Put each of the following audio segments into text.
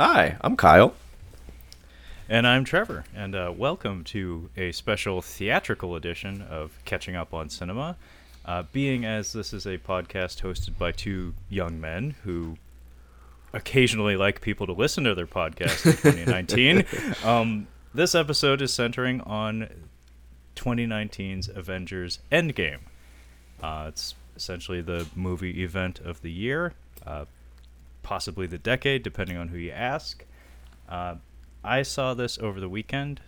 Hi, I'm Kyle. And I'm Trevor, and uh, welcome to a special theatrical edition of Catching Up on Cinema. Uh, being as this is a podcast hosted by two young men who occasionally like people to listen to their podcast in 2019, um, this episode is centering on 2019's Avengers Endgame. Uh, it's essentially the movie event of the year, uh, possibly the decade, depending on who you ask. Uh, I saw this over the weekend,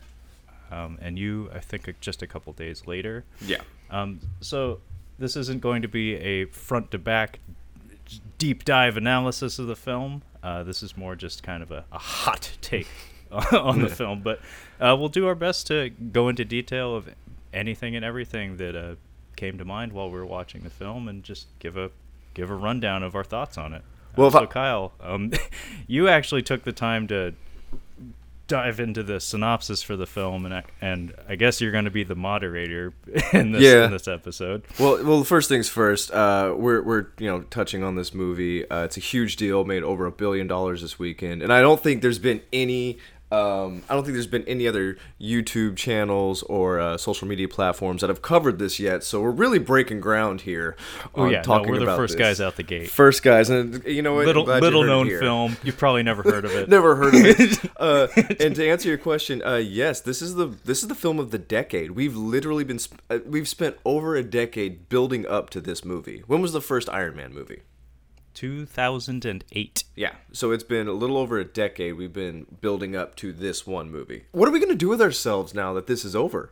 um, and you, I think, just a couple days later. Yeah. Um, so this isn't going to be a front to back deep dive analysis of the film. Uh, this is more just kind of a, a hot take on the film, but uh, we'll do our best to go into detail of anything and everything that uh, came to mind while we were watching the film, and just give a give a rundown of our thoughts on it. Well, so I- Kyle, um, you actually took the time to dive into the synopsis for the film, and I, and I guess you're going to be the moderator in this Yeah. in this episode. Well, well, first things first. Uh, we're we're you know touching on this movie. Uh, it's a huge deal. Made over a billion dollars this weekend, and I don't think there's been any. Um, I don't think there's been any other YouTube channels or uh, social media platforms that have covered this yet. So we're really breaking ground here. Oh yeah, no, we're the first this. guys out the gate. First guys, and you know what? Little little known film. You've probably never heard of it. Never heard of it. uh, and to answer your question, uh, yes, this is the this is the film of the decade. We've literally been sp- uh, we've spent over a decade building up to this movie. When was the first Iron Man movie? 2008. Yeah, so it's been a little over a decade. We've been building up to this one movie. What are we gonna do with ourselves now that this is over?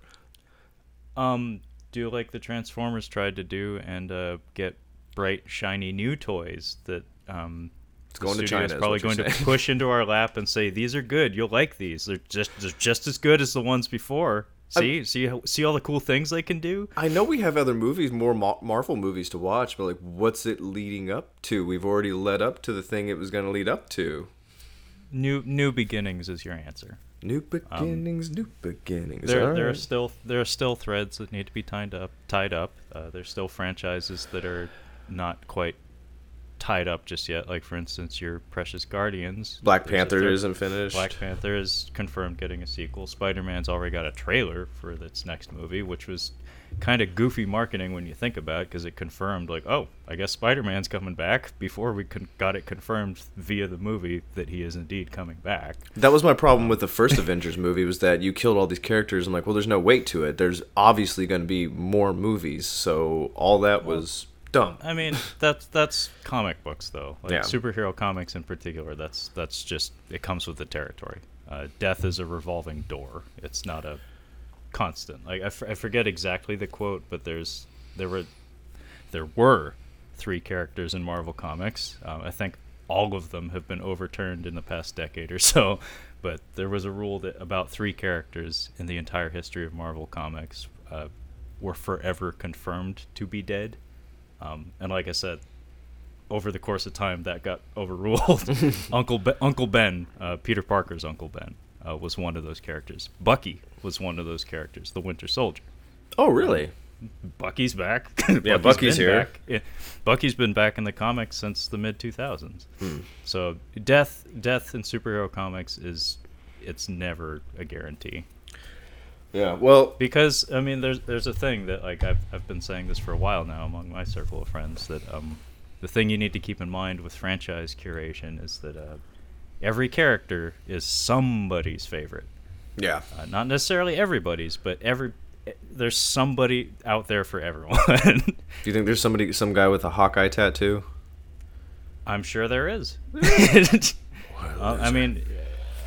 Um, do like the Transformers tried to do and uh, get bright, shiny new toys that um. It's going to is China, is probably you're going to push into our lap and say these are good. You'll like these. They're just they're just as good as the ones before. See, see, see all the cool things they can do. I know we have other movies, more Marvel movies to watch, but like, what's it leading up to? We've already led up to the thing it was gonna lead up to. New new beginnings is your answer. New beginnings, new beginnings. There, All there are still there are still threads that need to be tied up. Tied up. Uh, there's still franchises that are not quite tied up just yet. Like for instance, your Precious Guardians. Black Panther third- isn't finished. Black Panther is confirmed getting a sequel. Spider Man's already got a trailer for its next movie, which was kind of goofy marketing when you think about it, because it confirmed like, oh, I guess Spider Man's coming back before we con- got it confirmed via the movie that he is indeed coming back. That was my problem with the first Avengers movie was that you killed all these characters. I'm like, well, there's no weight to it. There's obviously going to be more movies, so all that was dumb. I mean, that's that's comic books though. Like Yeah. superhero comics in particular. That's that's just it comes with the territory. Uh, death is a revolving door. It's not a constant. Like I, f- I forget exactly the quote, but there's there were there were three characters in Marvel comics. Um, I think all of them have been overturned in the past decade or so. But there was a rule that about three characters in the entire history of Marvel comics uh, were forever confirmed to be dead. Um, and like I said, over the course of time, that got overruled. Uncle Be- Uncle Ben, uh, Peter Parker's Uncle Ben, uh, was one of those characters. Bucky was one of those characters, the Winter Soldier. Oh, really? Bucky's back. Yeah, Bucky's here. Back. Yeah, Bucky's been back in the comics since the mid 2000s. Hmm. So death, death in superhero comics is it's never a guarantee Yeah. Well, because I mean, there's there's a thing that like I've I've been saying this for a while now among my circle of friends that um, the thing you need to keep in mind with franchise curation is that uh, every character is somebody's favorite, yeah. uh, not necessarily everybody's, but every eh, there's somebody out there for everyone. Do you think there's somebody, some guy with a Hawkeye tattoo? I'm sure there is. Uh, I mean,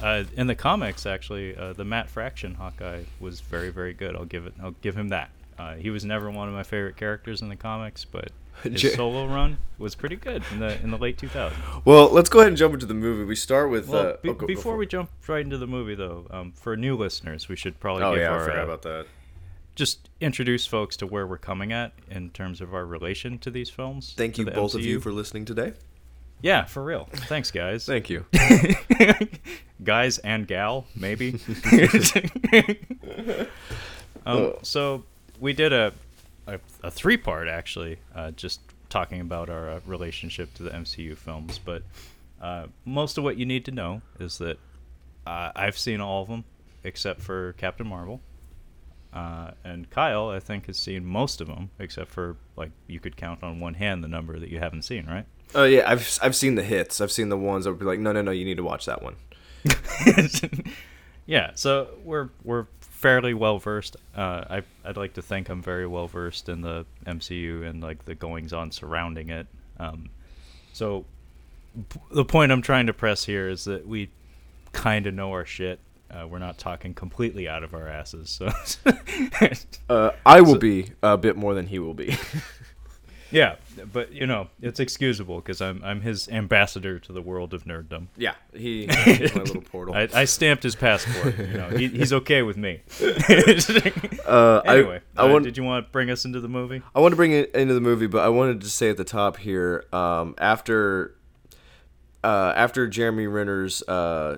uh, in the comics, actually, uh, the Matt Fraction Hawkeye was very, very good. I'll give it. I'll give him that. Uh, he was never one of my favorite characters in the comics, but his solo run was pretty good in the in the late 2000s. Well, let's go ahead and jump into the movie. We start with. Well, uh, be- oh, go- go before for we jump right into the movie, though, um, for new listeners, we should probably Oh give yeah, I forgot uh, about that. just introduce folks to where we're coming at in terms of our relation to these films. Thank you both of you for listening today. Yeah, for real. Thanks, guys. Thank you. guys and gal maybe um, so we did a a, a three part actually uh, just talking about our uh, relationship to the mcu films but Uh, most of what you need to know is that uh, I've seen all of them except for Captain Marvel. Uh, and Kyle, I think, has seen most of them, except for like you could count on one hand the number that you haven't seen, right? Oh yeah, I've I've seen the hits. I've seen the ones that would be like, no, no, no, you need to watch that one. yeah, so we're we're fairly well versed. Uh, I I'd like to think I'm very well versed in the MCU and like the goings on surrounding it. Um, so p- the point I'm trying to press here is that we kind of know our shit. Uh, we're not talking completely out of our asses. So Uh, I will be a bit more than he will be. yeah, but you know it's excusable because I'm I'm his ambassador to the world of nerddom. yeah, he he's my little portal. I, I stamped his passport. You know, he, he's okay with me. uh, anyway, I, I uh, did you want to bring us into the movie? I want to bring it into the movie, but I wanted to say at the top here, um, after uh, after Jeremy Renner's uh,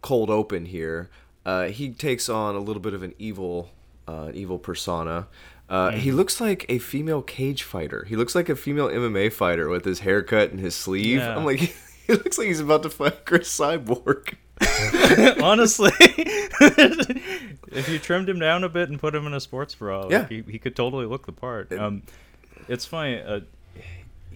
cold open here, uh, he takes on a little bit of an evil, uh, evil persona. Uh, He looks like a female cage fighter. He looks like a female MMA fighter with his haircut and his sleeve. Yeah. I'm like, he looks like he's about to fight Cris Cyborg. Honestly, if you trimmed him down a bit and put him in a sports bra, like, Yeah. he, he could totally look the part. Um, it's funny. Uh,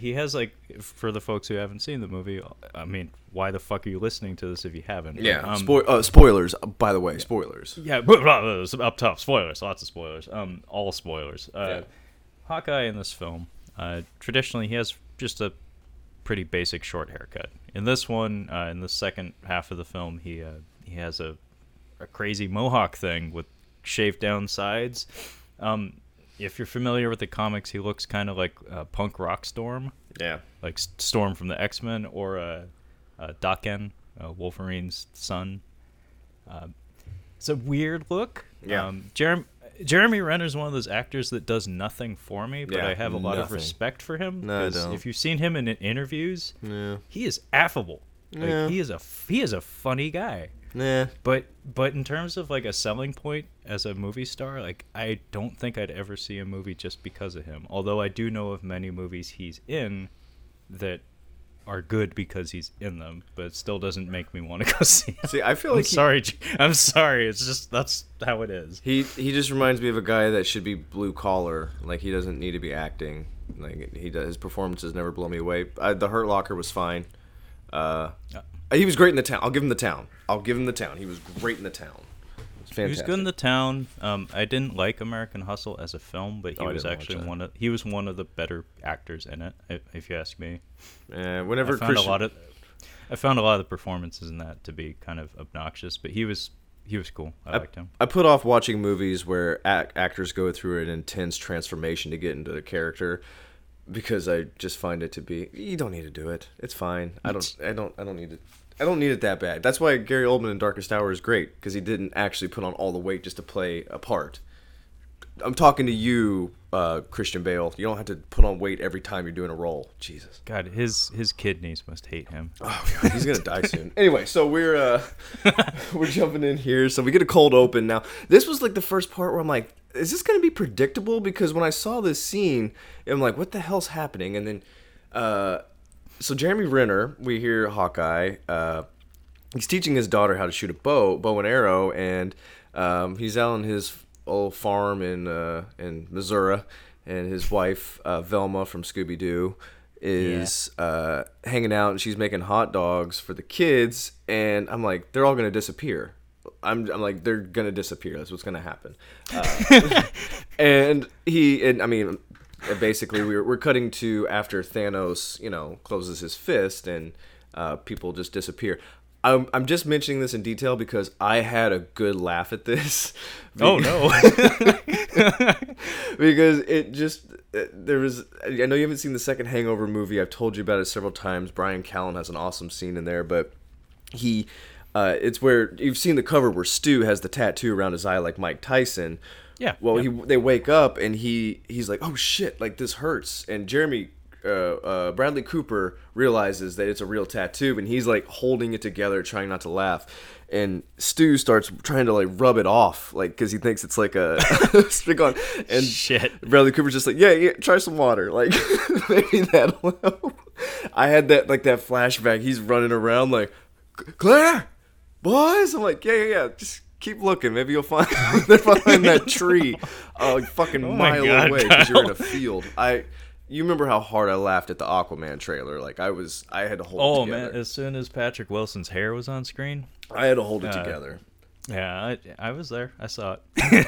he has like for the folks who haven't seen the movie. I mean, why the fuck are you listening to this if you haven't? Yeah, um, Spo- uh, spoilers. uh, By the way, spoilers. Yeah, blah, blah, blah, some up top spoilers, lots of spoilers. Um, all spoilers. Uh, Yeah. Hawkeye in this film, uh, traditionally he has just a pretty basic short haircut. In this one, uh, in the second half of the film, he uh, he has a a crazy mohawk thing with shaved down sides. Um, if you're familiar with the comics, he looks kind of like uh, punk rock Storm Yeah. like Storm from the X Men or uh, uh, Daken, uh, Wolverine's son. Uh, it's a weird look. Yeah. Um, Jeremy Jeremy Renner's one of those actors that does nothing for me, but Yeah, I have a lot of respect for him. No, I 'cause don't. If you've seen him in interviews, Yeah. he is affable. Like, Yeah. He is a f- he is a funny guy. Nah. But but in terms of like a selling point as a movie star, like I don't think I'd ever see a movie just because of him. Although I do know of many movies he's in that are good because he's in them, but it still doesn't make me want to go see him. See, I feel I'm like he- sorry, I'm sorry. It's just that's how it is. He he just reminds me of a guy that should be blue collar. Like he doesn't need to be acting. Like he does, his performances never blow me away. I, the Hurt Locker was fine. Uh, he was great in the town. I'll give him the town. I'll give him the town. He was great in the town. He was good in the town. Um, I didn't like American Hustle as a film, but he Oh, was actually one of he was one of the better actors in it, if, if you ask me. Uh, whenever I found Christian, a lot of I found a lot of the performances in that to be kind of obnoxious, but he was he was cool. I, liked him. I put off watching movies where ac- actors go through an intense transformation to get into the character because I just find it to be you don't need to do it. It's fine. I don't I don't I don't need it. I don't need it that bad. That's why Gary Oldman in Darkest Hour is great because he didn't actually put on all the weight just to play a part. I'm talking to you, uh, Christian Bale. You don't have to put on weight every time you're doing a role. Jesus. God, his his kidneys must hate him. Oh god, he's gonna die soon. Anyway, so we're uh we're jumping in here. So we get a cold open now. This was like the first part where I'm like, is this gonna be predictable? Because when I saw this scene, I'm like, what the hell's happening? And then uh so Jeremy Renner, we hear Hawkeye, uh he's teaching his daughter how to shoot a bow, bow and arrow, and um, he's out on his old farm in uh, in Missouri, and his wife uh, Velma from Scooby Doo is uh, hanging out, and she's making hot dogs for the kids, and I'm like, they're all gonna disappear. I'm, I'm like, they're gonna disappear. That's what's gonna happen. Uh, and he, and I mean, basically, we're we're cutting to after Thanos, you know, closes his fist, and uh, people just disappear. I'm, I'm just mentioning this in detail because I had a good laugh at this. Oh no! because it just there was I know you haven't seen the second Hangover movie. I've told you about it several times. Bryan Callen has an awesome scene in there, but he uh, it's where you've seen the cover where Stu has the tattoo around his eye like Mike Tyson. Yeah, Well, yeah. he they wake up and he he's like, "Oh shit, like this hurts." And Jeremy uh, uh, Bradley Cooper realizes that it's a real tattoo, and he's like holding it together, trying not to laugh. And Stu starts trying to like rub it off, like because he thinks it's like a stick on. And Shit. Bradley Cooper's just like, yeah, yeah, try some water, like maybe that'll help. I had that like that flashback. He's running around like, Claire, boys. I'm like, yeah, yeah, yeah. Just keep looking. Maybe you'll find they're behind that tree, uh, like fucking Oh mile God, away because you're in a field. I, you remember how hard I laughed at the Aquaman trailer? Like I was, I had to hold Oh it together. man! As soon as Patrick Wilson's hair was on screen, I had to hold it Uh, together. yeah, I, I was there. I saw it. I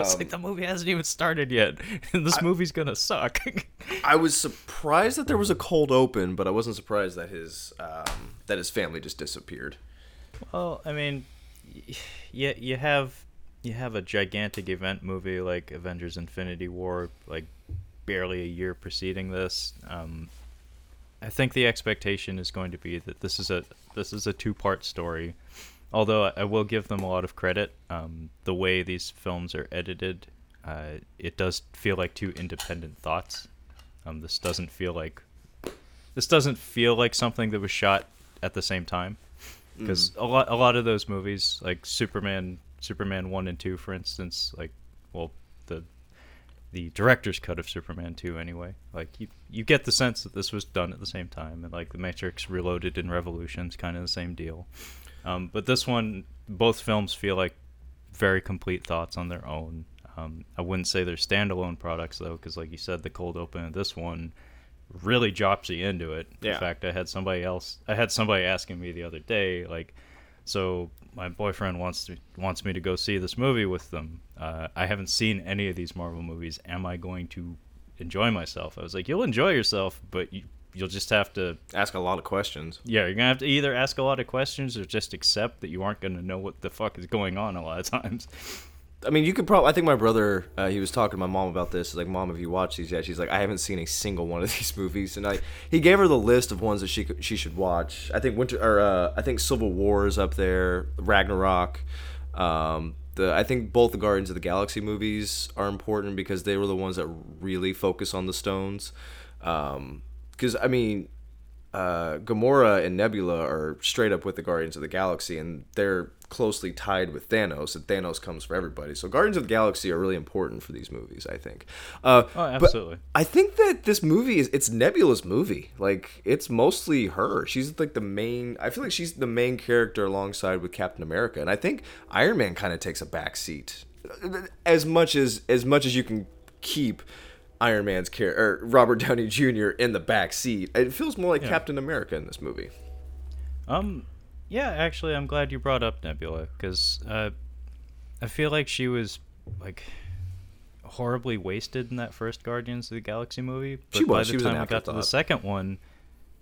was um, like, the movie hasn't even started yet. and this movie's gonna suck. I was surprised that there was a cold open, but I wasn't surprised that his um, that his family just disappeared. well, I mean, you you have you have a gigantic event movie like Avengers: Infinity War, like barely a year preceding this. Um, I think the expectation is going to be that this is a this is a two part story. Although I will give them a lot of credit, um, the way these films are edited, uh, it does feel like two independent thoughts. Um, this doesn't feel like this doesn't feel like something that was shot at the same time because a lot a lot of those movies like Superman Superman 1 and 2 for instance like well the the director's cut of Superman 2 anyway. Like you you get the sense that this was done at the same time and like the Matrix Reloaded and Revolution's kind of the same deal. Um, but this one both films feel like very complete thoughts on their own. Um, I wouldn't say they're standalone products though because like you said the cold open of this one really drops you into it. Yeah. In fact, I had somebody else. I had somebody asking me the other day, like, so my boyfriend wants to wants me to go see this movie with them. Uh, I haven't seen any of these Marvel movies. Am I going to enjoy myself? I was like, you'll enjoy yourself, but you, you'll just have to. Ask a lot of questions. Yeah, you're gonna have to either ask a lot of questions or just accept that you aren't gonna know what the fuck is going on a lot of times. I mean, you could probably. I think my brother, uh, he was talking to my mom about this. He's like, "Mom, have you watched these yet?" She's like, "I haven't seen a single one of these movies." And I, he gave her the list of ones that she could, she should watch. I think Winter, or uh, I think Civil War is up there. Ragnarok. Um, the I think both the Guardians of the Galaxy movies are important because they were the ones that really focus on the stones. Because I mean, uh, Gamora and Nebula are straight up with the Guardians of the Galaxy, and they're closely tied with Thanos. And Thanos comes for everybody, so Guardians of the Galaxy are really important for these movies. I think. Uh, Oh, absolutely. I think that this movie is it's Nebula's movie. Like it's mostly her. She's like the main. I feel like she's the main character alongside with Captain America, and I think Iron Man kind of takes a back seat. As much as as much as you can keep. Iron Man's character, or Robert Downey Jr. in the back seat. It feels more like Yeah. Captain America in this movie. Um, yeah, actually, I'm glad you brought up Nebula because uh, I feel like she was like horribly wasted in that first Guardians of the Galaxy movie. But She by was, the she time we got to the second one,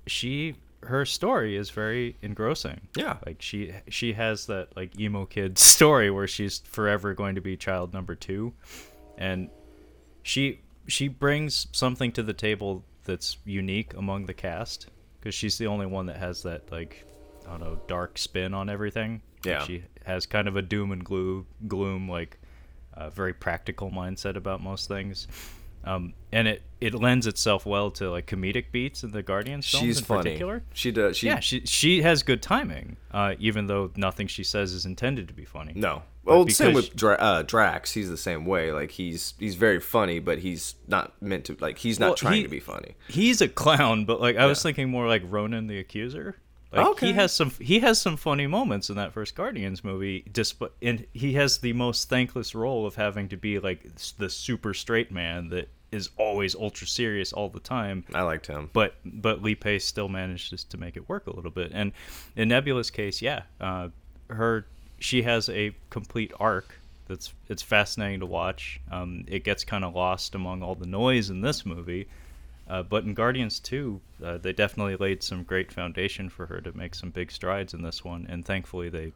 she her story is very engrossing. Yeah. like she she has that like emo kid story where she's forever going to be child number two, and she she brings something to the table that's unique among the cast because she's the only one that has that like I don't know dark spin on everything. Yeah. she has kind of a doom and gloom gloom like uh, very practical mindset about most things. Um, and it, it lends itself well to like comedic beats in the Guardians films She's in funny. particular. She does. She, yeah, she she has good timing, uh, even though nothing she says is intended to be funny. No. But Well, same with Dra- uh, Drax. He's the same way. Like he's he's very funny, but he's not meant to. Like he's not Well, trying he- to be funny. he's a clown, but like I was thinking more like Ronan the Accuser. Like Okay. he has some he has some funny moments in that first Guardians movie. Despite and he has the most thankless role of having to be like the super straight man that is always ultra serious all the time. I liked him. But but Lee Pace still manages to make it work a little bit. And in Nebula's case, yeah, uh, her she has a complete arc that's it's fascinating to watch. Um, it gets kind of lost among all the noise in this movie. Uh, but in Guardians 2, uh, they definitely laid some great foundation for her to make some big strides in this one, and thankfully they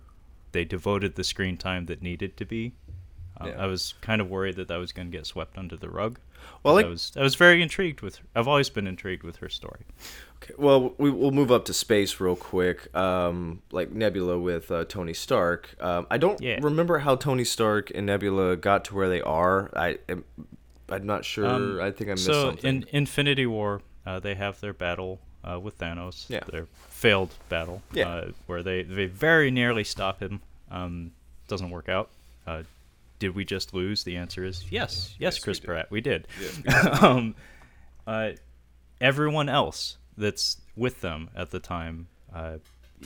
they devoted the screen time that needed to be. Uh, Yeah. I was kind of worried that that was going to get swept under the rug. Well, like- I was I was very intrigued with. I've always been intrigued with her story. Okay, well, we, we'll move up to space real quick. Um, like Nebula with uh, Tony Stark. Um, I don't Yeah. remember how Tony Stark and Nebula got to where they are. I, I'm not sure. Um, I think I missed so something. in Infinity War, uh, they have their battle uh, with Thanos. Yeah. Their failed battle. Yeah. Uh, where they, they very nearly stop him. Um, doesn't work out. Uh, did we just lose? The answer is yes. Yes, Yes, Chris did. Pratt, we did. Yes, we um, uh, everyone else that's with them at the time uh,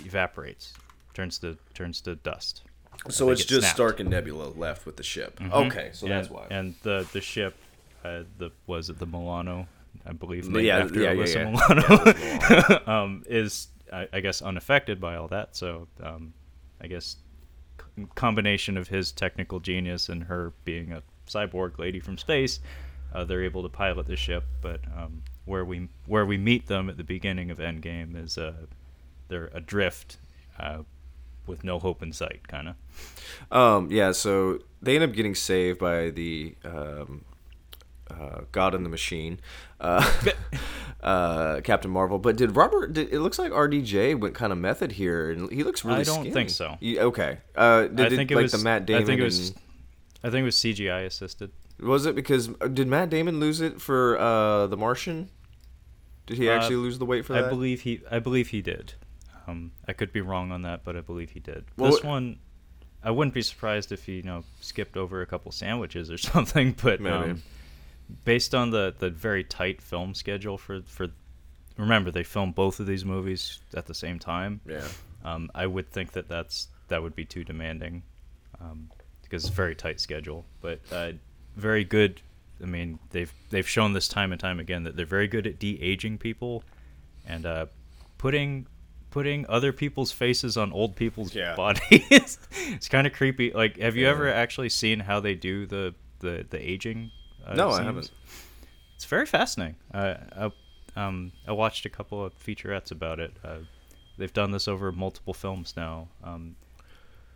evaporates, turns to turns to dust. So it's just snapped. Stark and Nebula left with the ship. Mhm. Okay, so and, that's why. And the the ship, uh, the was it the Milano, I believe, Yeah, named yeah, after yeah, Alyssa yeah. Milano, Yeah, um, is I, I guess unaffected by all that. So um, I guess c- combination of his technical genius and her being a cyborg lady from space, uh, they're able to pilot the ship. But um, where we where we meet them at the beginning of Endgame is uh, they're adrift. Uh, with no hope in sight, kind of. Um, yeah, so they end up getting saved by the um, uh, God in the Machine, uh, uh, Captain Marvel. But did Robert? Did, it looks like RDJ went kind of method here, and he looks really. I don't skinny. think so. You- okay. Uh, did I think it like was the Matt Damon? I think it was. I think it was CGI assisted. was it because uh, did Matt Damon lose it for uh, the Martian? Did he actually lose the weight for that? I believe he. I believe he did. Um, I could be wrong on that, but I believe he did. Well, this one, I wouldn't be surprised if he, you know, skipped over a couple sandwiches or something. But Maybe. um, based on the the very tight film schedule for for, remember they filmed both of these movies at the same time. Yeah. Um, I would think that that's that would be too demanding, um, because it's a very tight schedule. But uh, very good. I mean, they've they've shown this time and time again that they're very good at de aging people, and uh, putting putting other people's faces on old people's Yeah. bodies. it's kind of creepy. Like, have you Yeah. ever actually seen how they do the the the aging? Uh, No, I haven't. It's very fascinating. Uh, I, um, I watched a couple of featurettes about it. Uh, they've done this over multiple films now. Um,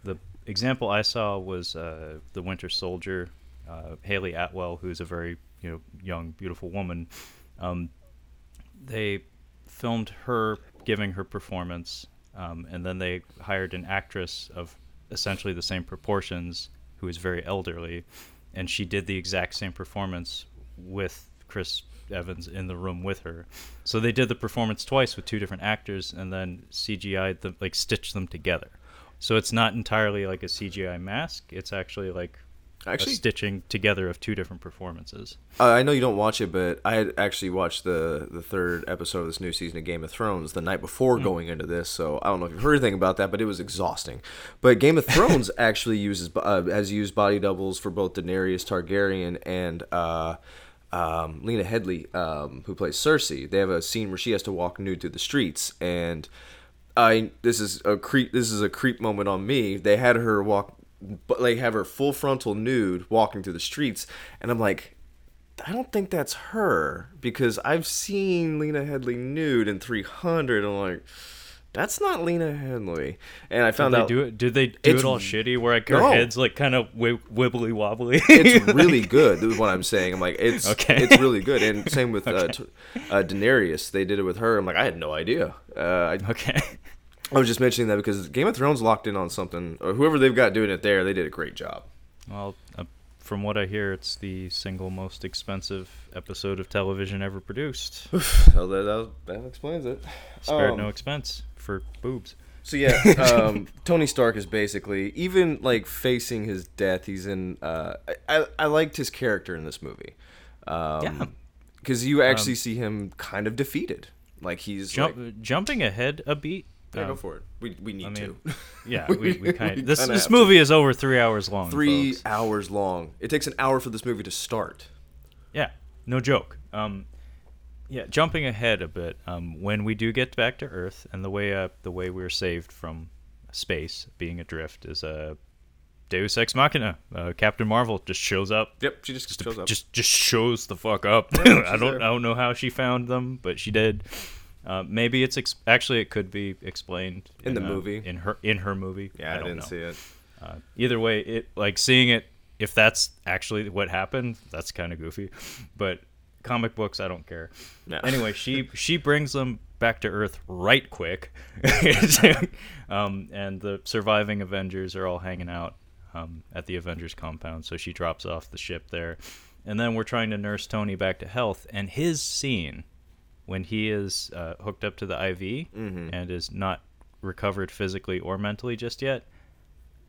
the example I saw was uh, the Winter Soldier, uh, Hayley Atwell, who's a very you know young, beautiful woman. Um, they filmed her giving her performance, um, and then they hired an actress of essentially the same proportions who is very elderly, and she did the exact same performance with Chris Evans in the room with her. So they did the performance twice with two different actors, and then CGI them like stitched them together. So it's not entirely like a CGI mask; it's actually like Actually, stitching together of two different performances. Uh, I know you don't watch it, but I had actually watched the the third episode of this new season of Game of Thrones the night before going into this. So I don't know if you've heard anything about that, but it was exhausting. But Game of Thrones actually uses uh, has used body doubles for both Daenerys Targaryen and. Uh, um, Lena Headley, um, who plays Cersei, they have a scene where she has to walk nude through the streets, and I this is a creep. This is a creep moment on me. They had her walk, but they have her full frontal nude walking through the streets, and I'm like, I don't think that's her because I've seen Lena Headley nude in 300. I'm like, that's not Lena Headley, and I Did found they do it? Did they do it all shitty? Where like her No. head's like kind of wi- wibbly wobbly. it's really good. This Is what I'm saying. I'm like, it's Okay. it's really good. And same with uh, Okay. t- uh, Daenerys. They did it with her. I'm like, I had no idea. Uh, I, okay. I was just mentioning that because Game of Thrones locked in on something, or whoever they've got doing it there, they did a great job. Well, uh, from what I hear, it's the single most expensive episode of television ever produced. So that, that, explains it. Spared Um, no expense for boobs. So yeah, um, Tony Stark is basically even like facing his death. He's in. Uh, I, I I liked his character in this movie. Um, Yeah. Because you actually see him kind of defeated. Like he's Jump, like, jumping ahead a beat. Yeah, uh, go for it. We we need I mean, to. Yeah, we, we kind of. This, this have to. movie is over three hours long. Three folks. hours long. It takes an hour for this movie to start. Yeah, no joke. Um, yeah, jumping ahead a bit. Um, when we do get back to Earth, and the way uh, the way we're saved from space being adrift is a uh, Deus Ex Machina. Uh, Captain Marvel just shows up. Yep, she just, shows up. Just just shows the fuck up. I don't there. I don't know how she found them, but she did. Uh, maybe it's ex- actually it could be explained In the uh, movie. in her in her movie. yeah, I, don't didn't know. see it. Uh, either way, it like seeing it. If that's actually what happened, that's kind of goofy. But comic books, I don't care. No. Anyway, she she brings them back to Earth right quick, um, and the surviving Avengers are all hanging out um, at the Avengers compound. So she drops off the ship there, and then we're trying to nurse Tony back to health. And his scene when he is uh, hooked up to the IV Mm-hmm. and is not recovered physically or mentally just yet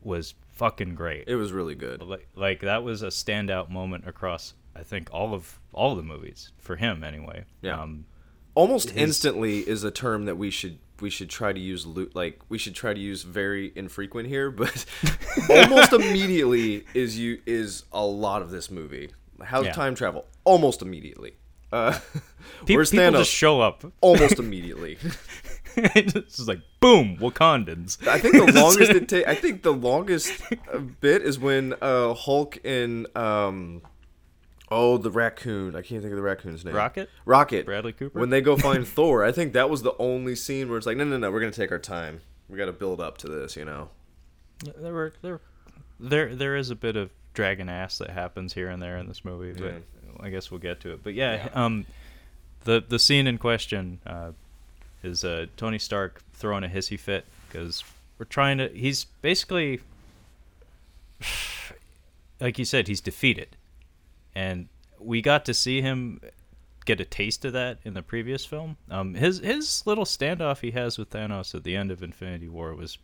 was fucking great. It was really good. like like that was a standout moment across I think all of all of the movies for him anyway. Yeah. Um, Almost his- instantly is a term that we should we should try to use lo- like we should try to use very infrequent here, but almost immediately is you is a lot of this movie. How's Yeah. time travel? Almost immediately. Uh, pe- where's people Thanos? just show up. almost immediately. it's just like boom, Wakandans. I think the longest it I think the longest bit is when uh, Hulk and um, oh the raccoon. I can't think of the raccoon's name. Rocket? Rocket. Bradley Cooper? When they go find Thor, I think that was the only scene where it's like, no, no, no, we're gonna take our time. We got to build up to this, you know. there were there there there is a bit of dragon ass that happens here and there in this movie, but Yeah. I guess we'll get to it. But yeah, um, the the scene in question uh, is uh, Tony Stark throwing a hissy fit because we're trying to. He's basically, like you said, he's defeated, and we got to see him get a taste of that in the previous film. Um, his his little standoff he has with Thanos at the end of Infinity War was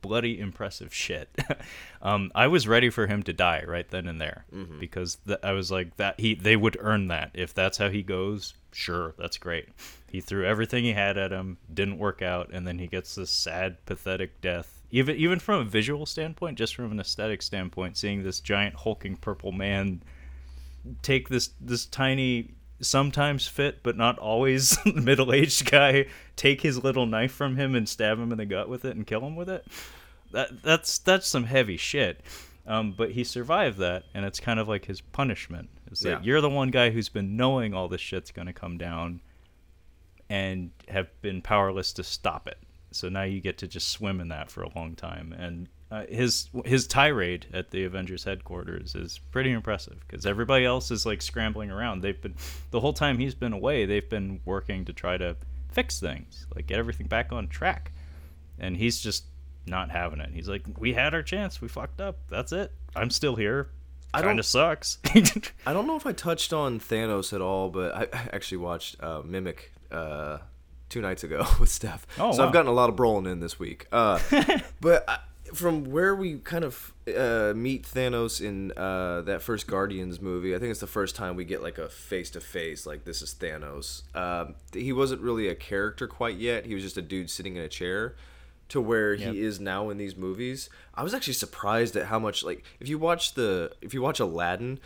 bloody impressive shit. um, I was ready for him to die right then and there because th- I was like that he they would earn that if that's how he goes. Sure, that's great. He threw everything he had at him, didn't work out, and then he gets this sad, pathetic death. Even even from a visual standpoint, just from an aesthetic standpoint, seeing this giant hulking purple man take this this tiny sometimes fit but not always middle-aged guy take his little knife from him and stab him in the gut with it and kill him with it? That that's that's some heavy shit. Um, but he survived that and it's kind of like his punishment. Is that Yeah. you're the one guy who's been knowing all this shit's going to come down and have been powerless to stop it. So now you get to just swim in that for a long time and uh, his his tirade at the Avengers headquarters is pretty impressive because everybody else is like scrambling around. They've been the whole time he's been away. They've been working to try to fix things, like get everything back on track, and he's just not having it. He's like, "We had our chance. We fucked up. That's it. I'm still here. I Kind don't- of sucks." I don't know if I touched on Thanos at all, but I I actually watched uh, Mimic uh, two nights ago with Steph. Oh, so wow. I've gotten a lot of Brolin in this week. Uh, but I, from where we kind of uh, meet Thanos in uh, that first Guardians movie, I think it's the first time we get like a face to face, like this is Thanos. Um, he wasn't really a character quite yet. He was just a dude sitting in a chair. To where Yep. he is now in these movies, I was actually surprised at how much like if you watch the if you watch Aladdin,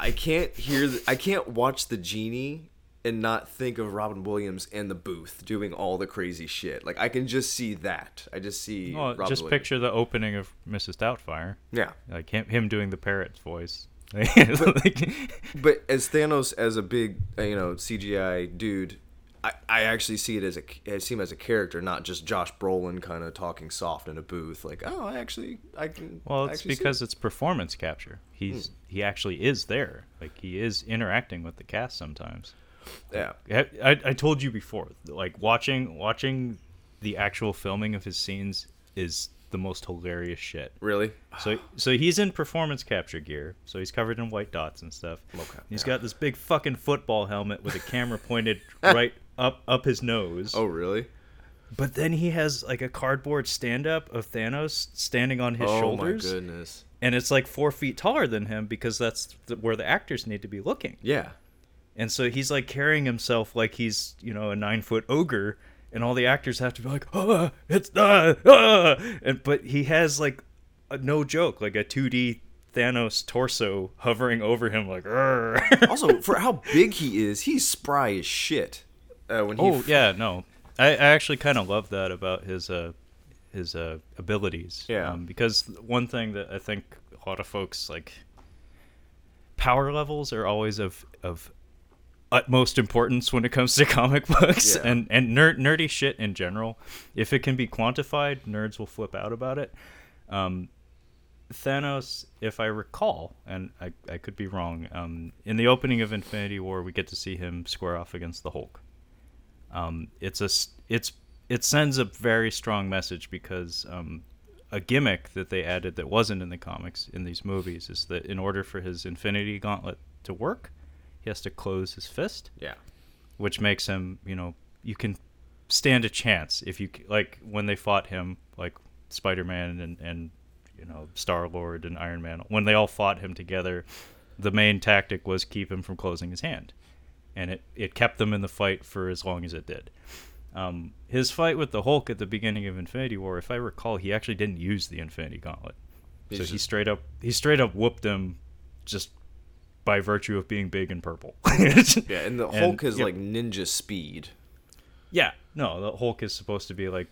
I can't hear the, I can't watch the genie and not think of Robin Williams in the booth doing all the crazy shit. Like I can just see that. I just see well, Robin just Williams. picture the opening of Mrs. Doubtfire, Yeah. like him him doing the parrot's voice. Like- But as Thanos as a big, uh, you know, CGI dude, I, I actually see it as a I see him as a character, not just Josh Brolin kind of talking soft in a booth like, "Oh, I actually I can Well, it's because it." it's performance capture. He's he actually is there. Like he is interacting with the cast sometimes. Yeah. I, I, told you before, like watching watching the actual filming of his scenes is the most hilarious shit. Really? So so he's in performance capture gear. So he's covered in white dots and stuff. Okay, He's yeah. got this big fucking football helmet with a camera pointed right up up his nose. Oh, really? But then he has like a cardboard stand up of Thanos standing on his oh shoulders Oh my goodness. and it's like four feet taller than him because that's the, where the actors need to be looking. Yeah. And so he's like carrying himself like he's you know a nine foot ogre, and all the actors have to be like, ah, it's ah, ah. and but he has like a, no joke like a two D Thanos torso hovering over him like. Also, for how big he is, he's spry as shit. Uh, when he oh f- yeah, no, I, I actually kind of love that about his uh his uh abilities. Yeah. Um, because one thing that I think a lot of folks like power levels are always of of utmost importance when it comes to comic books Yeah. and and nerd nerdy shit in general. If it can be quantified, nerds will flip out about it. Um, Thanos, if I recall, and I, I could be wrong, um, in the opening of Infinity War, we get to see him square off against the Hulk. Um, it's a it's it sends a very strong message because um, a gimmick that they added that wasn't in the comics in these movies is that in order for his Infinity Gauntlet to work, he has to close his fist. yeah. which makes him, you know, you can stand a chance if you like when they fought him, like Spider-Man and and you know Star Lord and Iron Man. When they all fought him together, the main tactic was keep him from closing his hand, and it it kept them in the fight for as long as it did. Um, his fight with the Hulk at the beginning of Infinity War, if I recall, he actually didn't use the Infinity Gauntlet. He so he straight up he straight up whooped him just by virtue of being big and purple. Yeah, and the And- Hulk is yep. like ninja speed. Yeah, no, the Hulk is supposed to be like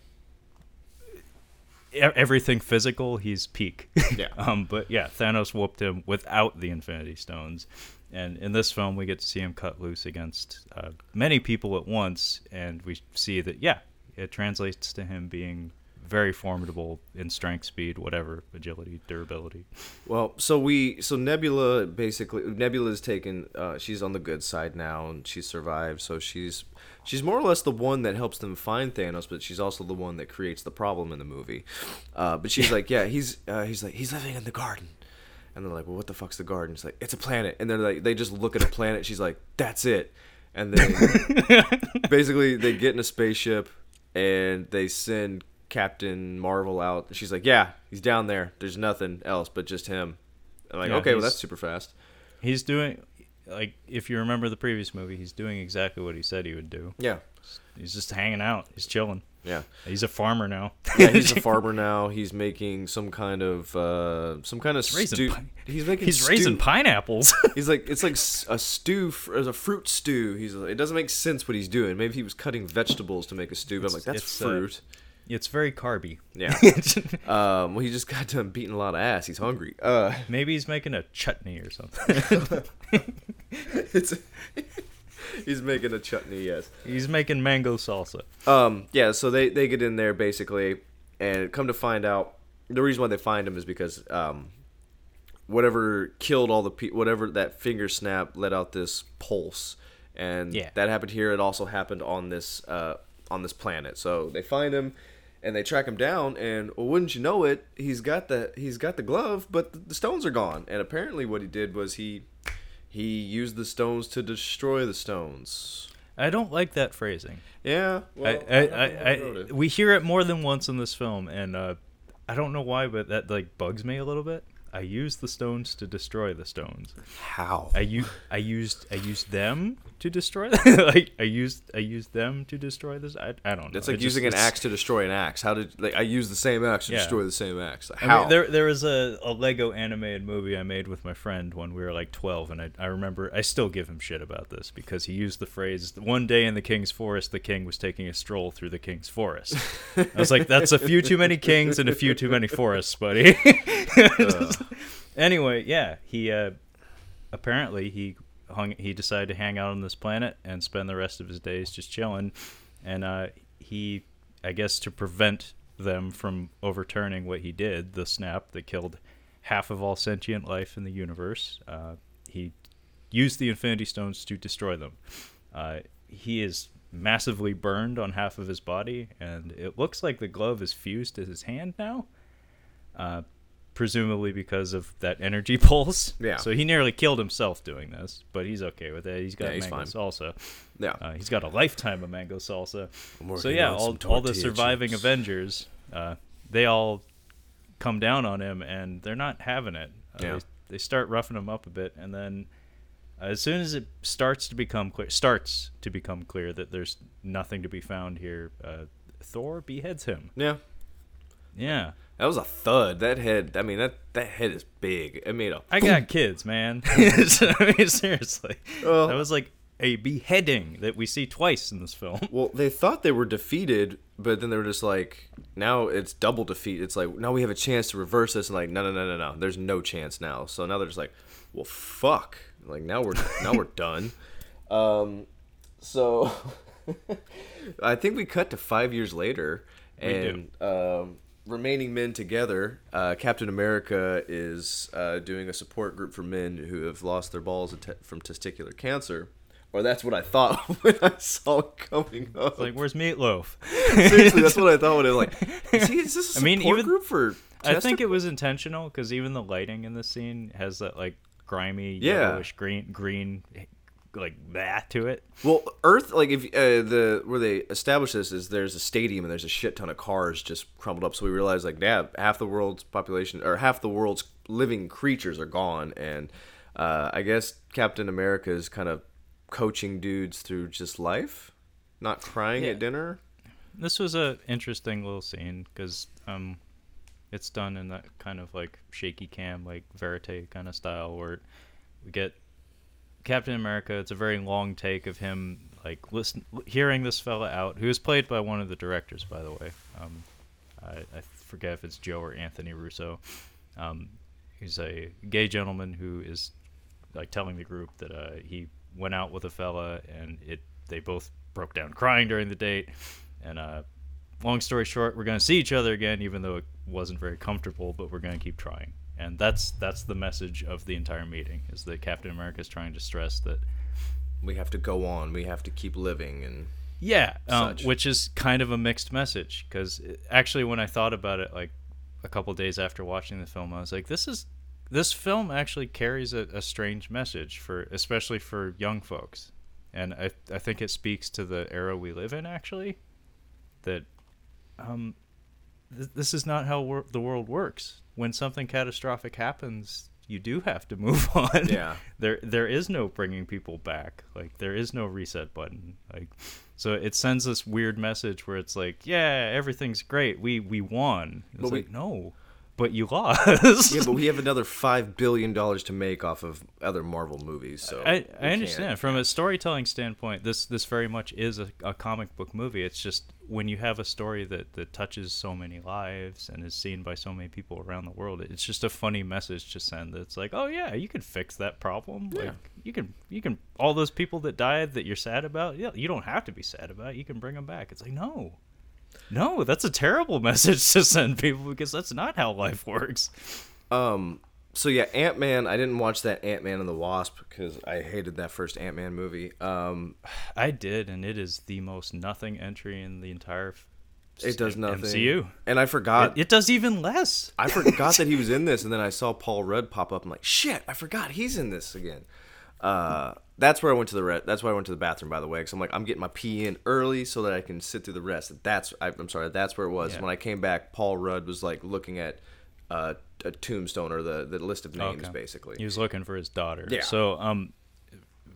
e- everything physical. He's peak. Yeah. um, but yeah, Thanos whooped him without the Infinity Stones, and in this film we get to see him cut loose against uh, many people at once, and we see that yeah, it translates to him being very formidable in strength, speed, whatever, agility, durability. Well, so we so Nebula basically Nebula is taken. Uh, she's on the good side now, and she survived. So she's she's more or less the one that helps them find Thanos, but she's also the one that creates the problem in the movie. Uh, but she's like, yeah, he's uh, he's like he's living in the garden, and they're like, well, what the fuck's the garden? She's like, it's a planet, and they're like, they just look at a planet. She's like, that's it, and then basically they get in a spaceship and they send Captain Marvel out. She's like, yeah, he's down there. There's nothing else but just him. I'm like, Yeah, okay, well that's super fast. He's doing like if you remember the previous movie, he's doing exactly what he said he would do. Yeah, He's just hanging out. He's chilling. yeah, He's a farmer now. yeah. He's a farmer now. He's making some kind of uh, some kind of raising stew. pi- He's making. He's stew. raising pineapples. He's like it's like a stew, as a fruit stew. He's it doesn't make sense what he's doing. Maybe he was cutting vegetables to make a stew. But I'm like, that's uh, fruit. It's very carby. yeah. Um. Well, he just got done beating a lot of ass. He's hungry. Uh. Maybe he's making a chutney or something. It's. he's making a chutney. Yes. he's making mango salsa. Um, yeah, so they, they get in there basically, and come to find out, the reason why they find him is because um, whatever killed all the people, whatever that finger snap let out this pulse, and Yeah. that happened here. It also happened on this uh, on this planet. So they find him, and they track him down, and well, wouldn't you know it, he's got the he's got the glove, but the, the stones are gone. And apparently, what he did was he he used the stones to destroy the stones. I don't like that phrasing. Yeah, well, I, I, I, I we hear it more than once in this film, and uh, I don't know why, but that like bugs me a little bit. I used the stones to destroy the stones. how I u- I used I used them to destroy them. like I used I used them to destroy this. I, I don't know. It's like It just- using an it's- axe to destroy an axe. How did like I use the same axe to Yeah. destroy the same axe? I How? mean, there there was a, a Lego animated movie I made with my friend when we were like 12, and I, I remember I still give him shit about this because he used the phrase "One day in the king's forest, the king was taking a stroll through the king's forest." I was like, "That's a few too many kings and a few too many forests, buddy." anyway, yeah, he uh, apparently he hung he decided to hang out on this planet and spend the rest of his days just chilling, and uh, he I guess to prevent them from overturning what he did, the snap that killed half of all sentient life in the universe. Uh, he used the Infinity Stones to destroy them. Uh, he is massively burned on half of his body, and it looks like the glove is fused to his hand now. Presumably because of that energy pulse. Yeah. So he nearly killed himself doing this, but he's okay with it. He's got Yeah, he's mango fine. salsa. yeah. Uh, he's got a lifetime of mango salsa. So yeah, all, all the surviving chips. Avengers, uh, they all come down on him, and they're not having it. Uh, Yeah. they, they start roughing him up a bit, and then uh, as soon as it starts to become clear, starts to become clear that there's nothing to be found here, uh, Thor beheads him. yeah. Yeah, That was a thud. That head. I mean, that that head is big. It made a. I got kids, man. I mean, seriously, Well- that was like a beheading that we see twice in this film. Well, they thought they were defeated, but then they were just like, now it's double defeat. It's like now we have a chance to reverse this, and like, no, no, no, no, no. There's no chance now. So now they're just like, well, fuck. Like now we're now we're done. Um, so I think we cut to five years later, and um, remaining men together. Uh, Captain America is uh, doing a support group for men who have lost their balls te- from testicular cancer. Or that's what I thought when I saw it coming up. Like, where's Meatloaf? Seriously, that's what I thought when it was like. Is, he, is this a I mean, support even- group for? I think it was intentional because even the lighting in the scene has that like grimy, Yeah. yellowish green, green like that to it. Well, Earth, like if uh, the where they establish this is there's a stadium and there's a shit ton of cars just crumbled up. So we realize like, yeah, half the world's population or half the world's living creatures are gone, and uh, I guess Captain America is kind of coaching dudes through just life, not crying Yeah. at dinner. This was a interesting little scene because um, it's done in that kind of like shaky cam, like verite kind of style, where we get Captain America. It's a very long take of him like listen, hearing this fella out, who is played by one of the directors, by the way. Um, I, I forget if it's Joe or Anthony Russo. Um, he's a gay gentleman who is like telling the group that uh, he went out with a fella and it they both broke down crying during the date and uh, long story short we're going to see each other again even though it wasn't very comfortable but we're going to keep trying and that's that's the message of the entire meeting is that captain america is trying to stress that We have to go on. We have to keep living, and yeah um, which is kind of a mixed message because actually when i thought about it like a couple days after watching the film i was like this is this film actually carries a, a strange message for especially for young folks and I, I think it speaks to the era we live in actually that um th- this is not how wor- the world works. When something catastrophic happens you do have to move on. Yeah. there there is no bringing people back. Like there is no reset button. Like so it sends this weird message where it's like yeah everything's great. We we won. It's But we- no but you lost yeah, but we have another five billion dollars to make off of other Marvel movies. So I, I can't- understand from a storytelling standpoint this this very much is a, a comic book movie it's just when you have a story that that touches so many lives and is seen by so many people around the world it's just a funny message to send it's like oh yeah you can fix that problem Yeah. like you can you can all those people that died that you're sad about yeah you don't have to be sad about it. you can bring them back it's like no no that's a terrible message to send people because that's not how life works Um. So yeah, Ant Man. I didn't watch that Ant Man and the Wasp because I hated that first Ant Man movie. Um. I did, and it is the most nothing entry in the entire. It does nothing. MCU. And I forgot. It, it does even less. I forgot that he was in this, and then I saw Paul Rudd pop up. I'm like, shit! I forgot he's in this again. Uh, that's where I went to the re- that's why I went to the bathroom by the way, because I'm like I'm getting my pee in early so that I can sit through the rest. That's I, I'm sorry, that's where it was. Yeah. When I came back, Paul Rudd was like looking at uh, a tombstone or the the list of names Okay. basically. He was looking for his daughter. Yeah. So, um,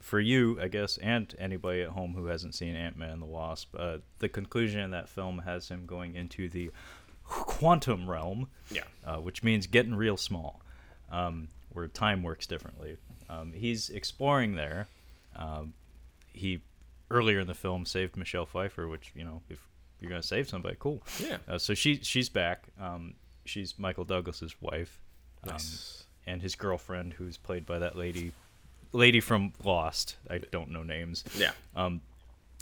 for you, I guess, and anybody at home who hasn't seen Ant Man and the Wasp, uh, the conclusion in that film has him going into the quantum realm. Yeah. Uh, which means getting real small, um, where time works differently. Um, he's exploring there. Um, he earlier in the film saved Michelle Pfeiffer, which you know, if you're gonna save somebody, cool. Yeah. Uh, so she she's back. Um, she's Michael Douglas's wife. Um, Nice. and his girlfriend, who's played by that lady, lady from Lost. I don't know names. Yeah. Um.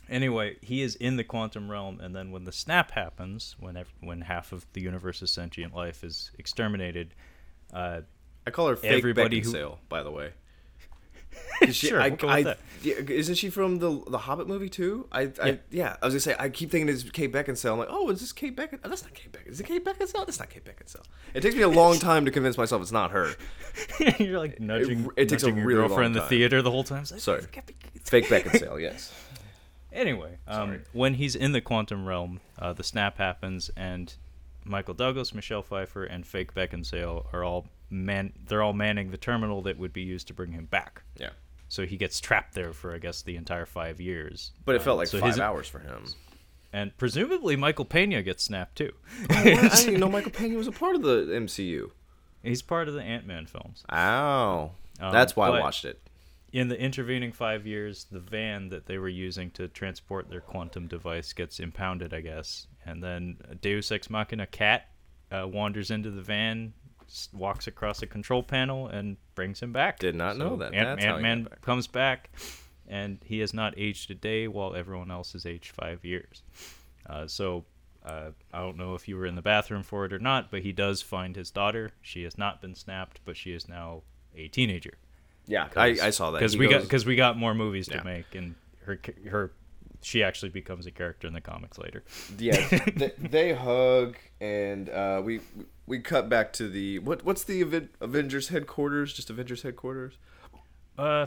Anyway, he is in the quantum realm, and then when the snap happens, when ev- when half of the universe's sentient life is exterminated, uh, I call her fake Everybody who- by the way. she- Sure, I, we'll I- isn't she from the the Hobbit movie too? I, I Yeah. yeah. I was gonna say I keep thinking it's Kate Beckinsale. I'm like, oh, is this Kate Beckinsale? Oh, that's not Kate Beckinsale. Is it Kate Beckinsale? That's not Kate Beckinsale. It takes me a long time to convince myself it's not her. you're like nudging, it takes a nudging your really girlfriend in the theater the whole time. Like, Sorry. "It's gotta be- it's Fake Beckinsale, yes. Anyway, um, when he's in the quantum realm, uh, the snap happens, and Michael Douglas, Michelle Pfeiffer, and fake Beckinsale are all man. They're all manning the terminal that would be used to bring him back. Yeah, So he gets trapped there for, I guess, the entire five years. but it felt Um, like so five his- hours for him. And presumably Michael Pena gets snapped too. I didn't even know Michael Pena was a part of the MCU. He's part of the Ant Man films. Ow, Um, that's why I watched it. In the intervening five years, the van that they were using to transport their quantum device gets impounded, I guess. And then Deus Ex Machina cat uh, wanders into the van, walks across a control panel, and brings him back. Did not know that. Ant- That's Ant-Man back. comes back, and he has not aged a day, while everyone else has aged five years. Uh, so uh, I don't know if you were in the bathroom for it or not, but he does find his daughter. She has not been snapped, but she is now a teenager Yeah, I, I saw that because we got because we got more movies to Yeah. make, and her her she actually becomes a character in the comics later. yeah, they, they hug, and uh, we we cut back to the what what's the Aven- Avengers headquarters? Just Avengers headquarters. Uh,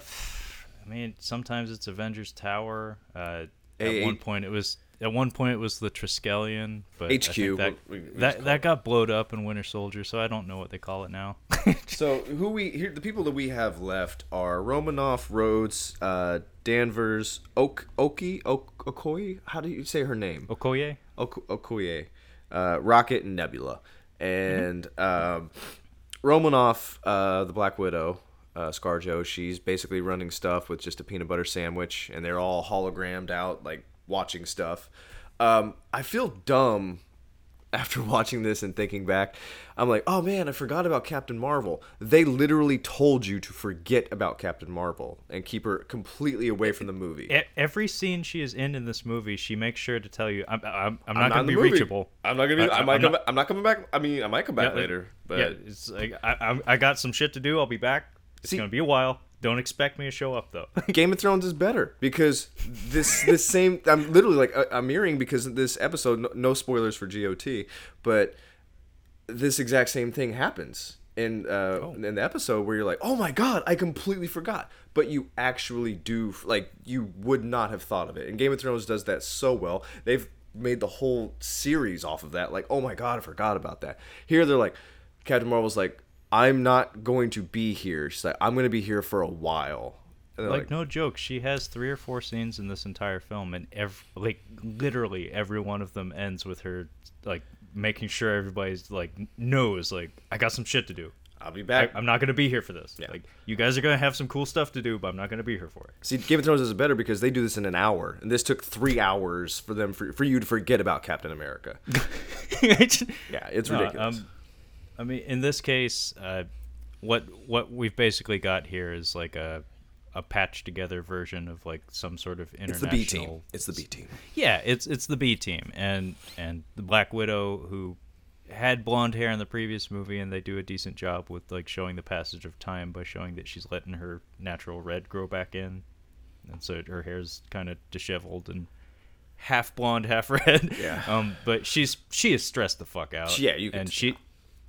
I mean, sometimes it's Avengers Tower. Uh, at A- one point, it was at one point it was the Triskelion, but HQ, that we- we that, that got blowed up in Winter Soldier, so I don't know what they call it now. So who we here the people that we have left are Romanoff, Rhodes, uh, Danvers, Oak, Oki, ok, Okoye. How do you say her name? Okoye. Ok, Okoye, uh, Rocket, and Nebula, and um, Romanoff, uh, the Black Widow. Uh, ScarJo, she's basically running stuff with just a peanut butter sandwich, and they're all hologrammed out, like watching stuff. Um, I feel dumb after watching this and thinking back, I'm like, oh man, I forgot about Captain Marvel. They literally told you to forget about Captain Marvel and keep her completely away from the movie. Every scene she is in in this movie, she makes sure to tell you, "I'm I'm, I'm I'm not going in to be movie. reachable. I'm not gonna be. I, I- might I'm come. not-. I'm not coming back. I mean, I might come back Yeah, later, but yeah, it's like I, I got some shit to do. I'll be back. It's See- to be a while. Don't expect me to show up though. Game of Thrones is better because this this same. I'm literally like I'm mirroring because this episode. No, no spoilers for GOT, but this exact same thing happens in uh, in the episode where you're like, oh my god, I completely forgot, but you actually do like you would not have thought of it. And Game of Thrones does that so well. They've made the whole series off of that. Like, oh my god, I forgot about that. Here they're like, Captain Marvel's like, I'm not going to be here. She's like, I'm going to be here for a while. They're like, no joke, she has three or four scenes in this entire film, and every like literally every one of them ends with her like making sure everybody's like knows like I got some shit to do. I'll be back. I'm not gonna be here for this. Yeah. Like you guys are gonna have some cool stuff to do, but I'm not gonna be here for it. See, Game of Thrones is better because they do this in an hour, and this took three hours for them for, for you to forget about Captain America. Yeah, it's No, ridiculous. um, I mean, in this case, uh, what what we've basically got here is like a a patched together version of like some sort of it's the B team. It's the B team. Yeah, it's it's the B team, and and the Black Widow who had blonde hair in the previous movie, and they do a decent job with like showing the passage of time by showing that she's letting her natural red grow back in, and so her hair's kind of disheveled and half blonde, half red. Yeah. Um, but she's she is stressed the fuck out. Yeah, you can and she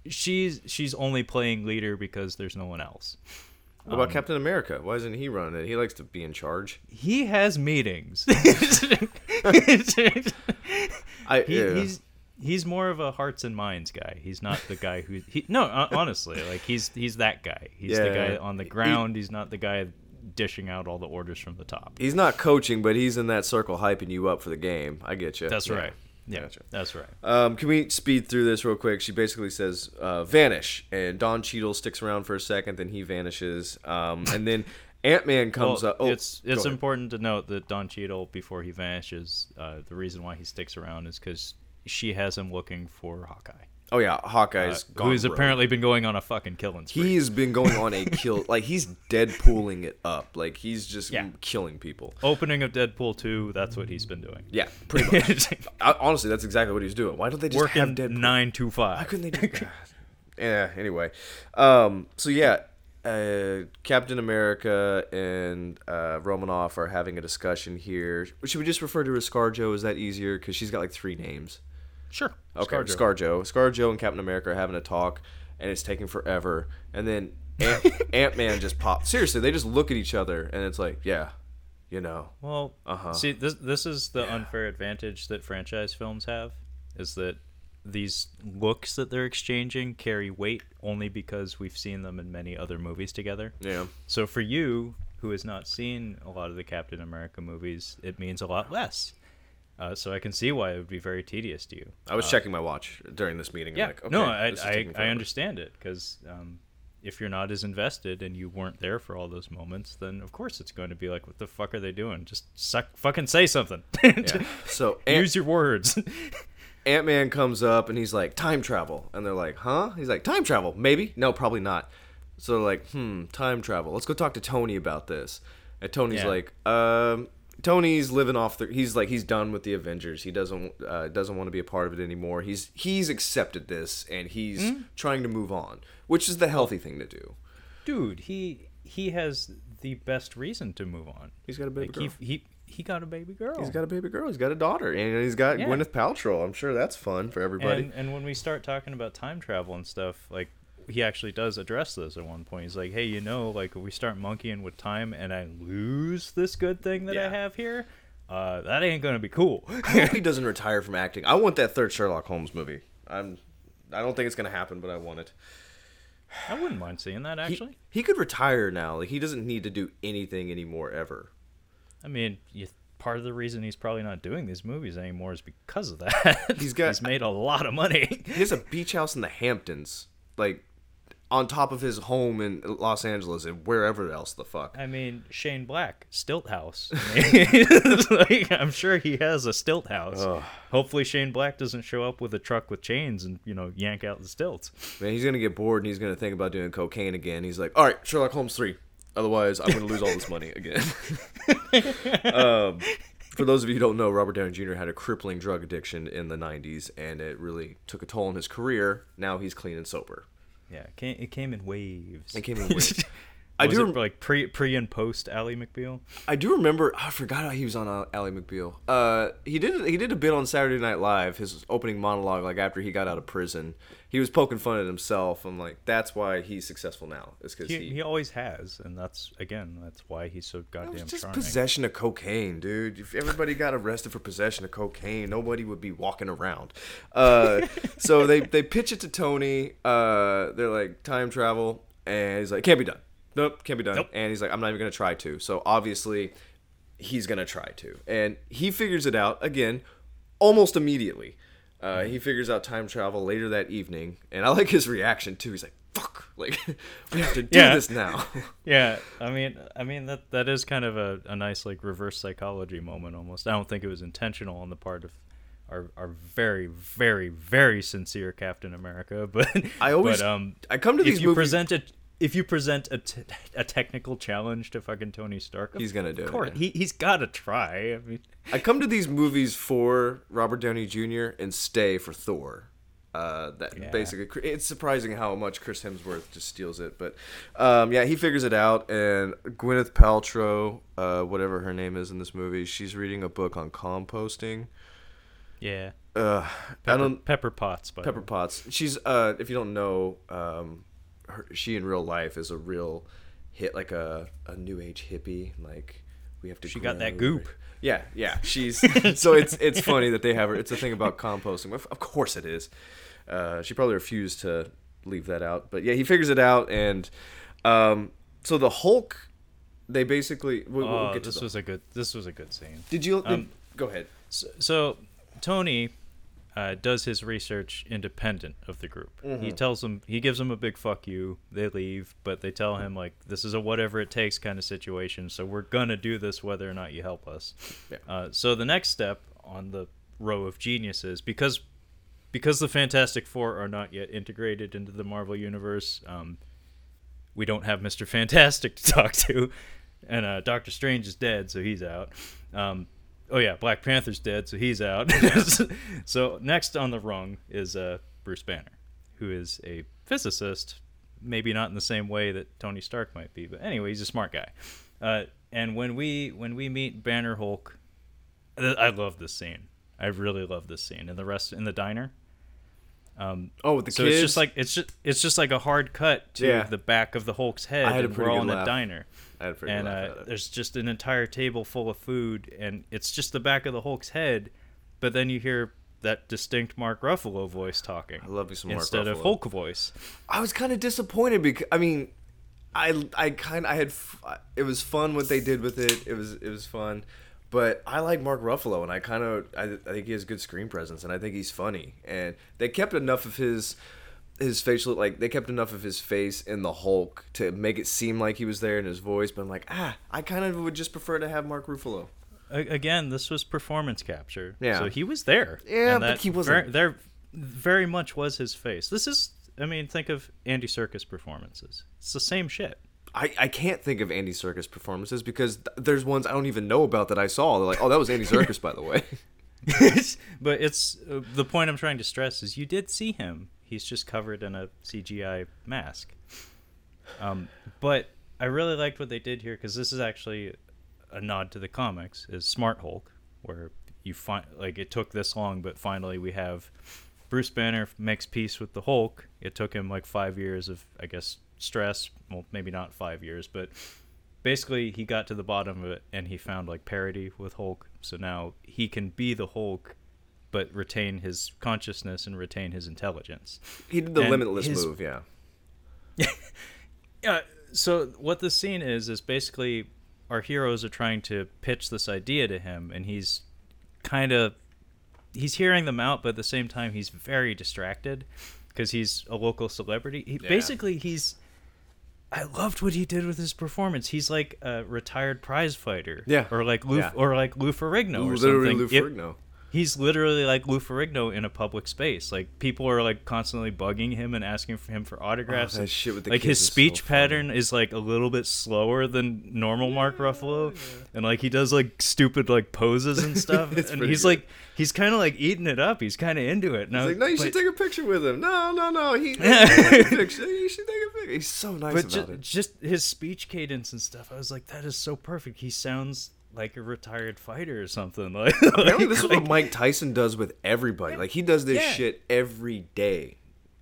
she's she's only playing leader because there's no one else. What about um, Captain America? Why isn't he running it? He likes to be in charge. He has meetings. I he, yeah. he's he's more of a hearts and minds guy. He's not the guy who he no honestly like he's he's that guy. He's the guy on the ground. he's not the guy dishing out all the orders from the top. he's not coaching, but he's in that circle hyping you up for the game. I get you. That's right. Yeah, Gotcha. that's right. Um, can we speed through this real quick? She basically says, uh, "Vanish," and Don Cheadle sticks around for a second, then he vanishes, um, and then Ant Man comes Well, up. Oh, it's it's important to note that Don Cheadle, before he vanishes, uh, the reason why he sticks around is because she has him looking for Hawkeye, Oh yeah, uh, Hawkeye's gone who's rogue. apparently been going on a fucking killing spree. He's been going on a kill, like he's Deadpooling it up, like he's just Yeah. killing people. Opening of Deadpool two. That's what he's been doing. Yeah, pretty much. I, honestly, that's exactly what he's doing. Why don't they just have Working Deadpool? nine to five. Why couldn't they do that? yeah. Anyway, um, so yeah, uh, Captain America and uh, Romanoff are having a discussion here. Should we just refer to her as ScarJo? Is that easier? Because she's got like three names. Sure. Okay, ScarJo. ScarJo. And Captain America are having a talk, and it's taking forever. And then Ant Man just pops. Seriously, they just look at each other, and it's like, yeah, you know, Well, Uh-huh. see, this this is the unfair advantage that franchise films have, is that these looks that they're exchanging carry weight only because we've seen them in many other movies together. yeah. So for you, who has not seen a lot of the Captain America movies, it means a lot less. Uh, so I can see why it would be very tedious to you. I was checking my watch during this meeting. Yeah, like, okay, no, I I, I understand it because um, if you're not as invested and you weren't there for all those moments, then of course it's going to be like, what the fuck are they doing? Just suck, fucking say something. Yeah. So Ant- Use your words. Ant Man comes up and he's like, time travel. And they're like, huh? He's like, time travel? Maybe? No, probably not. So they're like, hmm, time travel. Let's go talk to Tony about this. And Tony's Yeah. like, um, Tony's living off the. He's like, he's done with the Avengers. He doesn't uh, doesn't want to be a part of it anymore. He's he's accepted this and he's Hmm? trying to move on, which is the healthy thing to do. Dude, he he has the best reason to move on. He's got a baby Like girl. he he he got a baby girl. He's got a baby girl. He's got a daughter, and he's got Yeah. Gwyneth Paltrow. I'm sure that's fun for everybody. and and when we start talking about time travel and stuff, like he actually does address this at one point. He's like, "Hey, you know, like if we start monkeying with time and I lose this good thing that I have here, uh, that ain't gonna be cool." He doesn't retire from acting. I want that third Sherlock Holmes movie. I'm. I don't think it's gonna happen, but I want it. I wouldn't mind seeing that He, actually. he could retire now. Like he doesn't need to do anything anymore ever. I mean, you, part of the reason he's probably not doing these movies anymore is because of that. He's got- he's made a lot of money. He has a beach house in the Hamptons, like on top of his home in Los Angeles and wherever else the fuck. I mean, Shane Black, Stilt House. Like, I'm sure he has a Stilt House. Ugh. Hopefully, Shane Black doesn't show up with a truck with chains and you know yank out the stilts. Man, he's gonna get bored and he's gonna think about doing cocaine again. He's like, all right, Sherlock Holmes three. Otherwise, I'm gonna lose all this money again. um, for those of you who don't know, Robert Downey Jr. had a crippling drug addiction in the '90s, and it really took a toll on his career. Now he's clean and sober. Yeah, it came, it came in waves. It came in waves. I do it like pre pre and post Ally McBeal. I do remember. I forgot how he was on uh, Ally McBeal. Uh, he did he did a bit on Saturday Night Live. His opening monologue, like after he got out of prison, he was poking fun at himself. I'm like, that's why he's successful now. Is because He, he, he always has, and that's again that's why he's so goddamn. It was just charming. possession of cocaine, dude. If everybody got arrested for possession of cocaine, nobody would be walking around. Uh, so they they pitch it to Tony. Uh, they're like time travel, and he's like, can't be done. Nope, can't be done. Nope. And he's like, I'm not even gonna try to. So obviously, he's gonna try to, and he figures it out again, almost immediately. Uh, he figures out time travel later that evening, and I like his reaction too. He's like, "Fuck! Like, we have to do Yeah. this now." Yeah, I mean, I mean that that is kind of a, a nice like reverse psychology moment almost. I don't think it was intentional on the part of our our very very very sincere Captain America, but I always- but, um I come to if these you movies- present a if you present a, t- a technical challenge to fucking Tony Stark, He's gonna do it, course, yeah. He he's got to try. I mean, I come to these movies for Robert Downey Jr. and stay for Thor. Uh, that Yeah. basically, it's surprising how much Chris Hemsworth just steals it. But um, yeah, he figures it out, and Gwyneth Paltrow, uh, whatever her name is in this movie, she's reading a book on composting. yeah. Uh, I Pepper, don't Pepper Potts, by the Pepper way. Potts. She's uh, if you don't know, um, her, she in real life is a real hit, like a a new age hippie. Like we have to. She got that goop. Yeah, yeah. She's so it's it's funny that they have her. It's a thing about composting. Of course it is. Uh, she probably refused to leave that out, but yeah, he figures it out, and um, so the Hulk. They basically. We'll, we'll Oh, get to this was a good this was a good scene. Did you? um, go ahead. So, so Tony uh, does his research independent of the group. Mm-hmm. He tells them he gives them a big fuck you. They leave, but they tell him like this is a whatever it takes kind of situation. So we're gonna do this whether or not you help us. Yeah. Uh, so the next step on the row of geniuses because because the Fantastic Four are not yet integrated into the Marvel universe. Um, we don't have Mister Fantastic to talk to, and uh, Doctor Strange is dead, so he's out. Um, oh yeah, Black Panther's dead, so he's out. so next on the rung is uh, Bruce Banner, who is a physicist, maybe not in the same way that Tony Stark might be, but anyway, he's a smart guy. Uh, and when we when we meet Banner Hulk, I love this scene. I really love this scene, in the rest in the diner. Um, Oh, with the so kids. it's just like it's just it's just like a hard cut to Yeah. the back of the Hulk's head, I had a and pretty we're all in a laugh. diner, I had a pretty and uh, there's just an entire table full of food, and it's just the back of the Hulk's head, but then you hear that distinct Mark Ruffalo voice talking I love you some Mark instead of Ruffalo. Hulk voice. I was kind of disappointed because I mean, I I kind I had f- it was fun what they did with it. It was it was fun, but I like Mark Ruffalo and I kind of I, I think he has good screen presence and I think he's funny and they kept enough of his his facial like they kept enough of his face in the Hulk to make it seem like he was there in his voice. But I'm like ah, I kind of would just prefer to have Mark Ruffalo. Again, this was performance capture. Yeah. So he was there. Yeah, and but he wasn't- Very, there, very much was his face. This is, I mean, think of Andy Serkis performances. It's the same shit. I, I can't think of Andy Serkis performances because th- there's ones I don't even know about that I saw. They're like, oh, that was Andy Serkis, by the way. but it's uh, the point I'm trying to stress is you did see him. He's just covered in a CGI mask. Um, but I really liked what they did here because this is actually a nod to the comics. Is Smart Hulk, where you find like it took this long, but finally we have Bruce Banner makes peace with the Hulk. It took him like five years of, I guess, stress. Well, maybe not five years, but basically he got to the bottom of it and he found like parity with Hulk. So now he can be the Hulk, but retain his consciousness and retain his intelligence. He did the And limitless his- move, yeah. Yeah. So what the scene is is basically our heroes are trying to pitch this idea to him, and he's kind of he's hearing them out, but at the same time he's very distracted because he's a local celebrity. He, Yeah. Basically, he's. I loved what he did with his performance. He's like a retired prize fighter, Yeah. or like Lou, Yeah. or like Lou Ferrigno, or something. Lou It- Ferrigno. He's literally like Lou Ferrigno in a public space. Like people are like constantly bugging him and asking for him for oh, autographs. Oh, that and, shit with the like his is so speech pattern is like a little bit slower than normal Mark Ruffalo, and like he does like stupid like poses and stuff. And he's good. like he's kind of like eating it up. He's kind of into it. He's like, no, you should take a picture with him. No, no, no. He, picture. You should take a picture. He's so nice but about ju- it. just his speech cadence and stuff. I was like, that is so perfect. He sounds like a retired fighter or something. Like, Apparently, this is like- what Mike Tyson does with everybody. Like he does this Yeah. shit every day.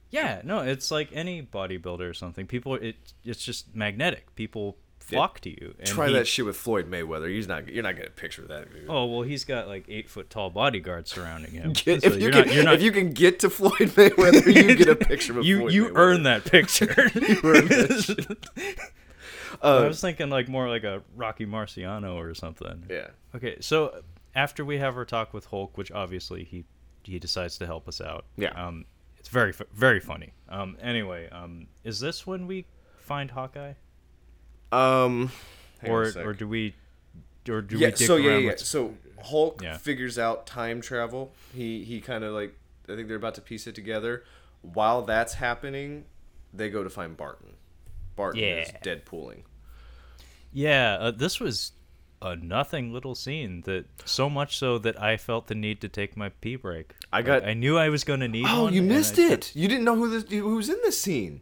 Yeah, no, it's like any bodybuilder or something. People, it it's just magnetic. People flock to you. And Try he- that shit with Floyd Mayweather. He's not. You're not getting a picture of that dude. Oh well, he's got like eight foot tall bodyguards surrounding him. Get- So if you can, not, not, if you can get to Floyd Mayweather, you get a picture of you Floyd you Mayweather. earn that picture. earn that I was thinking like more like a Rocky Marciano or something. Yeah. Okay, so after we have our talk with Hulk, which obviously he he decides to help us out. Yeah. Um, it's very very funny. Um, anyway, um, is this when we find Hawkeye, Um. hang on a or or do we, or do yeah. we So yeah, yeah. So Hulk Yeah. figures out time travel. He he kind of like I think they're about to piece it together. While that's happening, they go to find Barton. Barton is Deadpooling. Yeah, uh, this was a nothing little scene that so much so that I felt the need to take my pee break. I got- I knew I was going to need Oh, you missed it. You didn't know who this who was in this scene.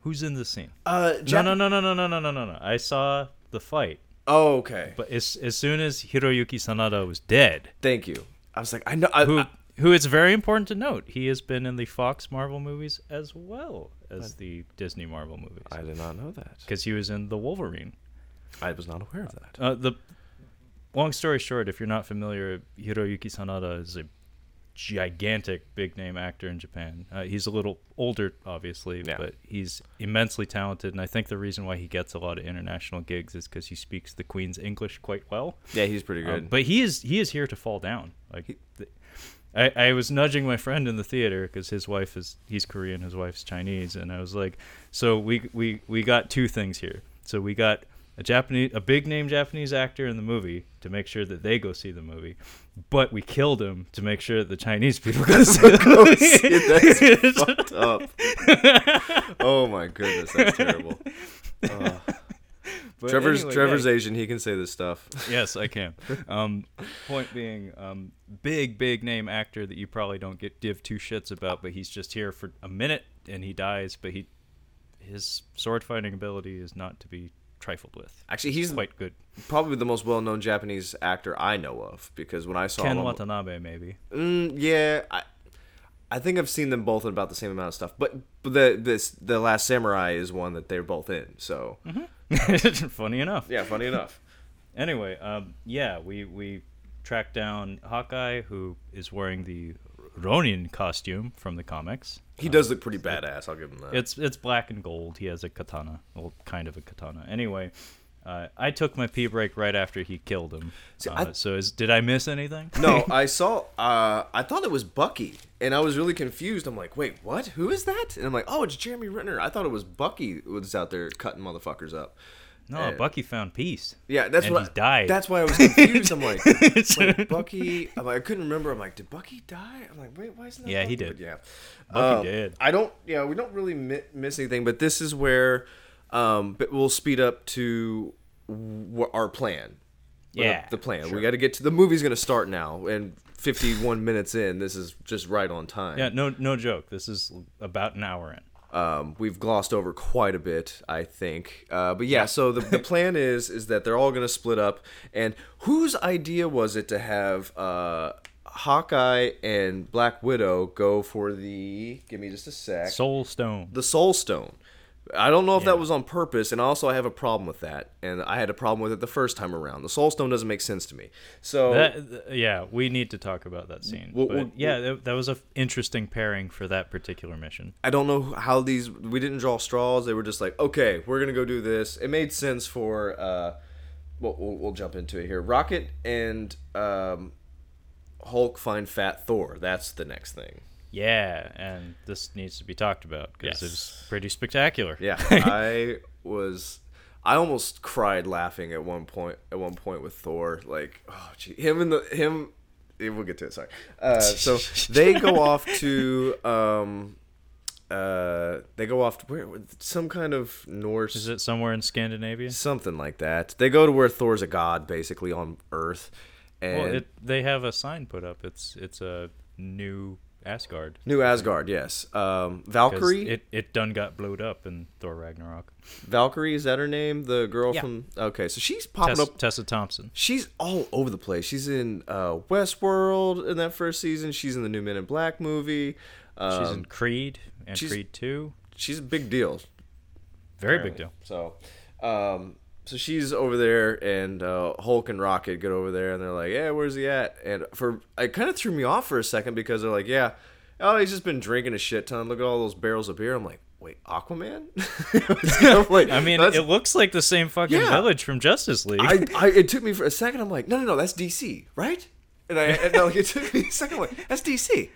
Who's in this scene? Uh, No, no, no, no, no, no, no, no, no, no. I saw the fight, Oh, okay. but as as soon as Hiroyuki Sanada was dead, Thank you. I was like, I know. I, who I- who it's very important to note, he has been in the Fox Marvel movies as well as the Disney Marvel movies I did not know that. because he was in the Wolverine. I was not aware of that. Uh, the long story short, if you're not familiar, Hiroyuki Sanada is a gigantic big name actor in Japan. Uh, he's a little older, obviously, Yeah. but he's immensely talented. And I think the reason why he gets a lot of international gigs is because he speaks the Queen's English quite well. Yeah, he's pretty Um, good. but he is he is here to fall down. Like, th- I, I was nudging my friend in the theater because his wife is he's Korean, his wife's Chinese, and I was like, so we we we got two things here. So we got a Japanese, a big name Japanese actor in the movie to make sure that they go see the movie, but we killed him to make sure that the Chinese people go see the oh, movie. That's fucked up. oh my goodness, that's terrible. Oh. But Trevor's anyway, Trevor's yeah. Asian. He can say this stuff. yes, I can. Um, point being, um, big, big name actor that you probably don't get give two shits about, but he's just here for a minute and he dies. But he, his sword fighting ability is not to be trifled with. Actually, he's Quite good. probably the most well-known Japanese actor I know of because when I saw Ken him, Watanabe, maybe. Mm, yeah, I, I think I've seen them both in about the same amount of stuff. But, but the this the Last Samurai is one that they're both in. So Funny enough. yeah, funny enough. Anyway, um, yeah, we we tracked down Hawkeye, who is wearing the Ronin costume from the comics. He does look pretty badass. I'll give him that. It's it's black and gold. He has a katana, well, kind of a katana. Anyway, uh, I took my pee break right after he killed him. See, uh, I- so is did I miss anything? no, I saw. Uh, I thought it was Bucky, and I was really confused. I'm like, wait, what? Who is that? And I'm like, oh, it's Jeremy Renner. I thought it was Bucky who was out there cutting motherfuckers up. No, Uh, Bucky found peace. Yeah, that's And what. he's died. That's why I was confused. I'm like, wait, Bucky. I'm like, I couldn't remember. I'm like, did Bucky die? I'm like, wait, why isn't that? Yeah, he Bucky? did. Yeah, Bucky Um, did. I don't. Yeah, we don't really mi- miss anything, but this is where, um, but we'll speed up to w- our plan. Yeah, the plan. sure. We got to get to the movie's gonna start now, and 51 minutes in, this is just right on time. Yeah, no no joke. This is about an hour in. Um, we've glossed over quite a bit, I think. Uh, but yeah, so the, the plan is is that they're all gonna split up. And whose idea was it to have uh, Hawkeye and Black Widow go for the. Give me just a sec. Soul Stone. the Soul Stone. I don't know if Yeah. that was on purpose, and also I have a problem with that, and I had a problem with it the first time around. The Soul Stone doesn't make sense to me. So That, yeah, we need to talk about that scene. Well, but well, yeah, that, that was an interesting pairing for that particular mission. I don't know how these. We didn't draw straws. They were just like, okay, we're gonna go do this. It made sense for. Uh, well, we'll, we'll jump into it here. Rocket and um, Hulk find Fat Thor. That's the next thing. Yeah, and this needs to be talked about because it Yes. was pretty spectacular. Yeah, I was. I almost cried laughing at one point. At one point with Thor, like, oh, gee, him and the him. We'll get to it. Sorry. Uh, so they go off to. Um, uh, they go off to where some kind of Norse. Is it somewhere in Scandinavia? something like that? They go to where Thor's a god, basically on Earth, and Well, it, they have a sign put up. It's it's a new Asgard. New Asgard. Yes, um, 'Cause Valkyrie. It it done got blowed up in Thor Ragnarok. Valkyrie is that her name? The girl Yeah. from. Okay, so she's popping Tessa, up. Tessa Thompson. She's all over the place. She's in uh, Westworld in that first season. She's in the new Men in Black movie. Um, She's in Creed and she's- Creed Two. she's a big deal. Very big deal. So, um, so she's over there, and uh, Hulk and Rocket get over there, and they're like, "Yeah, where's he at?" And for it kind of threw me off for a second because they're like, "Yeah, oh, he's just been drinking a shit ton. Look at all those barrels of beer." I'm like, "Wait, Aquaman?" Like, I mean, it looks like the same fucking Yeah. village from Justice League. I, I it took me for a second. I'm like, no, no, no, that's DC, right? And I and like, it took me a second. I'm like, that's DC.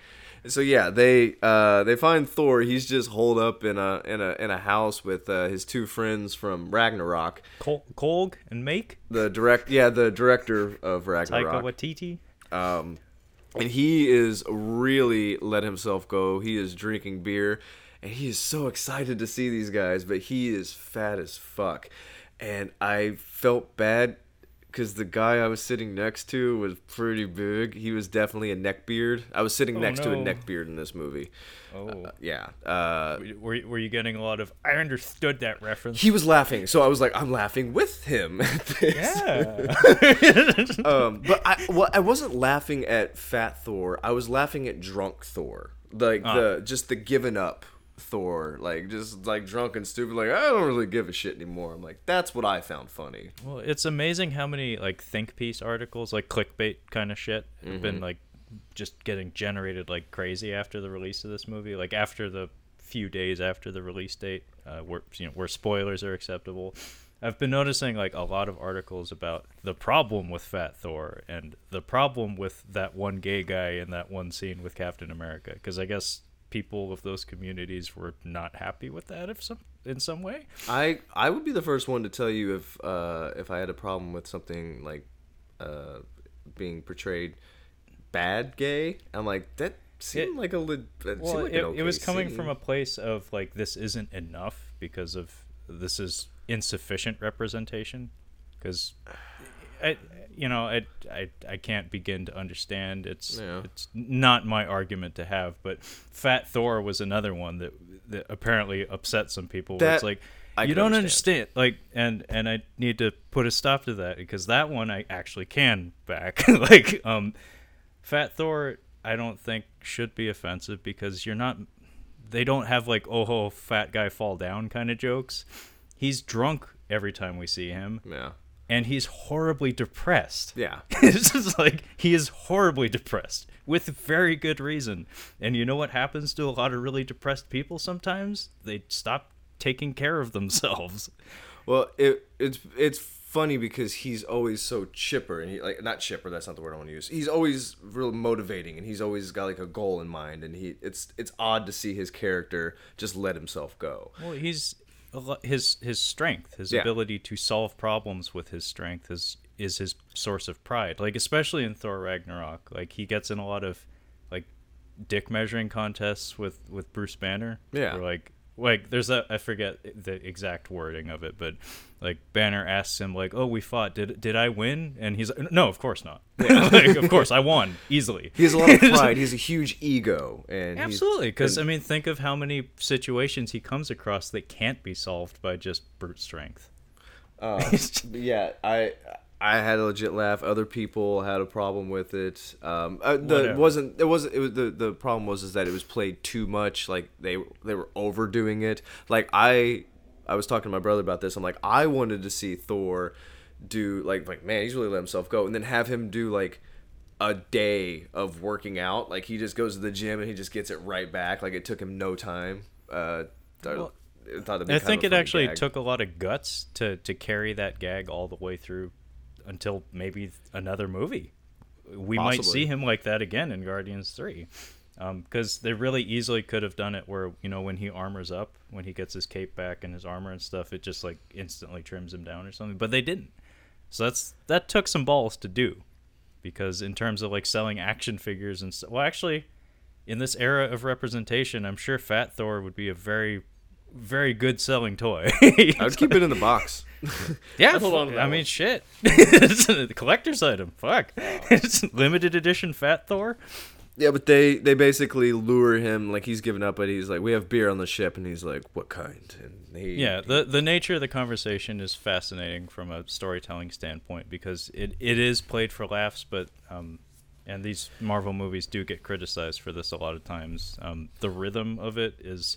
So yeah, they uh, they find Thor. He's just holed up in a in a in a house with uh, his two friends from Ragnarok. Kol- Korg and Make The direct, yeah, the director of Taika Ragnarok. Waititi. Um, and he is really let himself go. He is drinking beer, and he is so excited to see these guys. But he is fat as fuck, and I felt bad because the guy I was sitting next to was pretty big. He was definitely a neckbeard. I was sitting Oh, next to a no. neckbeard in this movie. Oh, Yeah. Uh, were were you getting a lot of? I understood that reference. he was laughing, so I was like, I'm laughing with him. at this. yeah. um, but I well, I wasn't laughing at Fat Thor. I was laughing at drunk Thor, like Ah. the just the given up Thor, like just like drunk and stupid. Like I don't really give a shit anymore. I'm like that's what I found funny. well, it's amazing how many like think piece articles, like clickbait kind of shit, have Mm-hmm. been like just getting generated like crazy after the release of this movie. Like after the few days after the release date, uh, where you know where spoilers are acceptable. I've been noticing like a lot of articles about the problem with Fat Thor and the problem with that one gay guy in that one scene with Captain America. Because I guess people of those communities were not happy with that if some in some way. I I would be the first one to tell you if uh if I had a problem with something like uh being portrayed bad gay. I'm like that seemed It- like a. It, well, seemed like it, okay it was coming scene. from a place of like this isn't enough because of this is insufficient representation because I you know I, I I can't begin to understand it's Yeah. it's not my argument to have but Fat Thor was another one that that apparently upset some people where it's like I you don't understand. understand like and and I need to put a stop to that because that one I actually can back like um Fat Thor, I don't think should be offensive because you're not. They don't have like oh ho fat guy fall down kind of jokes. He's drunk every time we see him, yeah and he's horribly depressed. yeah. it's just like he is horribly depressed with very good reason. And you know what happens to a lot of really depressed people sometimes? They stop taking care of themselves. Well, it it's it's funny because he's always so chipper and he like not chipper. That's not the word I want to use. He's always real motivating and he's always got like a goal in mind. And he it's it's odd to see his character just let himself go. Well, he's his his strength, his Yeah. ability to solve problems with his strength is is his source of pride. Like especially in Thor Ragnarok, like he gets in a lot of like dick measuring contests with with Bruce Banner. Yeah. where, like like there's a I forget the exact wording of it, but like Banner asks him like, "Oh, we fought. Did did I win?" And he's like, "No, of course not. like, of course I won easily." He has a lot of pride. he has a huge ego and Absolutely, because I mean, think of how many situations he comes across that can't be solved by just brute strength. Uh, yeah, I I had a legit laugh. Other people had a problem with it. Um, uh, the Whatever. wasn't it wasn't it was the the problem was is that it was played too much. Like they they were overdoing it. Like I I was talking to my brother about this. I'm like I wanted to see Thor do like like man he's really let himself go and then have him do like a day of working out. Like he just goes to the gym and he just gets it right back. Like it took him no time. Uh, I Well, thought be I think it actually gag. took a lot of guts to to carry that gag all the way through until maybe another movie. We might see him like that again in Guardians Three, um, because they really easily could have done it where you know when he armors up, when he gets his cape back and his armor and stuff, it just like instantly trims him down or something. But they didn't. So that's that took some balls to do, because in terms of like selling action figures and stuff, well, actually, in this era of representation, I'm sure Fat Thor would be a very, very good selling toy. I would keep it in the box. yeah, hold on that I one. mean, shit. it's a collector's item. Fuck. It's limited edition Fat Thor. Yeah, but they they basically lure him like he's giving up, but he's like, "We have beer on the ship," and he's like, "What kind?" And he Yeah, the the nature of the conversation is fascinating from a storytelling standpoint because it, it is played for laughs, but um, and these Marvel movies do get criticized for this a lot of times. Um, the rhythm of it is.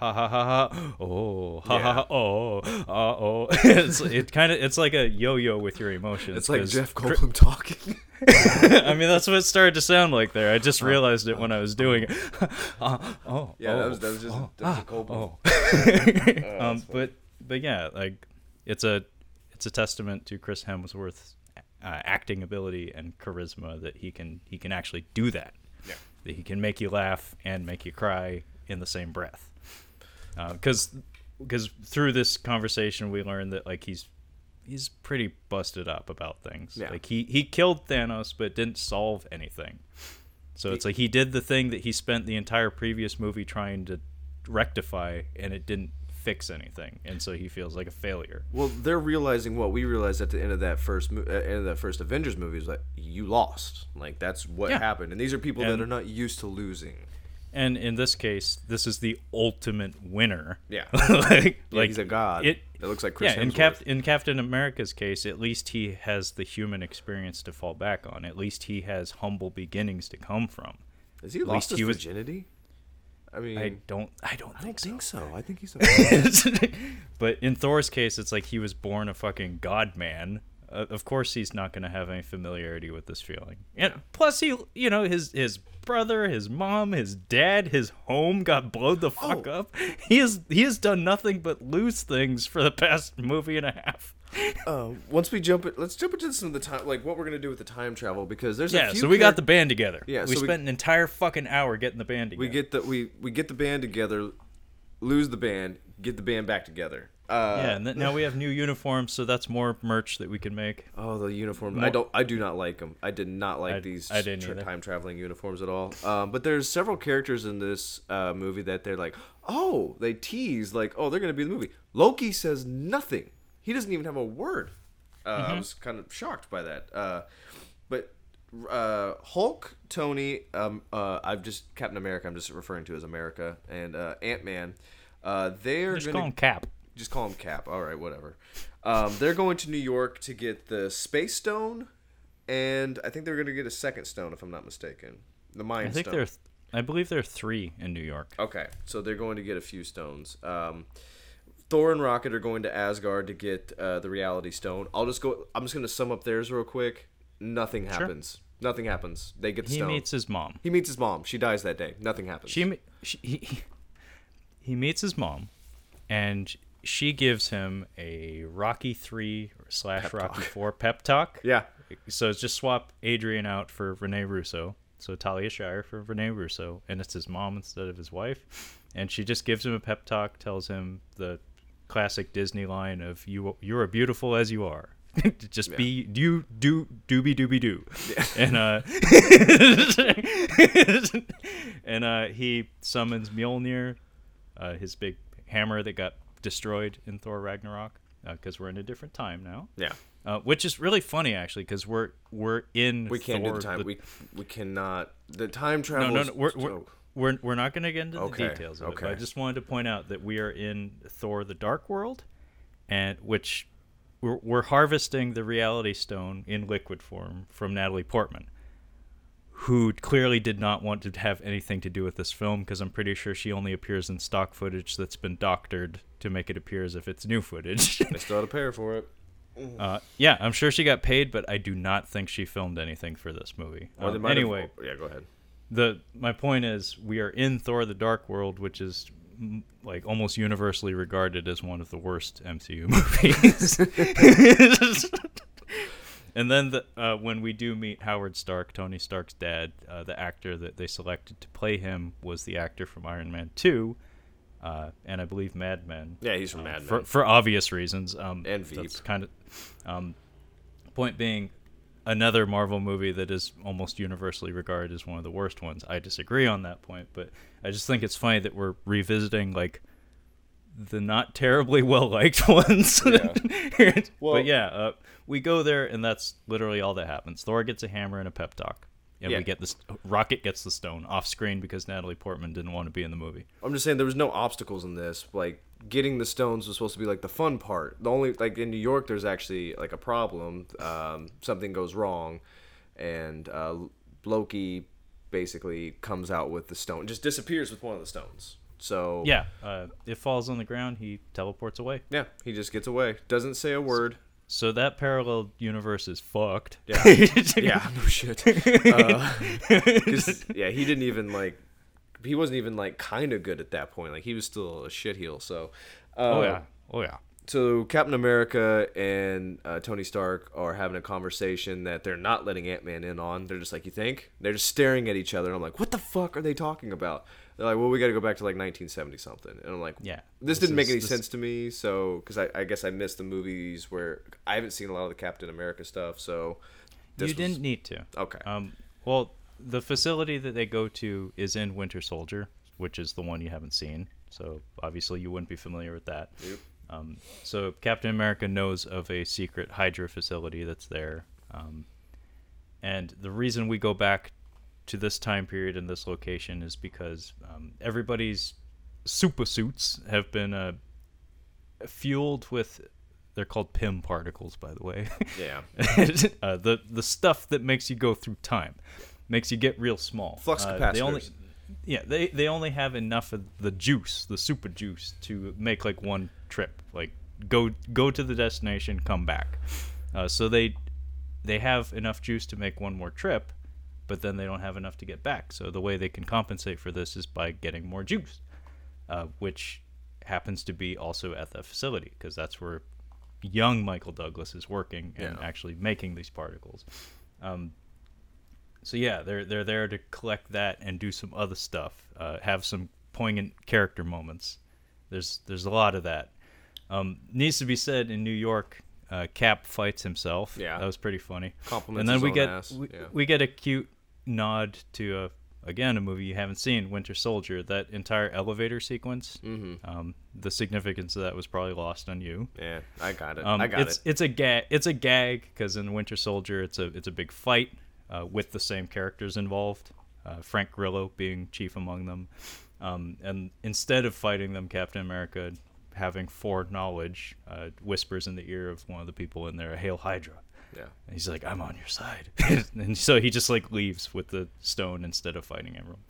Ha ha ha ha! Oh, ha ha ha! Oh, uh oh! it's it kind of it's like a yo-yo with your emotions. it's like Jeff Goldblum talking. I mean, that's what it started to sound like there. I just realized it when I was doing it. Uh, oh, Yeah, oh, that was that was just oh, that was ah, Goldblum. oh. um, but but yeah, like it's a it's a testament to Chris Hemsworth's uh, acting ability and charisma that he can he can actually do that. Yeah. That he can make you laugh and make you cry in the same breath. Because because through this conversation we learned that like he's he's pretty busted up about things. Yeah. Like he he killed Thanos but didn't solve anything. So it's like he did the thing that he spent the entire previous movie trying to rectify and it didn't fix anything. And so he feels like a failure. Well, they're realizing what we realized at the end of that first mo- uh, end of that first Avengers movie is that you lost. Like that's what Yeah. happened, and these are people that are not used to losing. And in this case, this is the ultimate winner. Yeah. like, Like he's a god. It, It looks like Chris yeah, in, Hemsworth. Cap- in Captain America's case, at least he has the human experience to fall back on. At least he has humble beginnings to come from. Has he at lost his he was- virginity? I mean, I don't. I don't I think don't so. think so. I think he's. A- but in Thor's case, it's like he was born a fucking god man. Uh, of course, he's not going to have any familiarity with this feeling. And plus, he, you know, his his brother, his mom, his dad, his home got blowed the fuck Oh. up. He has he has done nothing but lose things for the past movie and a half. uh, once we jump it, let's jump into some of the time, like what we're gonna do with the time travel, because there's Yeah, a few so we got the band together. Yeah, we so we- spent an entire fucking hour getting the band together. we get the we we get the band together, lose the band, get the band back together. Uh, yeah, and then, now we have new uniforms, so that's more merch that we can make. Oh, the uniform. Mo- I don't. I do not like them. I did not like I- these I didn't tra- time traveling uniforms at all. Um, but there's several characters in this uh, movie that they're like, oh, they tease like, oh, they're gonna be in the movie. Loki says nothing. He doesn't even have a word. Uh, Mm-hmm. I was kind of shocked by that. Uh, but uh, Hulk, Tony, um, uh, I've just Captain America. I'm just referring to as America and uh, Ant Man. Uh, they're Just gonna call him Cap. Just call him Cap. All right, whatever. Um, they're going to New York to get the Space Stone, and I think they're going to get a second stone, if I'm not mistaken. The Mind I think Stone. there, are th- I believe there are three in New York. Okay, so they're going to get a few stones. Um, Thor and Rocket are going to Asgard to get uh, the Reality Stone. I'll just go. I'm just going to sum up theirs real quick. Nothing happens. Nothing happens. They get the He stone. meets his mom. he meets his mom. She dies that day. Nothing happens. She, she he, he meets his mom, and she gives him a Rocky three slash Rocky four pep talk. yeah. So it's just swap Adrian out for Rene Russo. So Talia Shire for Rene Russo, and it's his mom instead of his wife. And she just gives him a pep talk, tells him the classic Disney line of "You you are beautiful as you are." just be do do dooby dooby doo, and uh, and uh, he summons Mjolnir, uh, his big hammer that got destroyed in Thor Ragnarok, because we're in a different time now. Yeah. Uh, which is really funny actually because we're we're in We can't Thor, do the time. the- we we cannot. The time no travel. no is no we're we're, we're, we're not going to get into Okay, the details of it. But I just wanted to point out that we are in Thor: The Dark World, and which we're, we're harvesting the reality stone in liquid form from Natalie Portman, who clearly did not want to have anything to do with this film because I'm pretty sure she only appears in stock footage that's been doctored to make it appear as if it's new footage. They still had to pay her for it. uh, yeah, I'm sure she got paid, but I do not think she filmed anything for this movie. They Um, might have- anyway, yeah, go ahead. the my point is we are in Thor: The Dark World, which is like almost universally regarded as one of the worst MCU movies. and then the, uh, when we do meet Howard Stark, Tony Stark's dad, uh, the actor that they selected to play him was the actor from Iron Man Two, uh, and I believe Mad Men. Yeah, he's from Uh, Mad Men. for for obvious reasons. Um, And Veep. That's kind of. Um, point being, another Marvel movie that is almost universally regarded as one of the worst ones. I disagree on that point, but I just think it's funny that we're revisiting like the not terribly well liked ones. Well- but yeah, uh, we go there, and that's literally all that happens. Thor gets a hammer and a pep talk. And Yeah. we get this. Rocket gets the stone off screen because Natalie Portman didn't want to be in the movie. I'm just saying there was no obstacles in this. Like getting the stones was supposed to be like the fun part. The only like in New York, there's actually like a problem. Um, something goes wrong, and uh, Loki basically comes out with the stone, just disappears with one of the stones. So Yeah, uh, it falls on the ground. He teleports away. yeah, he just gets away. Doesn't say a word. So that parallel universe is fucked. Yeah. yeah, no shit. Uh, yeah, he didn't even like. He wasn't even like kind of good at that point. Like he was still a shitheel. So. Uh, Oh yeah. Oh yeah. so Captain America and uh, Tony Stark are having a conversation that they're not letting Ant Man in on. They're just like, "You think?" They're just staring at each other. And I'm like, "What the fuck are they talking about?" They're like, "Well, we got to go back to like 1970 something." And I'm like, Yeah. this, This didn't make any this- sense to me." So, because I, I guess I missed the movies where I haven't seen a lot of the Captain America stuff. So, You was- didn't need to. Okay. Um. Well, the facility that they go to is in Winter Soldier, which is the one you haven't seen. So obviously you wouldn't be familiar with that. Yep. Um, so Captain America knows of a secret Hydra facility that's there. Um, and the reason we go back to this time period and this location is because um, everybody's super suits have been uh, fueled with. They're called Pym particles, by the way. yeah, uh, the the stuff that makes you go through time, makes you get real small. Flux Uh, They only, capacitors. yeah, they they only have enough of the juice, the super juice, to make like one trip. Like go go to the destination, come back. Uh, so they they have enough juice to make one more trip, but then they don't have enough to get back. So the way they can compensate for this is by getting more juice, uh, which happens to be also at the facility because that's where young Michael Douglas is working and Yeah. actually making these particles. Um, so yeah, they're they're there to collect that and do some other stuff. Uh, have some poignant character moments. There's there's a lot of that. Um, needs to be said in New York, uh, Cap fights himself. Yeah. that was pretty funny. Compliments and then his we get we, Yeah. we get a cute nod to a again a movie you haven't seen, Winter Soldier. That entire elevator sequence. Mhm. Um, the significance of that was probably lost on you. yeah, I got it. Um, I got it's it. it's a gag. It's a gag because in Winter Soldier, it's a it's a big fight uh, with the same characters involved. Uh, Frank Grillo being chief among them, um, and instead of fighting them, Captain America, having foreknowledge, uh, whispers in the ear of one of the people in there, "Hail Hydra!" Yeah. And he's like, "I'm on your side," and so he just like leaves with the stone instead of fighting everyone.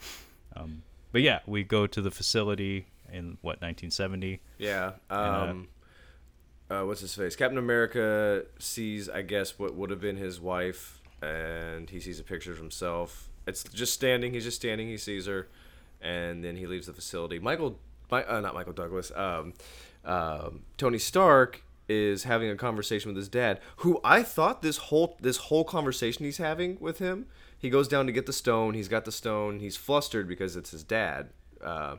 Um, but yeah, we go to the facility in what 1970. Yeah. uh, Um, uh, what's his face? Captain America sees, I guess, what would have been his wife, and he sees a picture of himself. It's just standing. He's just standing. He sees her, and then he leaves the facility. Michael, my, uh, not Michael Douglas. Um, um, Tony Stark is having a conversation with his dad, who I thought this whole this whole conversation he's having with him. He goes down to get the stone. He's got the stone. He's flustered because it's his dad. Uh,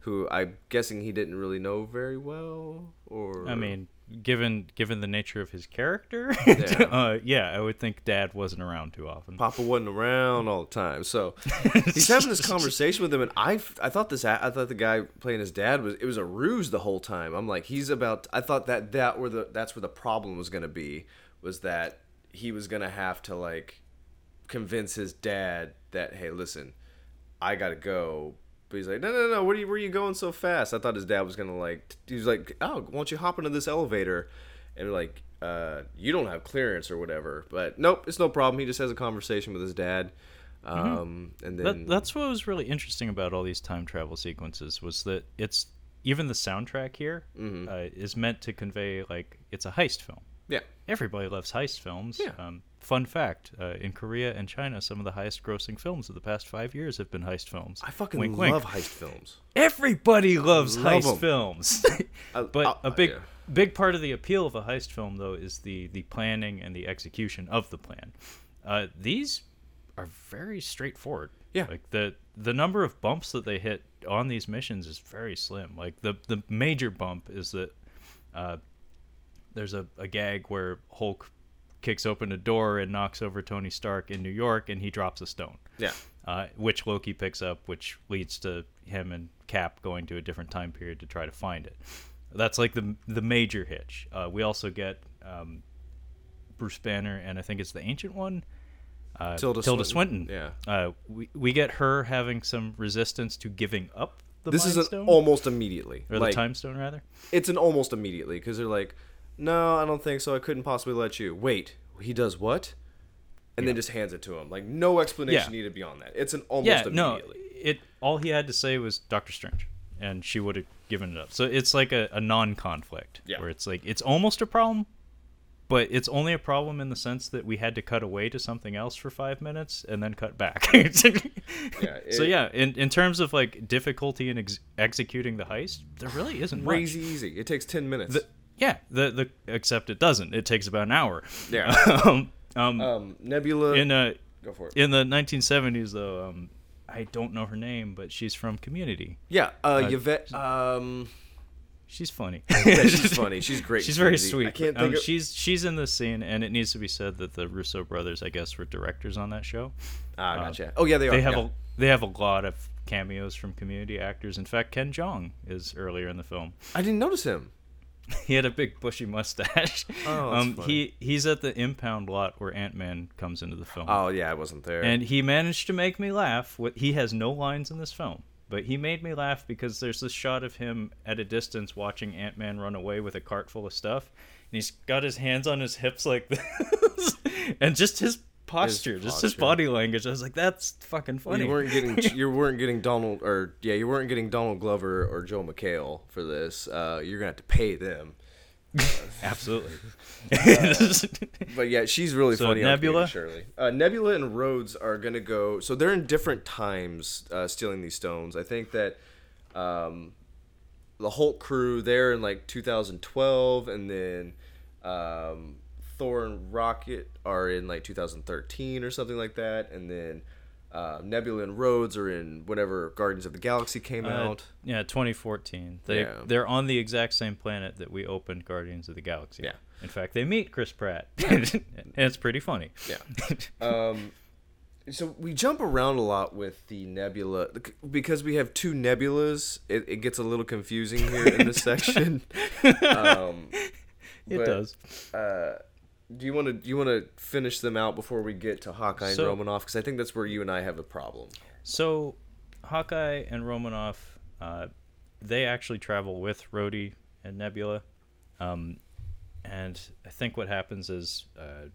who I'm guessing he didn't really know very well, or I mean, given given the nature of his character, Yeah. uh, yeah, I would think Dad wasn't around too often. Papa wasn't around all the time, so he's having this conversation with him, and I I thought this I thought the guy playing his dad was it was a ruse the whole time. I'm like he's about I thought that that where the that's where the problem was gonna be was that he was gonna have to like convince his dad that hey listen I gotta go. But he's like, no, no, no. Where, are you, where are you going so fast? I thought his dad was gonna like. He was like, oh, why don't you hop into this elevator? and like, uh, you don't have clearance or whatever. But nope, it's no problem. He just has a conversation with his dad, um, and then That, that's what was really interesting about all these time travel sequences was that it's even the soundtrack here Mm-hmm. uh, is meant to convey like it's a heist film. yeah, Everybody loves heist films. Yeah. Um, fun fact: uh, in Korea and China, some of the highest-grossing films of the past five years have been heist films. I fucking Wink, love wink. heist films. Everybody loves Love heist 'em. films. I- but I- a big yeah. big part of the appeal of a heist film though is the the planning and the execution of the plan. Uh, these are very straightforward. Yeah. Like the the number of bumps that they hit on these missions is very slim. Like the the major bump is that uh, there's a, a gag where Hulk kicks open a door and knocks over Tony Stark in New York and he drops a stone Yeah, uh, which Loki picks up, which leads to him and Cap going to a different time period to try to find it. That's like the the major hitch. Uh, we also get um, Bruce Banner, and I think it's the Ancient One, uh, Tilda Tilda Swinton. Swinton. Yeah. Uh, we we get her having some resistance to giving up the this is an Stone almost immediately. or like, the Time Stone rather. it's an almost immediately because they're like, no, I don't think so. I couldn't possibly let you. Wait, he does what? And then just hands it to him. Like no explanation Yeah. needed beyond that. It's an almost yeah, no, it all he had to say was Doctor Strange, and she would have given it up. So it's like a, a non-conflict, Yeah. where it's like it's almost a problem, but it's only a problem in the sense that we had to cut away to something else for five minutes and then cut back. so it- yeah, in in terms of like difficulty in ex- executing the heist, there really isn't much. Crazy easy. It takes ten minutes. The, yeah, the the except it doesn't. It takes about an hour. yeah. um, um, um, Nebula. in uh go for it. in the 1970s though, um, I don't know her name, but she's from Community. yeah. Uh, Yvette. Um, She's funny. yeah, she's funny. She's great. She's very sweet. I can't Um, think of. she's she's in the scene, and it needs to be said that the Russo brothers, I guess, were directors on that show. ah, gotcha. Oh yeah, they are. They have yeah. a they have a lot of cameos from Community actors. In fact, Ken Jeong is earlier in the film. I didn't notice him. He had a big bushy mustache. Oh, that's um, he he's at the impound lot where Ant Man comes into the film. Oh yeah, I wasn't there. and he managed to make me laugh. With he has no lines in this film, but he made me laugh because there's this shot of him at a distance watching Ant Man run away with a cart full of stuff, and he's got his hands on his hips like this, and just his posture, just his body language. I was like, that's fucking funny. you weren't getting you weren't getting Donald or yeah you weren't getting Donald Glover or Joel McHale for this. Uh, you're gonna have to pay them. Absolutely. But yeah, she's really So funny. Nebula? Shirley. Uh, Nebula and Rhodes are gonna go. So they're in different times uh, stealing these stones. I think that um, the Hulk crew they're in like 2012, and then um, Thor and Rocket are in like 2013 or something like that, and then. Uh, Nebula and Rhodes are in whenever Guardians of the Galaxy came Uh, out. yeah, 2014. They Yeah. they're on the exact same planet that we opened Guardians of the Galaxy. Yeah. In fact, they meet Chris Pratt, and it's pretty funny. Yeah. um, so we jump around a lot with the nebula because we have two nebulas. It, it gets a little confusing here in this section. Um, It but, does. Uh, do you want to do you want to finish them out before we get to Hawkeye and So- Romanoff? Because I think that's where you and I have a problem. So, Hawkeye and Romanoff, uh, they actually travel with Rhodey and Nebula, um, and I think what happens is uh,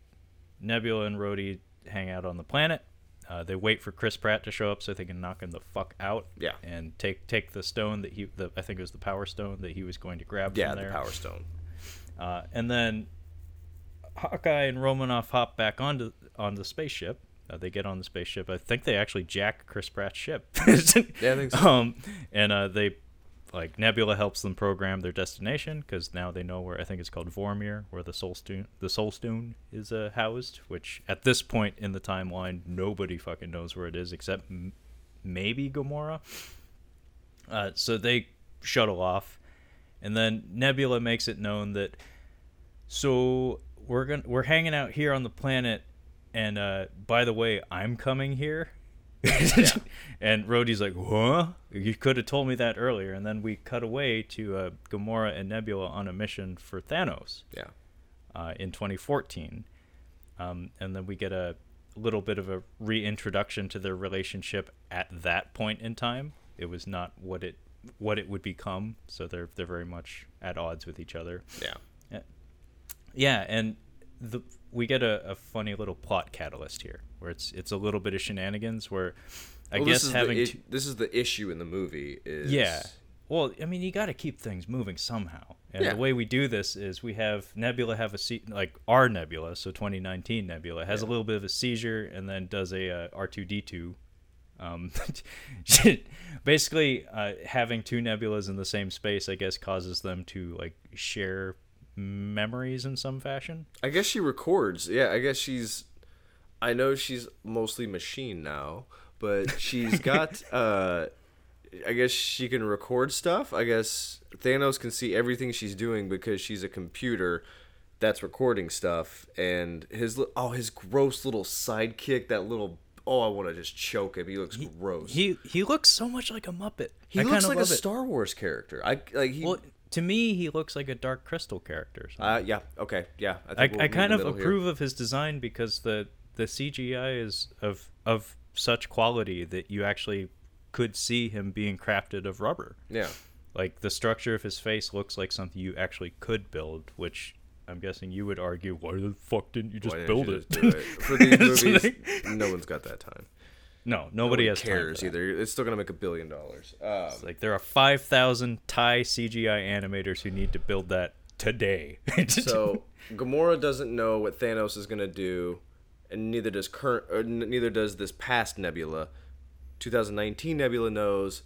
Nebula and Rhodey hang out on the planet. Uh, they wait for Chris Pratt to show up so they can knock him the fuck out. Yeah. And take take the stone that he, the, I think it was the Power Stone that he was going to grab Yeah, from the there. Power Stone. Uh, and then Hawkeye and Romanoff hop back onto on the spaceship. Uh, they get on the spaceship. I think they actually jack Chris Pratt's ship. Yeah, I think so. Um, and uh, they like Nebula helps them program their destination because now they know where I think it's called Vormir, where the Soul Stone the Soul Stone is uh, housed. Which at this point in the timeline, nobody fucking knows where it is except m- maybe Gamora. Uh, so they shuttle off, and then Nebula makes it known that so we're gonna we're hanging out here on the planet, and uh, by the way, I'm coming here. and Rhodey's like, "Huh? You could have told me that earlier." And then we cut away to uh, Gamora and Nebula on a mission for Thanos Yeah. uh, in 2014, um, and then we get a little bit of a reintroduction to their relationship at that point in time. It was not what it what it would become, so they're they're very much at odds with each other. Yeah. Yeah, and the we get a, a funny little plot catalyst here, where it's it's a little bit of shenanigans. Where I Well, guess this is having the, this is the issue in the movie is Yeah. Well, I mean, you got to keep things moving somehow. And Yeah. the way we do this is we have Nebula have a se- like our Nebula, so 2019 Nebula has a little bit of a seizure and then does a uh, R2D2. Um, basically, uh, having two nebulas in the same space, I guess, causes them to like share memories in some fashion. I guess she records. Yeah, I guess she's. I know she's mostly machine now, but she's got. uh I guess she can record stuff. I guess Thanos can see everything she's doing because she's a computer that's recording stuff. And his oh, his gross little sidekick, that little oh, I want to just choke him. He looks gross. He he looks so much like a Muppet. he I looks like a. Star Wars character. I like he. Well, to me, he looks like a Dark Crystal character. or something. uh, yeah. Okay. Yeah. I, think we'll I kind of middle here. approve of his design because the the CGI is of of such quality that you actually could see him being crafted of rubber. Yeah. Like the structure of his face looks like something you actually could build, which I'm guessing you would argue, why the fuck didn't you just Why build you it? just it? For these movies, like- no one's got that time. No, nobody has time for cares either. It's still gonna make a billion dollars. Um, It's like there are five thousand Thai CGI animators who need to build that today. so Gamora doesn't know what Thanos is gonna do, and neither does current, neither does this past Nebula. 2019 Nebula knows,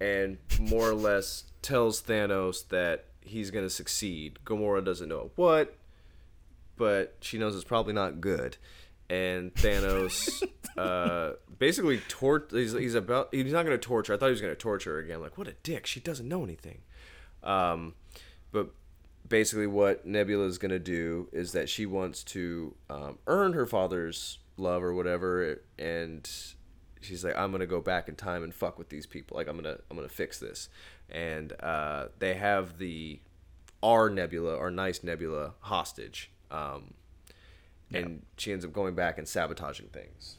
and more or less tells Thanos that he's gonna succeed. Gamora doesn't know what, but she knows it's probably not good. And Thanos, uh, basically, tort. He's, he's about he's not gonna torture. I thought he was gonna torture her again. Like, what a dick! She doesn't know anything. Um, but basically, what Nebula is gonna do is that she wants to um, earn her father's love or whatever, and she's like, I'm gonna go back in time and fuck with these people. Like, I'm gonna I'm gonna fix this. And uh, they have the our Nebula, our nice Nebula, hostage. Um, and she ends up going back and sabotaging things.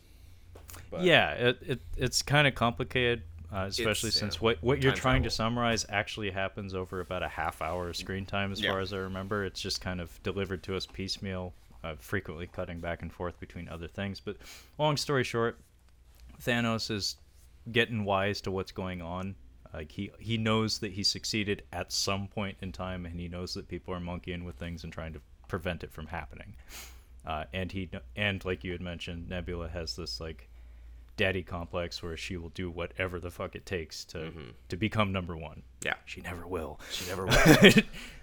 But- yeah, it, it it's kind of complicated, uh, especially since yeah, what what you're trying to summarize actually happens over about a half hour of screen time, as Yeah. far as I remember. It's just kind of delivered to us piecemeal, uh, frequently cutting back and forth between other things. But long story short, Thanos is getting wise to what's going on. Like he he knows that he succeeded at some point in time, and he knows that people are monkeying with things and trying to prevent it from happening. Uh, and he and like you had mentioned, Nebula has this like daddy complex where she will do whatever the fuck it takes to to become number one. Yeah. She never will. She never will.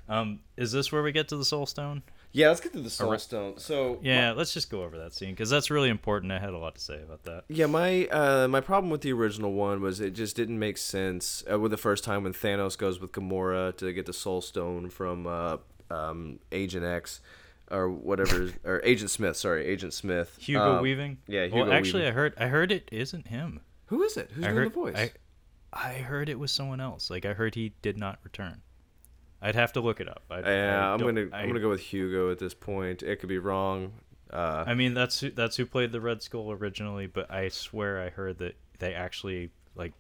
um, is this where we get to the Soul Stone? yeah, let's get to the Soul Stone. So Yeah, let's just go over that scene because that's really important. I had a lot to say about that. Yeah, my uh, my problem with the original one was it just didn't make sense uh, with the first time when Thanos goes with Gamora to get the Soul Stone from uh, um, Agent X or whatever or Agent Smith. Sorry, Agent Smith. Hugo Um, Weaving. Yeah, Hugo Well, actually, Weaving. I heard I heard it isn't him. Who is it? Who's I doing heard the voice? I, I heard it was someone else. Like I heard he did not return. I'd have to look it up. I, yeah, I I'm gonna I, I'm gonna go with Hugo at this point. It could be wrong. Uh, I mean, that's who, that's who played the Red Skull originally, but I swear I heard that they actually like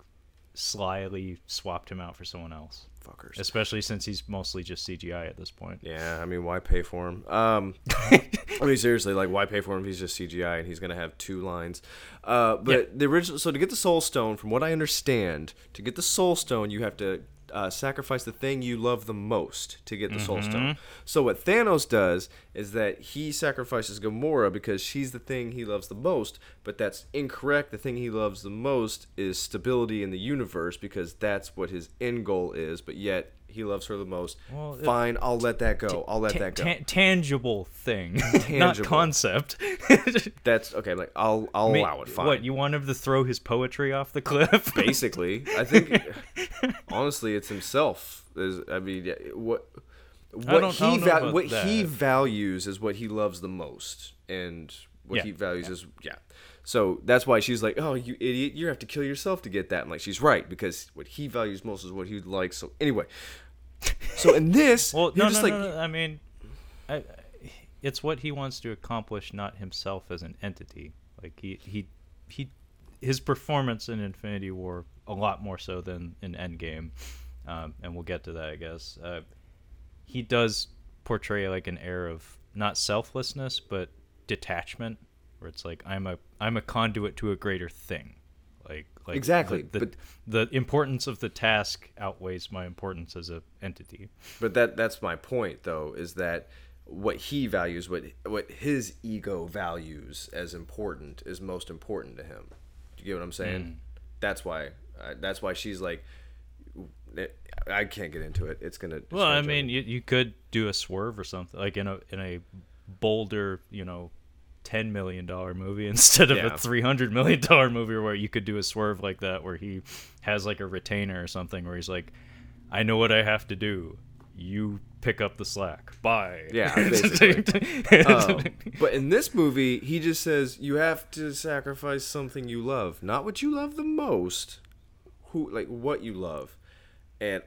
slyly swapped him out for someone else. Fuckers. Especially since he's mostly just CGI at this point. Yeah, I mean, why pay for him? Um, I mean, seriously, like, why pay for him if he's just CGI and he's gonna have two lines? Uh, but Yeah. the original, so to get the Soul Stone, from what I understand, to get the Soul Stone, you have to uh, sacrifice the thing you love the most to get the Soul Stone. So what Thanos does is that he sacrifices Gamora because she's the thing he loves the most, but that's incorrect. The thing he loves the most is stability in the universe because that's what his end goal is. But yet he loves her the most. Well, Fine, I'll let that go. I'll let that go. ta- tangible thing, not Tangible. concept. That's okay. Like I'll I'll Ma- allow it. Fine. What you want him to throw his poetry off the cliff? Basically, I think honestly, it's himself. Is I mean, yeah, what what don't- I he don't know val- about what he that. values is what he loves the most, and what Yeah, he values is yeah. So that's why she's like, "Oh, you idiot! You have to kill yourself to get that." I'm like, she's right because what he values most is what he likes. So anyway, so in this, well, you're no, just no, like, no, no. I mean, I, it's what he wants to accomplish, not himself as an entity. Like he he he, his performance in Infinity War a lot more so than in Endgame, um, and we'll get to that, I guess. Uh, he does portray like an air of not selflessness but detachment, where it's like I'm a I'm a conduit to a greater thing, like Exactly, The, the, but- the importance of the task outweighs my importance as a entity. But that that's my point though is that what he values, what what his ego values as important is most important to him. Do you get what I'm saying? That's why uh, that's why she's like I can't get into it. It's going to Well, I mean, you, you could do a swerve or something like in a in a bolder, you know, ten million dollar movie instead of Yeah. a three hundred million dollar movie where you could do a swerve like that where he has like a retainer or something where he's like, I know what I have to do. You pick up the slack. Bye. Yeah, basically. Um, but in this movie, he just says you have to sacrifice something you love, not what you love the most, who like what you love, and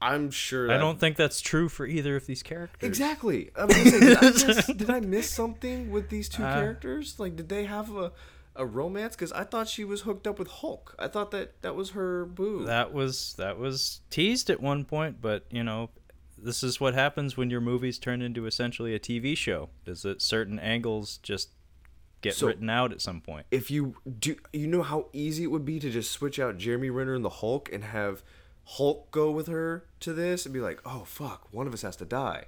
I'm sure I don't think that's true for either of these characters. exactly. I gonna say, did, I miss, did I miss something with these two Uh, characters? Like, did they have a a romance? Because I thought she was hooked up with Hulk. I thought that that was her boo. That was that was teased at one point, but you know, this is what happens when your movies turn into essentially a TV show. Is that certain angles just get So- written out at some point? if you do you know how easy it would be to just switch out Jeremy Renner and the Hulk and have Hulk go with her to this and be like, "Oh fuck, one of us has to die."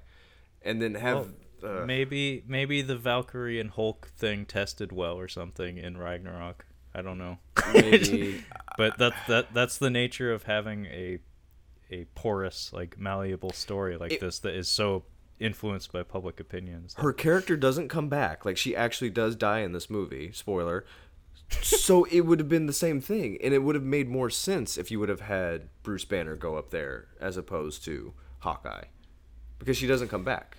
And then have uh, maybe maybe the Valkyrie and Hulk thing tested well or something in Ragnarok. I don't know. maybe but that that that's the nature of having a a porous like malleable story like It- this that is so influenced by public opinions. her character doesn't come back. Like she actually does die in this movie. Spoiler. So it would have been the same thing, and it would have made more sense if you would have had Bruce Banner go up there as opposed to Hawkeye, because she doesn't come back.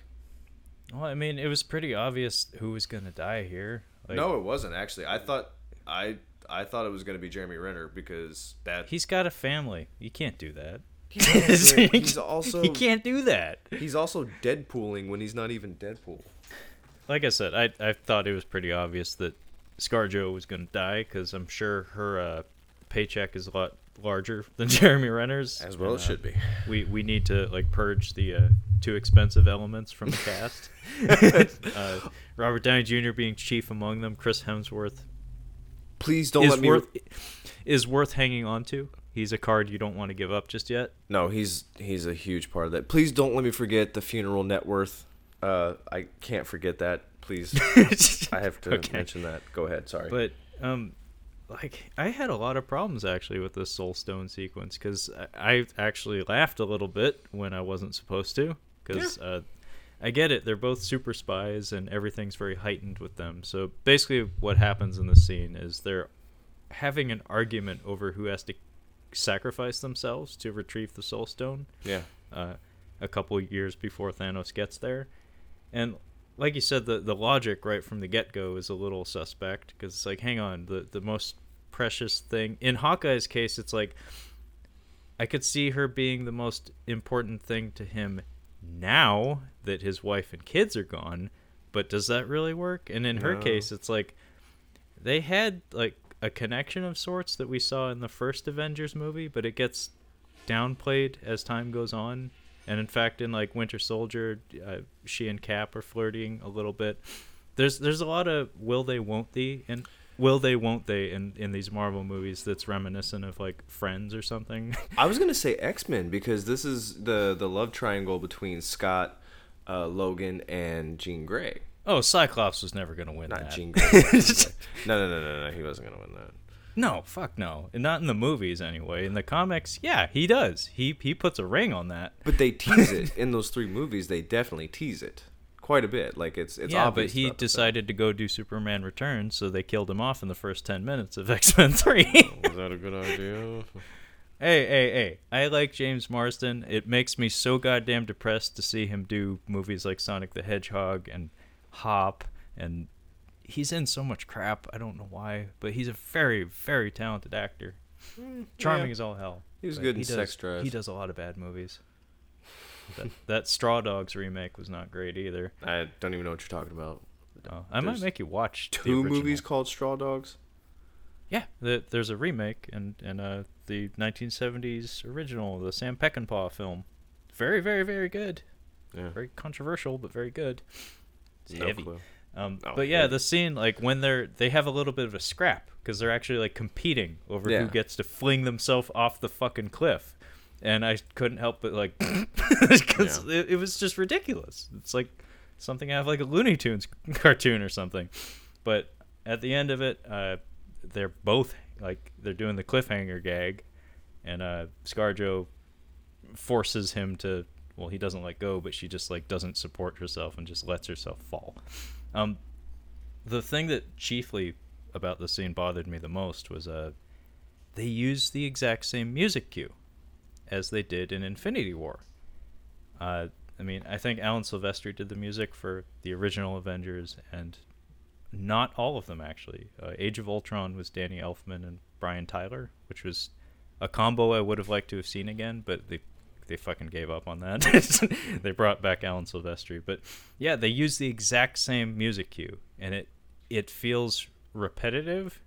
Well, I mean, it was pretty obvious who was gonna die here. Like, no, it wasn't actually. I thought I I thought it was going to be Jeremy Renner because that He's got a family. You can't do that. he's also he can't do that. he's also Deadpooling when he's not even Deadpool. Like I said, I I thought it was pretty obvious that ScarJo was going to die because I'm sure her uh, paycheck is a lot larger than Jeremy Renner's. As well, and, it uh, should be. We we need to like purge the uh, too expensive elements from the cast. uh, Robert Downey Jr. being chief among them. Chris Hemsworth Please don't is let me. worth is worth hanging on to. He's a card you don't want to give up just yet. No, he's he's a huge part of that. Please don't let me forget the funeral net worth. Uh, I can't forget that. Please, I have to Okay. mention that. Go ahead. Sorry. But um, like I had a lot of problems actually with the Soul Stone sequence because I, I actually laughed a little bit when I wasn't supposed to because uh, I get it. They're both super spies and everything's very heightened with them. So basically, what happens in the scene is they're having an argument over who has to sacrifice themselves to retrieve the Soul Stone yeah. uh, a couple years before Thanos gets there. And like you said, the the logic right from the get go is a little suspect because it's like, hang on, the the most precious thing in Hawkeye's case, it's like I could see her being the most important thing to him now that his wife and kids are gone. But does that really work? And in her case, it's like they had like a connection of sorts that we saw in the first Avengers movie, but it gets downplayed as time goes on. And in fact, in like Winter Soldier, uh, she and Cap are flirting a little bit. There's there's a lot of will they won't they and will they won't they in in these Marvel movies that's reminiscent of like Friends or something. I was gonna say X Men because this is the the love triangle between Scott, uh, Logan, and Jean Grey. oh, Cyclops was never gonna win Not that. Jean Grey. no, no, no, no, no. He wasn't gonna win that. No, fuck no, not in the movies anyway. In the comics, yeah, he does. He he puts a ring on that. But they tease it in those three movies. They definitely tease it quite a bit. Like it's it's yeah, but obvious he throughout the film. decided to go do Superman Returns, so they killed him off in the first ten minutes of X Men Three. Oh, was that a good idea? Hey, hey, hey. I like James Marsden. It makes me so goddamn depressed to see him do movies like Sonic the Hedgehog and Hop and he's in so much crap. I don't know why, but he's a very, very talented actor. Charming yeah. as all hell. He was but good in does, Sex Drive. He does a lot of bad movies. That, that Straw Dogs remake was not great either. I don't even know what you're talking about. Oh, I might make you watch Two original. movies called Straw Dogs. Yeah, the, there's a remake and and uh the 1970s original, the Sam Peckinpah film. Very, very, very good. Yeah. very controversial, but very good. It's No heavy. clue. Um, Oh, but yeah, yeah. the scene like when they're they have a little bit of a scrap because they're actually like competing over Yeah. who gets to fling themselves off the fucking cliff, and I couldn't help but like because it, it was just ridiculous. It's like something out of like a Looney Tunes cartoon or something. But at the end of it, uh, they're both like they're doing the cliffhanger gag, and uh, ScarJo forces him to. Well, he doesn't let go, but she just like doesn't support herself and just lets herself fall. Um, the thing that chiefly about the scene bothered me the most was uh, they used the exact same music cue as they did in Infinity War. Uh, I mean, I think Alan Silvestri did the music for the original Avengers, and not all of them actually. Uh, Age of Ultron was Danny Elfman and Brian Tyler, which was a combo I would have liked to have seen again, but they they fucking gave up on that. they brought back Alan Silvestri, but yeah, they use the exact same music cue, and it it feels repetitive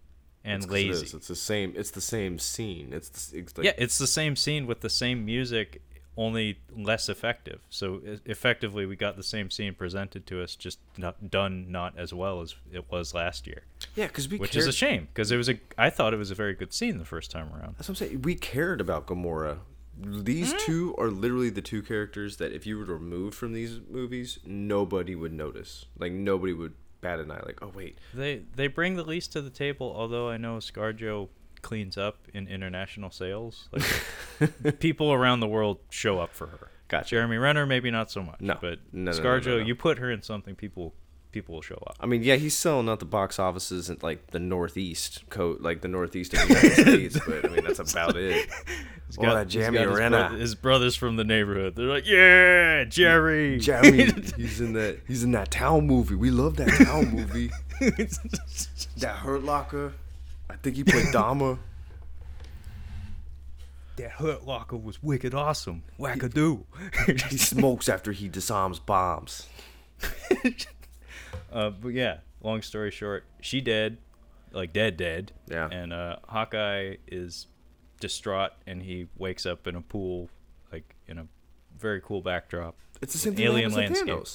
and It's it lazy. is. It's the same. It's the same scene. It's, the, it's like, yeah, it's the same scene with the same music, only less effective. So effectively, we got the same scene presented to us, just not done not as well as it was last year, yeah, because we which cared, is a shame because it was a. I thought it was a very good scene the first time around. That's what I'm saying. We cared about Gamora. These Mm. two are literally the two characters that if you were to remove from these movies, nobody would notice. Like nobody would bat an eye. Like, oh wait, They they bring the least to the table, although I know ScarJo cleans up in international sales. Like people around the world show up for her. Gotcha. Jeremy Renner maybe not so much. No. but No, no, no, ScarJo, no, no. you put her in something, people people will show up. I mean, yeah, he's selling out the box offices in like the northeast coat, like the northeast of the United States. But I mean, that's about it. He's Oh, got- that he's got Jeremy his, bro- his brothers from the neighborhood. They're like, yeah, Jerry. Jerry, he's in that. He's in that town movie. We love that town movie. that Hurt Locker. I think he played Dama. that Hurt Locker was wicked awesome. Wackadoo. He smokes after he disarms bombs. Uh, but yeah, long story short, she dead, like dead, dead. Yeah. And uh, Hawkeye is distraught, and he wakes up in a pool, like in a very cool backdrop. It's the same thing alien landscape.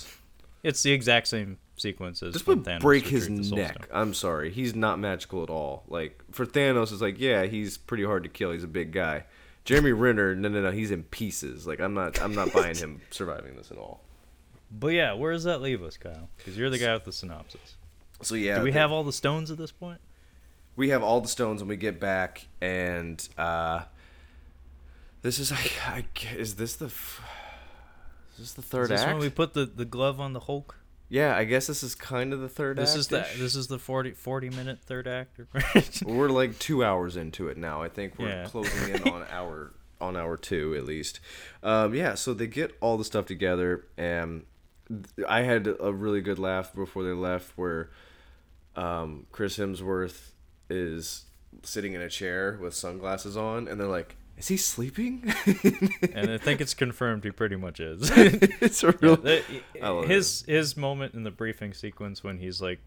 It's the exact same sequence as This would Thanos break his retrieved the Soul neck. I'm sorry. He's not magical at all. Like for Thanos, it's like yeah, he's pretty hard to kill. He's a big guy. Jeremy Renner, no, no, no, he's in pieces. Like I'm not, I'm not buying him surviving this at all. But yeah, where does that leave us, Kyle? Because you're the guy with the synopsis. So yeah, Do we the- have all the stones at this point? we have all the stones when we get back, and uh, this is like, I, is this the, f- is this the Is third this act? when we put the, the glove on the Hulk? yeah, I guess this is kind of the third This act. is the this is the 40, 40 minute third act. Or we're like two hours into it now. I think we're Yeah. closing in on hour on hour two at least. Um, yeah, so they get all the stuff together, and I had a really good laugh before they left, where um, Chris Hemsworth is sitting in a chair with sunglasses on, and they're like, "Is he sleeping?" and I think it's confirmed he pretty much is. it's a Yeah, real. the- love his his moment in the briefing sequence when he's like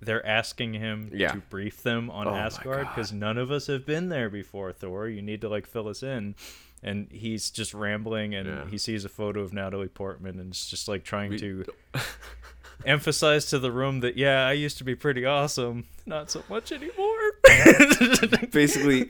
they're asking him Yeah. to brief them on Oh Asgard because none of us have been there before. Thor, you need to like fill us in, and he's just rambling, and Yeah. he sees a photo of Natalie Portman, and it's just like trying We- to emphasize to the room that yeah, I used to be pretty awesome, not so much anymore. basically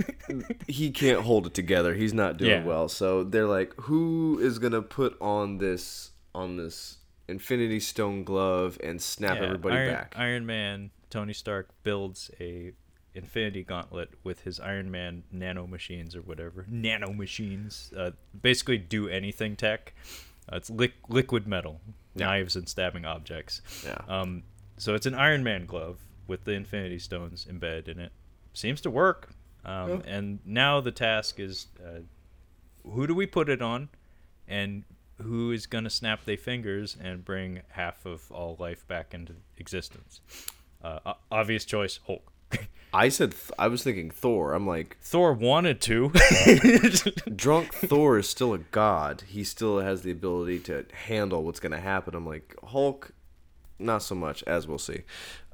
he can't hold it together he's not doing Yeah. well so they're like who is gonna put on this on this infinity stone glove and snap Yeah, everybody Iron, back Iron Man, Tony Stark builds a Infinity Gauntlet with his Iron Man nano machines or whatever. Nano machines, uh, basically do anything tech. Uh, it's liq- liquid metal, Yeah. knives and stabbing objects. yeah Um, so it's an Iron Man glove with the Infinity Stones embedded in it. Seems to work. Um, Yeah. And now the task is, uh, who do we put it on, and who is gonna snap their fingers and bring half of all life back into existence? Uh, obvious choice, Hulk. I said th- i was thinking thor i'm like Thor wanted to. drunk thor is still a god he still has the ability to handle what's gonna happen i'm like hulk not so much as we'll see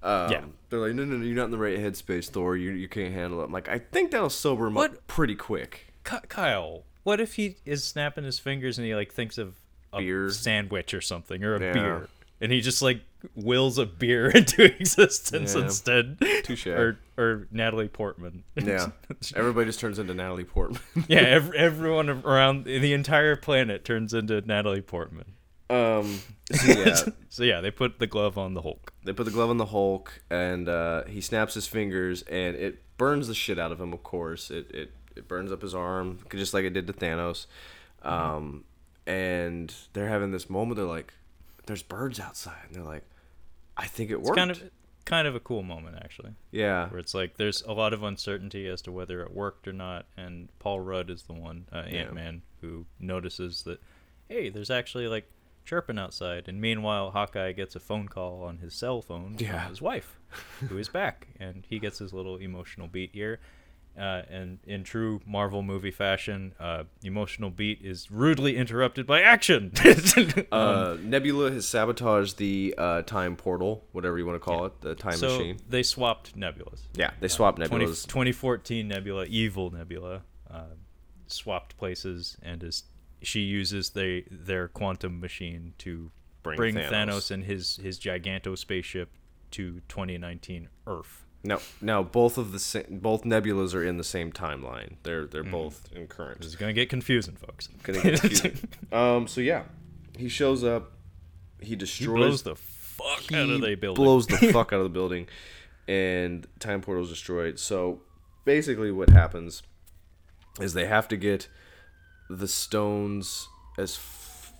um, Yeah. they're like no no no you're not in the right headspace thor you, you can't handle it i'm like i think that'll sober him up pretty quick Ky- Kyle, what if he is snapping his fingers and he like thinks of a Beer. sandwich or something or a Yeah. beer, and he just like wills a beer into existence Yeah. instead. Touche. Or or Natalie Portman. Yeah. Everybody just turns into Natalie Portman. yeah. Ev- everyone around the entire planet turns into Natalie Portman. um, so yeah, So yeah, they put the glove on the Hulk. they put the glove on the Hulk, and uh, he snaps his fingers, and it burns the shit out of him. Of course, it it, it burns up his arm, just like it did to Thanos. Um, and they're having this moment. They're like, "There's birds outside," and they're like, "I think it It's worked." kind of kind of a cool moment actually. yeah, where it's like there's a lot of uncertainty as to whether it worked or not, and Paul Rudd is the one, uh, Yeah. Ant Man, who notices that, hey, there's actually like chirping outside, and meanwhile Hawkeye gets a phone call on his cell phone Yeah. from his wife, who is back, and he gets his little emotional beat here. Uh, and in true Marvel movie fashion, uh, emotional beat is rudely interrupted by action. Um, uh, Nebula has sabotaged the uh, time portal, whatever you want to call it, the time so machine. they swapped nebulas. Yeah, they swapped 20, Nebulas. 2014 Nebula, evil Nebula, uh, swapped places, and is she uses they their quantum machine to Bring bring, Thanos. Thanos. and his his giganto spaceship to 2019 Earth. No, no, both of the sa- both nebulas are in the same timeline. They're they're Mm. both in current. This is gonna get confusing, folks. Gonna get confusing. um. So yeah, he shows up. He He destroys. blows the fuck out of the building. blows the fuck out of the building, and time portal's destroyed. So basically, what happens is they have to get the stones as f-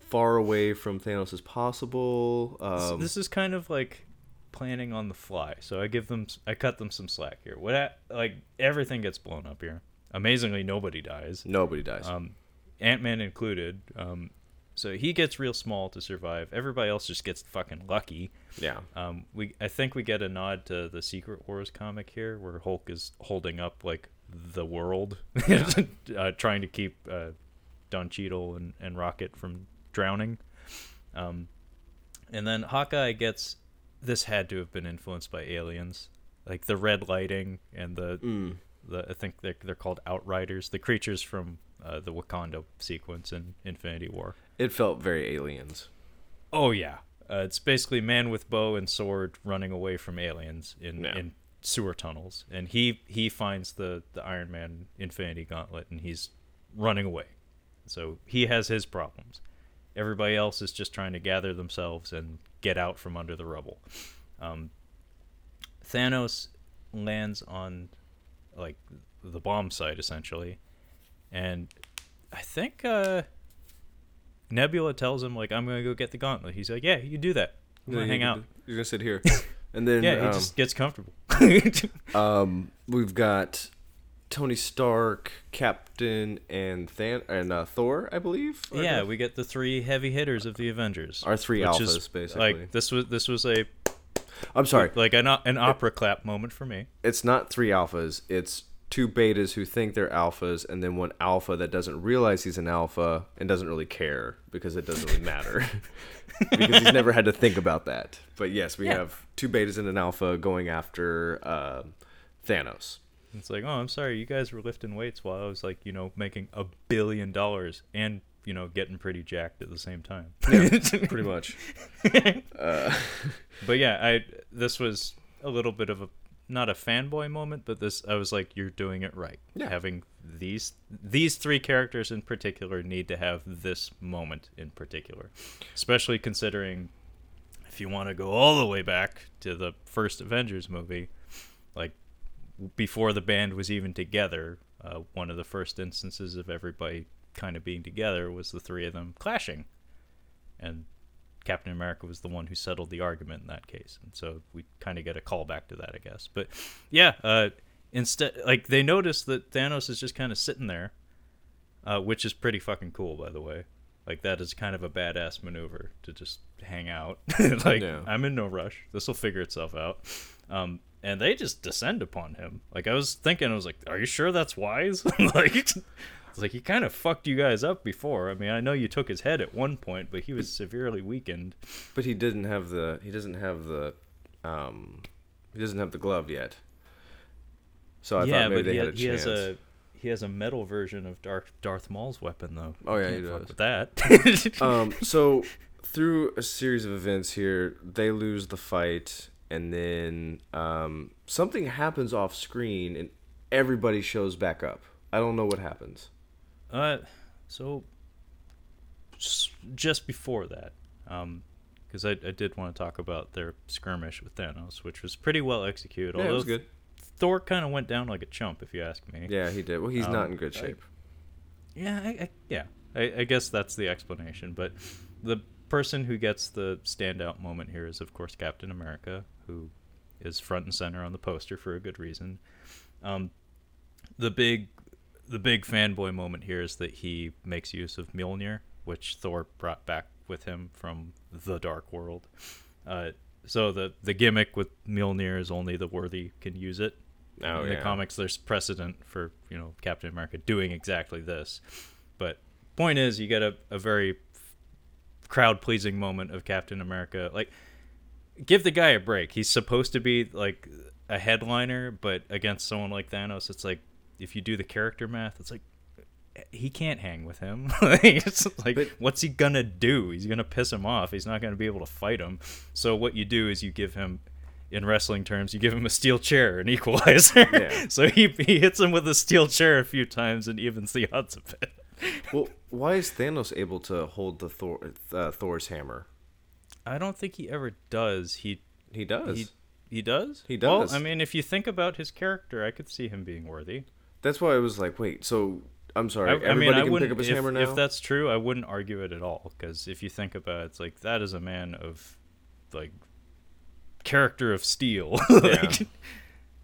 far away from Thanos as possible. Um, this is kind of like planning on the fly. So I give them, I cut them some slack here. What, a- like everything gets blown up here. Amazingly, nobody dies. nobody dies. um, Ant Man included. Um, so he gets real small to survive. Everybody else just gets fucking lucky. yeah. Um, we I think we get a nod to the Secret Wars comic here, where Hulk is holding up like the world, uh, trying to keep uh, Don Cheadle and, and Rocket from drowning. Um, and then Hawkeye gets this had to have been influenced by aliens, like the red lighting and the Mm. the I think they're they're called Outriders, the creatures from uh, the Wakanda sequence in Infinity War. It felt very aliens. Oh yeah, uh, it's basically man with bow and sword running away from aliens in Yeah. in sewer tunnels, and he he finds the the Iron Man Infinity Gauntlet, and he's running away. So he has his problems. Everybody else is just trying to gather themselves and get out from under the rubble. Um, Thanos lands on like the bomb site essentially, and I think uh, Nebula tells him like I'm gonna go get the gauntlet. He's like, yeah, you do that. I'm gonna hang out. You're gonna sit here, and then Yeah, he um, just gets comfortable. um, we've got Tony Stark, Captain, and Than and uh, Thor, I believe. yeah, the- we get the three heavy hitters of the Avengers. Our three which alphas, is, basically. Like this was this was a I'm sorry, like an an opera clap moment for me. it's not three alphas. It's two betas who think they're alphas, and then one alpha that doesn't realize he's an alpha and doesn't really care because it doesn't really matter because he's never had to think about that. But yes, we Yeah. have two betas and an alpha going after uh, Thanos. It's like, oh, I'm sorry, you guys were lifting weights while I was like, you know, making a billion dollars and you know getting pretty jacked at the same time. Pretty much. Uh, But yeah, I this was a little bit of a not a fanboy moment, but this I was like, you're doing it right. Yeah. Having these these three characters in particular need to have this moment in particular, especially considering if you want to go all the way back to the first Avengers movie, like before the band was even together, uh, one of the first instances of everybody kind of being together was the three of them clashing, and Captain America was the one who settled the argument in that case, and so we kind of get a callback to that, I guess. But yeah, uh, instead, like they notice that Thanos is just kind of sitting there, uh, which is pretty fucking cool, by the way. Like that is kind of a badass maneuver to just hang out. like Yeah. I'm in no rush. This will figure itself out. Um, and they just descend upon him. Like I was thinking, I was like, "Are you sure that's wise?" like, it's like he kind of fucked you guys up before. I mean, I know you took his head at one point, but he was severely weakened. But he didn't have the he doesn't have the um he doesn't have the glove yet. So I yeah, thought maybe but they he, had a he chance. has a he has a metal version of Darth Darth Maul's weapon though. Oh, yeah, he does. With that. um, so through a series of events here, they lose the fight, and then um, something happens off screen, and everybody shows back up. I don't know what happens. Uh, so just before that, um, because I, I did want to talk about their skirmish with Thanos, which was pretty well executed. Yeah, it was good. Thor kind of went down like a chump, if you ask me. Yeah, he did. Well, he's Um, not in good I- shape. Yeah, I, I, yeah. I, I guess that's the explanation. But the person who gets the standout moment here is, of course, Captain America, who is front and center on the poster for a good reason. Um, the big, the big fanboy moment here is that he makes use of Mjolnir, which Thor brought back with him from the Dark World. Uh, so the the gimmick with Mjolnir is only the worthy can use it. Oh, in the yeah. comics, there's precedent for you know Captain America doing exactly this. But point is, you get a, a very crowd pleasing moment of Captain America. Like, give the guy a break. He's supposed to be like a headliner, but against someone like Thanos, it's like if you do the character math, it's like he can't hang with him. it's like, But- what's he gonna do? He's gonna piss him off. He's not gonna be able to fight him. So what you do is you give him, in wrestling terms, you give him a steel chair, an equalizer. Yeah. so he he hits him with a steel chair a few times and evens the odds a bit. Well, why is Thanos able to hold the Thor uh, Thor's hammer? I don't think he ever does. He He does. he he does. He does. Well, I mean, if you think about his character, I could see him being worthy. That's why I was like, wait. So I'm sorry. I, everybody I mean, I can pick up his if, hammer now. if that's true, I wouldn't argue it at all. Because if you think about it, it's like that is a man of like character of steel. like,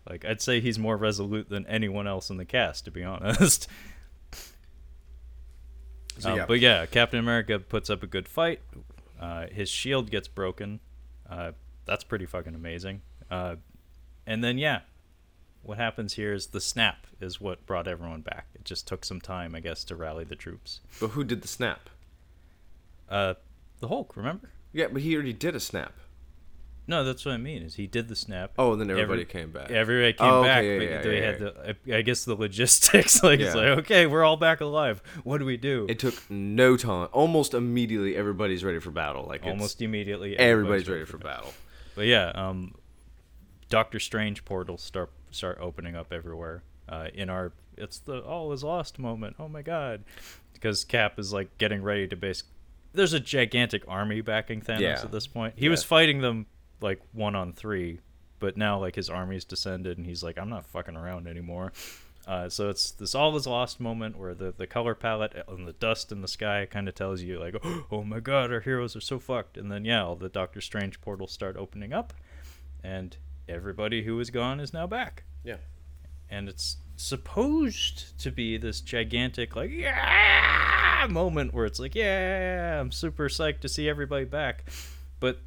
like I'd say he's more resolute than anyone else in the cast, to be honest. So, Um, yeah. But yeah, Captain America puts up a good fight. Uh, his shield gets broken. Uh, that's pretty fucking amazing. Uh, and then yeah, what happens here is the snap is what brought everyone back. It just took some time, I guess, to rally the troops. But who did the snap? Uh, the Hulk, remember? Yeah, but he already did a snap. No, that's what I mean. Is he did the snap? Oh, and then everybody Every- came back. Everybody came Oh, okay, back, yeah, but yeah, they yeah, had the. I I guess the logistics. Like it's like, okay, we're all back alive. What do we do? It took no time. Almost immediately, everybody's ready for battle. Like it's- Almost immediately, everybody's ready for battle. But yeah, um, Doctor Strange portals start start opening up everywhere. Uh, in our, it's the all is lost moment. Oh my god, because Cap is like getting ready to base. There's a gigantic army backing Thanos Yeah. at this point. He was fighting them like one on three, but now like his army's descended, and he's like, I'm not fucking around anymore. Uh, so it's this all is lost moment where the, the color palette and the dust in the sky kind of tells you like, oh my god, our heroes are so fucked. And then yeah, all the Doctor Strange portals start opening up, and everybody who was gone is now back. Yeah. And it's supposed to be this gigantic like yeah moment where it's like yeah, I'm super psyched to see everybody back, but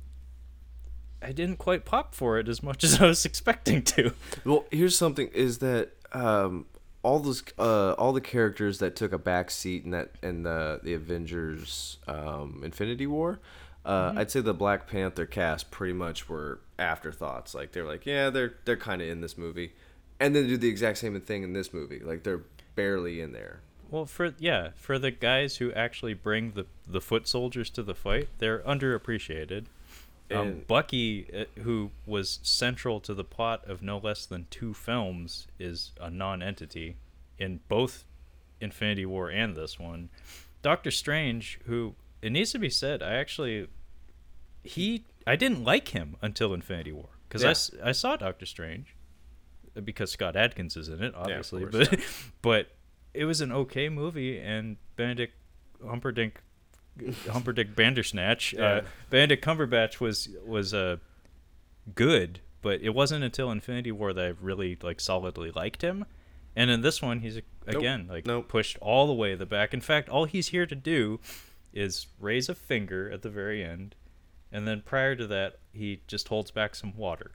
I didn't quite pop for it as much as I was expecting to. Well, here's something: is that um, all those uh, all the characters that took a back seat in that in the the Avengers um, Infinity War. Uh, I'd say the Black Panther cast pretty much were afterthoughts. Like they're like, yeah, they're they're kind of in this movie, and then do the exact same thing in this movie. Like they're barely in there. Well, for yeah, for the guys who actually bring the the foot soldiers to the fight, they're underappreciated. Um, And- Bucky, uh, who was central to the plot of no less than two films, is a non-entity in both Infinity War and this one. Doctor Strange, who it needs to be said, I actually he I didn't like him until Infinity War because I Yeah. I I, saw Doctor Strange uh, because Scott Adkins is in it, obviously, course, but but it was an okay movie, and Benedict Humperdinck Humperdinck Bandersnatch, Yeah. uh, Benedict Cumberbatch was was uh, good, but it wasn't until Infinity War that I really like solidly liked him. And in this one, he's again like Nope. pushed all the way to the back. In fact, all he's here to do is raise a finger at the very end, and then prior to that, he just holds back some water.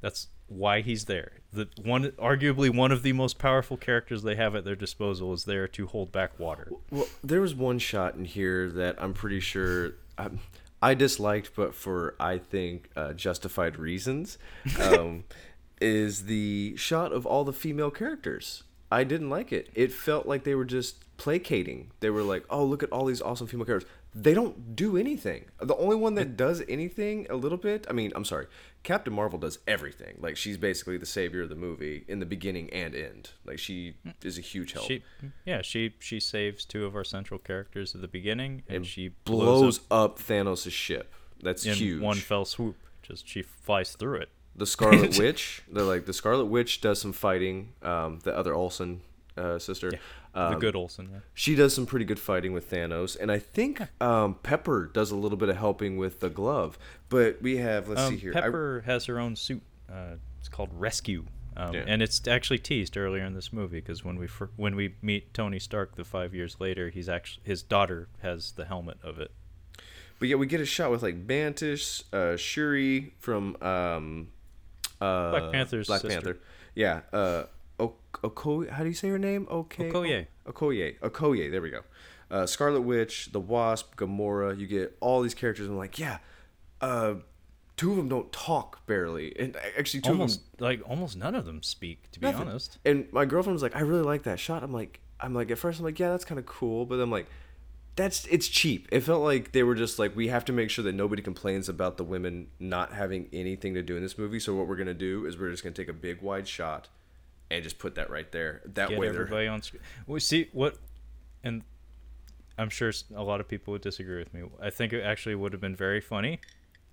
That's why he's there. The one, arguably one of the most powerful characters they have at their disposal, is there to hold back water. Well, there was one shot in here that I'm pretty sure I, I disliked, but for I think uh, justified reasons, um, is the shot of all the female characters. I didn't like it. It felt like they were just placating. They were like, "Oh, look at all these awesome female characters." They don't do anything. The only one that does anything a little bit, I mean, I'm sorry, Captain Marvel does everything. Like she's basically the savior of the movie in the beginning and end. Like she is a huge help. She, yeah, she she saves two of our central characters at the beginning, and, she blows blows up Thanos' ship. That's in huge. one fell swoop. Just she flies through it. the Scarlet Witch. They're like the Scarlet Witch does some fighting. Um, the other Olsen uh, sister. the Um, good Olsen. Yeah. She does some pretty good fighting with Thanos, and I think um, Pepper does a little bit of helping with the glove. But we have let's Um, see here. I- Pepper has her own suit. Uh, it's called Rescue, um, Yeah. and it's actually teased earlier in this movie because when we fir- when we meet Tony Stark, the five years later, he's actually his daughter has the helmet of it. but yeah, we get a shot with like Mantis, uh, Shuri from um, uh, Black Panther's Black sister. Panther. Yeah. Ok- Okoye, how do you say her name? Okay. Okoye. Okoye. Okoye. There we go. Uh, Scarlet Witch, the Wasp, Gamora. You get all these characters. And I'm like, yeah. Uh, two of them don't talk barely, and actually two Almost of them like almost none of them speak. To be Nothing. honest, And my girlfriend was like, I really like that shot. I'm like, I'm like, at first I'm like, yeah, that's kind of cool, but I'm like, that's it's cheap. It felt like they were just like, we have to make sure that nobody complains about the women not having anything to do in this movie. So what we're gonna do is we're just gonna take a big wide shot and just put that right there. That get way, everybody on screen. We see what, and I'm sure a lot of people would disagree with me. I think it actually would have been very funny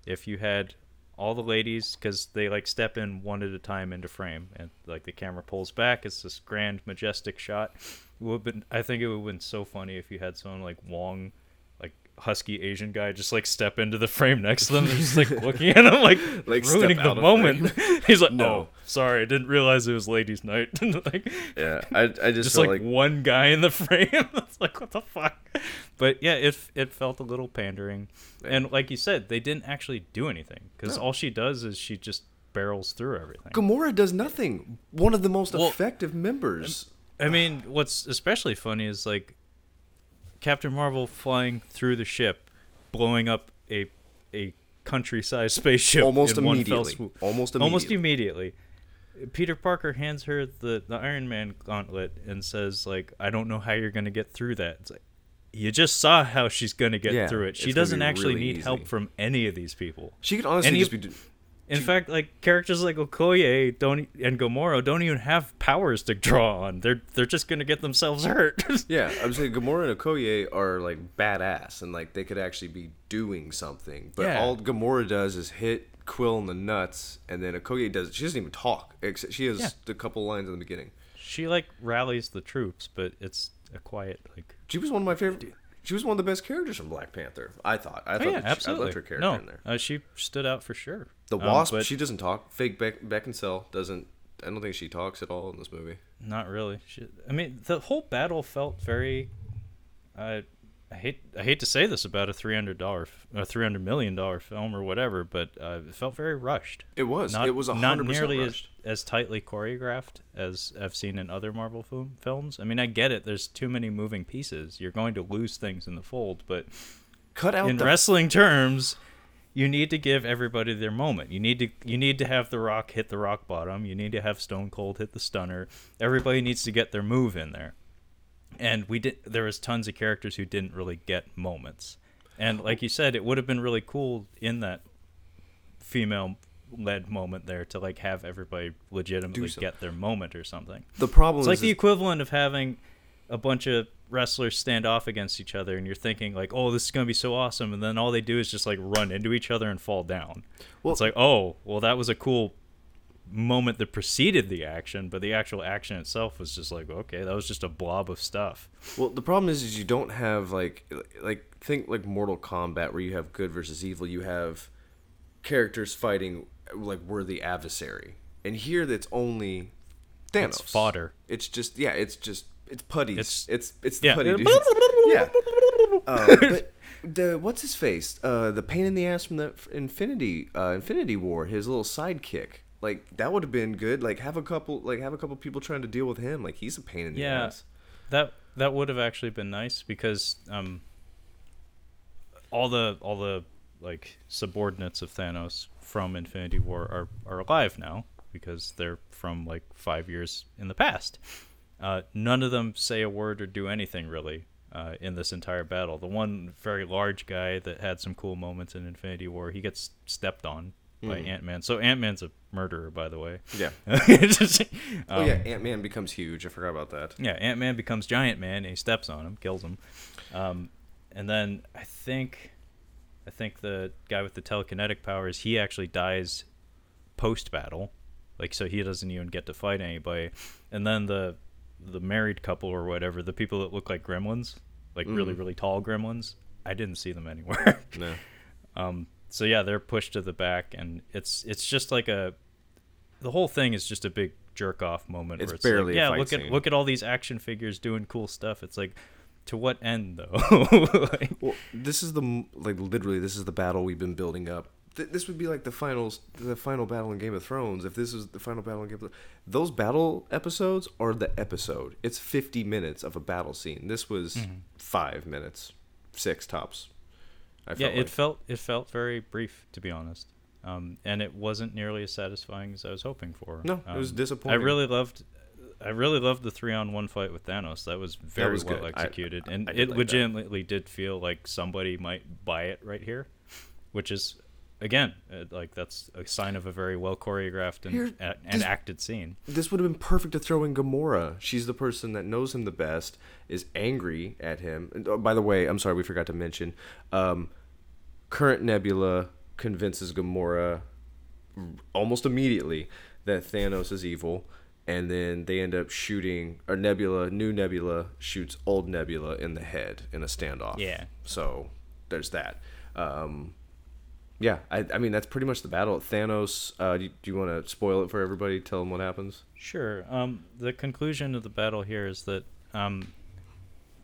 if you had all the ladies because they like step in one at a time into frame and like the camera pulls back it's this grand majestic shot it would been i think it would have been so funny if you had someone like wong husky asian guy just like step into the frame next to them and just like looking at him like, Like, ruining the out of moment he's like No. no sorry i didn't realize it was ladies night like yeah. I, I just, just like, like, one guy in the frame. it's like what the fuck. But yeah, it it felt a little pandering, and like you said, they didn't actually do anything because No. all she does is she just barrels through everything. Gamora does nothing. One of the most Well, effective members. I mean, what's especially funny is like Captain Marvel flying through the ship, blowing up a a country-sized spaceship Almost one fell immediately. Almost Almost immediately. immediately. Peter Parker hands her the, the Iron Man gauntlet and says like, "I don't know how you're gonna get through that." It's like, you just saw how she's gonna get Yeah, through it. She doesn't actually really need help from any of these people. She could honestly And just be. In fact, like characters like Okoye don't and Gamora don't even have powers to draw on. They're they're just gonna get themselves hurt. Yeah, I'm saying Gamora and Okoye are like badass and like they could actually be doing something. But Yeah. all Gamora does is hit Quill in the nuts, and then Okoye does. She doesn't even talk. Except she has Yeah. a couple lines in the beginning. she like rallies the troops, but it's a quiet like. She was one of my favorite. She was one of the best characters from Black Panther. I thought. I Oh, thought yeah, she- absolutely. I loved her character no, in there. Uh, she stood out for sure. The Um, Wasp, but she doesn't talk. Fake Beck Beckinsale doesn't. I don't think she talks at all in this movie. Not really. She, I mean, the whole battle felt very. I I hate I hate to say this about a three hundred dollar a three hundred million dollar film or whatever, but uh, it felt very rushed. It was. Not, it was not nearly rushed. as, as tightly choreographed as I've seen in other Marvel film, films. I mean, I get it. There's too many moving pieces. You're going to lose things in the fold, but Cut out in the wrestling terms, you need to give everybody their moment. You need to you need to have The Rock hit the rock bottom. You need to have Stone Cold hit the stunner. Everybody needs to get their move in there. And we did. There was tons of characters who didn't really get moments. And like you said, it would have been really cool in that female led moment there to like have everybody legitimately so. get their moment or something. the problem It's is like the equivalent of having a bunch of wrestlers stand off against each other, and you're thinking like, "Oh, this is gonna be so awesome," and then all they do is just like run into each other and fall down. Well- it's like, "Oh, well, that was a cool moment that preceded the action, but the actual action itself was just like, okay, that was just a blob of stuff." Well, the problem is, is you don't have like like think like Mortal Kombat where you have good versus evil. You have characters fighting like we're adversary, and here that's only Thanos. It's fodder. It's just yeah. It's just it's putties. It's It's- it's, it's the yeah. putty dudes. yeah. Uh, but the what's his face? Uh, the pain in the ass from the Infinity uh, Infinity War. His little sidekick. Like that would have been good. Like have a couple like have a couple people trying to deal with him. Like he's a pain in the Yeah. ass. That that would have actually been nice because um all the all the like subordinates of Thanos from Infinity War are are alive now because they're from like 5 years in the past. Uh, none of them say a word or do anything really uh, in this entire battle. The one very large guy that had some cool moments in Infinity War, he gets stepped on by Mhm. Ant Man. So Ant Man's a murderer, by the way. Yeah. Just- oh um, yeah, Ant Man becomes huge. I forgot about that. yeah, Ant Man becomes Giant Man and he steps on him, kills him. Um, and then I think, I think the guy with the telekinetic powers, he actually dies post battle, like so he doesn't even get to fight anybody. And then the the married couple or whatever, the people that look like gremlins, like really Mhm. really tall gremlins, I didn't see them anywhere. No. Um, so yeah, they're pushed to the back, and it's it's just like a the whole thing is just a big jerk off moment. It's where it's barely like, a yeah. look at look at all these action figures doing cool stuff. It's like to what end though? like, Well, this is the like literally this is the battle we've been building up. Th- this would be like the finals, the final battle in Game of Thrones. If this was the final battle in Game of Thrones, those battle episodes are the episode. It's fifty minutes of a battle scene. This was Mm-hmm. five minutes, six tops. I yeah, it like. felt it felt very brief to be honest, um, and it wasn't nearly as satisfying as I was hoping for. No, it was Um, disappointing. I really loved. I really loved the three on one fight with Thanos. That was very was well good. Executed, I- and I it like that. legitimately did feel like somebody might buy it right here, which is again uh, like that's a sign of a very well choreographed and, Here- a- and this- acted scene. this would have been perfect to throw in Gamora. She's the person that knows him the best, is angry at him. And, oh, by the way, I'm sorry, we forgot to mention. Um, current Nebula convinces Gamora almost immediately that Thanos is evil, and then they end up shooting, or Nebula, new Nebula, shoots old Nebula in the head in a standoff. Yeah. So there's that. Um, yeah, I, I mean that's pretty much the battle. Thanos. Uh, do you, you want to spoil it for everybody? Tell them what happens. Sure. Um, the conclusion of the battle here is that um,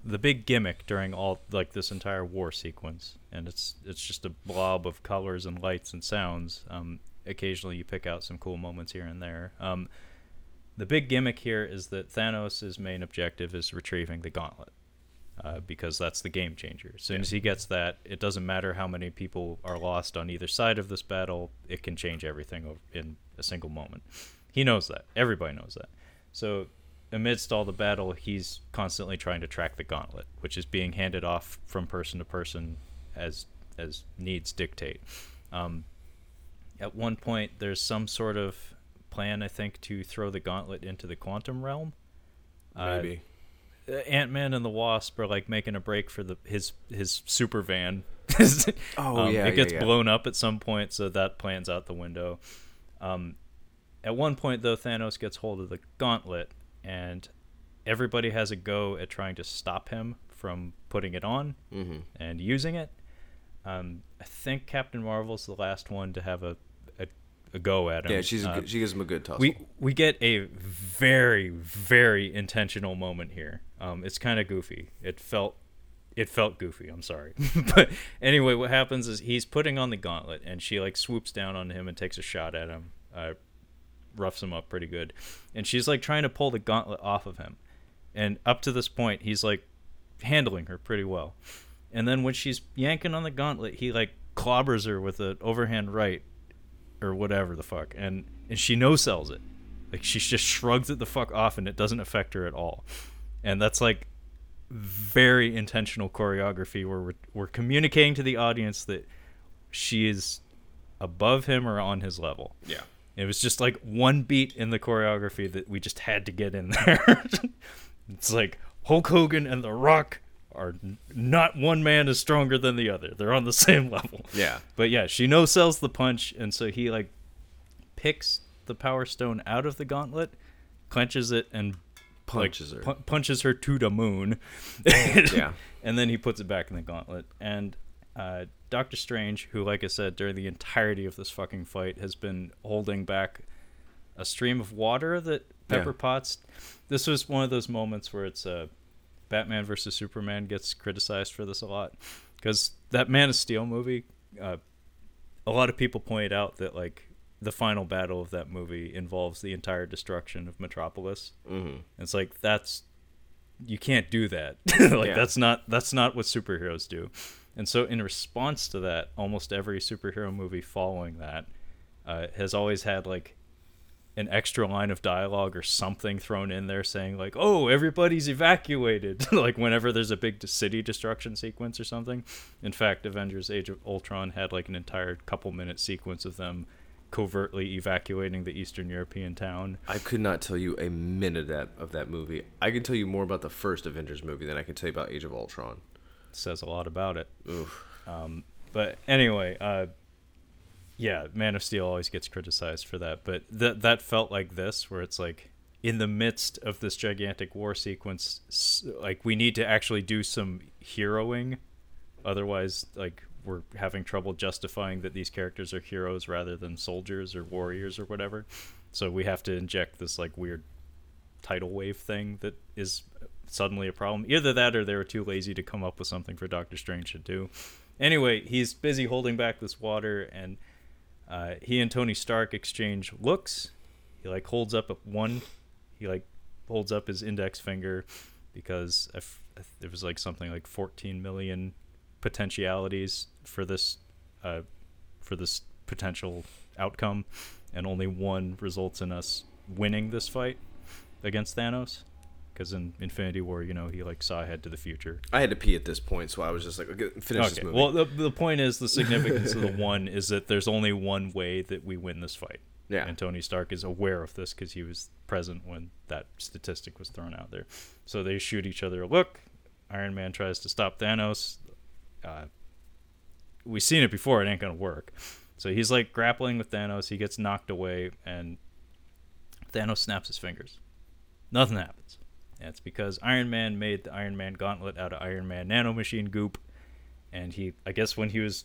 the big gimmick during all like this entire war sequence, and it's it's just a blob of colors and lights and sounds. Um, occasionally, you pick out some cool moments here and there. Um, the big gimmick here is that Thanos' main objective is retrieving the gauntlet. Uh, because that's the game changer. As soon as he gets that, it doesn't matter how many people are lost on either side of this battle, it can change everything in a single moment. He knows that. Everybody knows that. So, amidst all the battle, he's constantly trying to track the gauntlet, which is being handed off from person to person as as needs dictate. Um, at one point, there's some sort of plan, I think, to throw the gauntlet into the quantum realm. Uh, Maybe. Ant Man and the Wasp are like making a break for the his his super van. Oh, Um, yeah, it gets yeah, yeah. blown up at some point, so that plan's out the window. Um, at one point, though, Thanos gets hold of the gauntlet, and everybody has a go at trying to stop him from putting it on mm-hmm. and using it. Um, I think Captain Marvel's the last one to have a a, go at him. Yeah, she's Uh, good, she gives him a good tussle. we we get a very very intentional moment here. Um, it's kind of goofy. It felt it felt goofy. I'm sorry, but anyway, what happens is he's putting on the gauntlet, and she like swoops down on him and takes a shot at him. Uh, roughs him up pretty good, and she's like trying to pull the gauntlet off of him, and up to this point, he's like handling her pretty well. And then when she's yanking on the gauntlet, he like clobbers her with an overhand right or whatever the fuck, and and she no sells it. Like she just shrugs it the fuck off, and it doesn't affect her at all. And that's like very intentional choreography where we're, we're communicating to the audience that she is above him or on his level. yeah. It was just like one beat in the choreography that we just had to get in there. it's like Hulk Hogan and The Rock are not one man is stronger than the other. They're on the same level. Yeah. But yeah, she no sells the punch, and so he like picks the power stone out of the gauntlet, clenches it, and Punches like, her. pu- punches her to the moon. Yeah. and then he puts it back in the gauntlet. And uh, Doctor Strange, who, like I said, during the entirety of this fucking fight, has been holding back a stream of water that Pepper Yeah. Potts. This was one of those moments where it's uh, Batman versus Superman gets criticized for this a lot because that Man of Steel movie. Uh, a lot of people pointed out that like the final battle of that movie involves the entire destruction of Metropolis. Mm-hmm. It's like that's you can't do that. like Yeah. that's not that's not what superheroes do. And so in response to that, almost every superhero movie following that uh, has always had like an extra line of dialogue or something thrown in there saying like, "Oh, everybody's evacuated," like whenever there's a big city destruction sequence or something. In fact, Avengers: Age of Ultron had like an entire couple minute sequence of them covertly evacuating the Eastern European town. I could not tell you a minute of that, of that movie. I can tell you more about the first Avengers movie than I can tell you about Age of Ultron. says a lot about it. Oof. Um, but anyway, uh, yeah, Man of Steel always gets criticized for that, but that that felt like this, where it's like in the midst of this gigantic war sequence, like we need to actually do some heroing, otherwise, like we're having trouble justifying that these characters are heroes rather than soldiers or warriors or whatever. So we have to inject this like weird tidal wave thing that is suddenly a problem. Either that or they were too lazy to come up with something for Doctor Strange to do. Anyway, he's busy holding back this water, and uh, he and Tony Stark exchange looks. He like holds up one. He like holds up his index finger because I f- I th- there was like something like 14 million potentialities for this uh, for this potential outcome, and only one results in us winning this fight against Thanos. Because in Infinity War, you know, he like saw ahead to the future. I had to pee at this point, so I was just like, okay, finish this Okay. movie. Well, the, the point is the significance of the one is that there's only one way that we win this fight. Yeah. And Tony Stark is aware of this because he was present when that statistic was thrown out there. So they shoot each other a look. Iron Man tries to stop Thanos. Uh, we've seen it before. It ain't gonna work. So he's like grappling with Thanos. He gets knocked away, and Thanos snaps his fingers. Nothing happens. It's because Iron Man made the Iron Man gauntlet out of Iron Man nanomachine goop, and he, I guess, when he was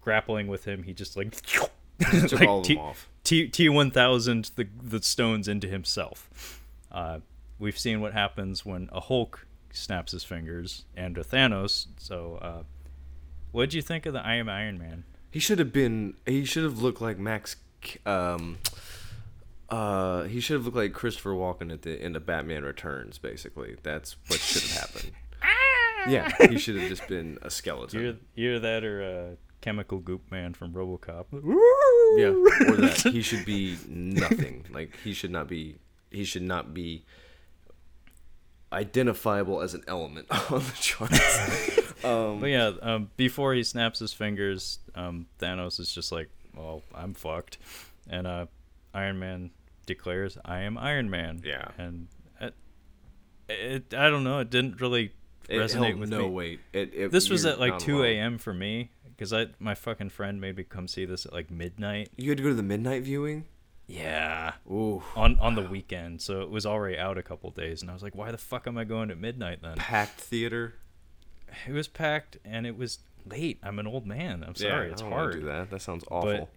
grappling with him, he just like Took like all of T- them off. T T one thousand the the stones into himself. Uh, we've seen what happens when a Hulk snaps his fingers and a Thanos. So, uh, what did you think of the I Am Iron Man? He should have been. He should have looked like Max. Um, uh, he should have looked like Christopher Walken at the end of Batman Returns. Basically, that's what should have happened. yeah, he should have just been a skeleton. You're that or uh, Chemical Goop Man from RoboCop. Yeah, or that he should be nothing. Like he should not be. He should not be identifiable as an element on the charts. um, But yeah, um, before he snaps his fingers, um, Thanos is just like, "Well, I'm fucked," and uh, Iron Man declares, "I am Iron Man." Yeah. and it, it I don't know, it didn't really it resonate with no me. weight. It, it, This was at like 2 a.m. for me because I my fucking friend made me come see this at like midnight. You had to go to the midnight viewing. Yeah. Ooh, On on the weekend, so it was already out a couple days, and I was like, "Why the fuck am I going at midnight then?" packed theater. It was packed and it was late. I'm an old man. I'm sorry, yeah, it's I don't wanna hard. Do that. That sounds awful.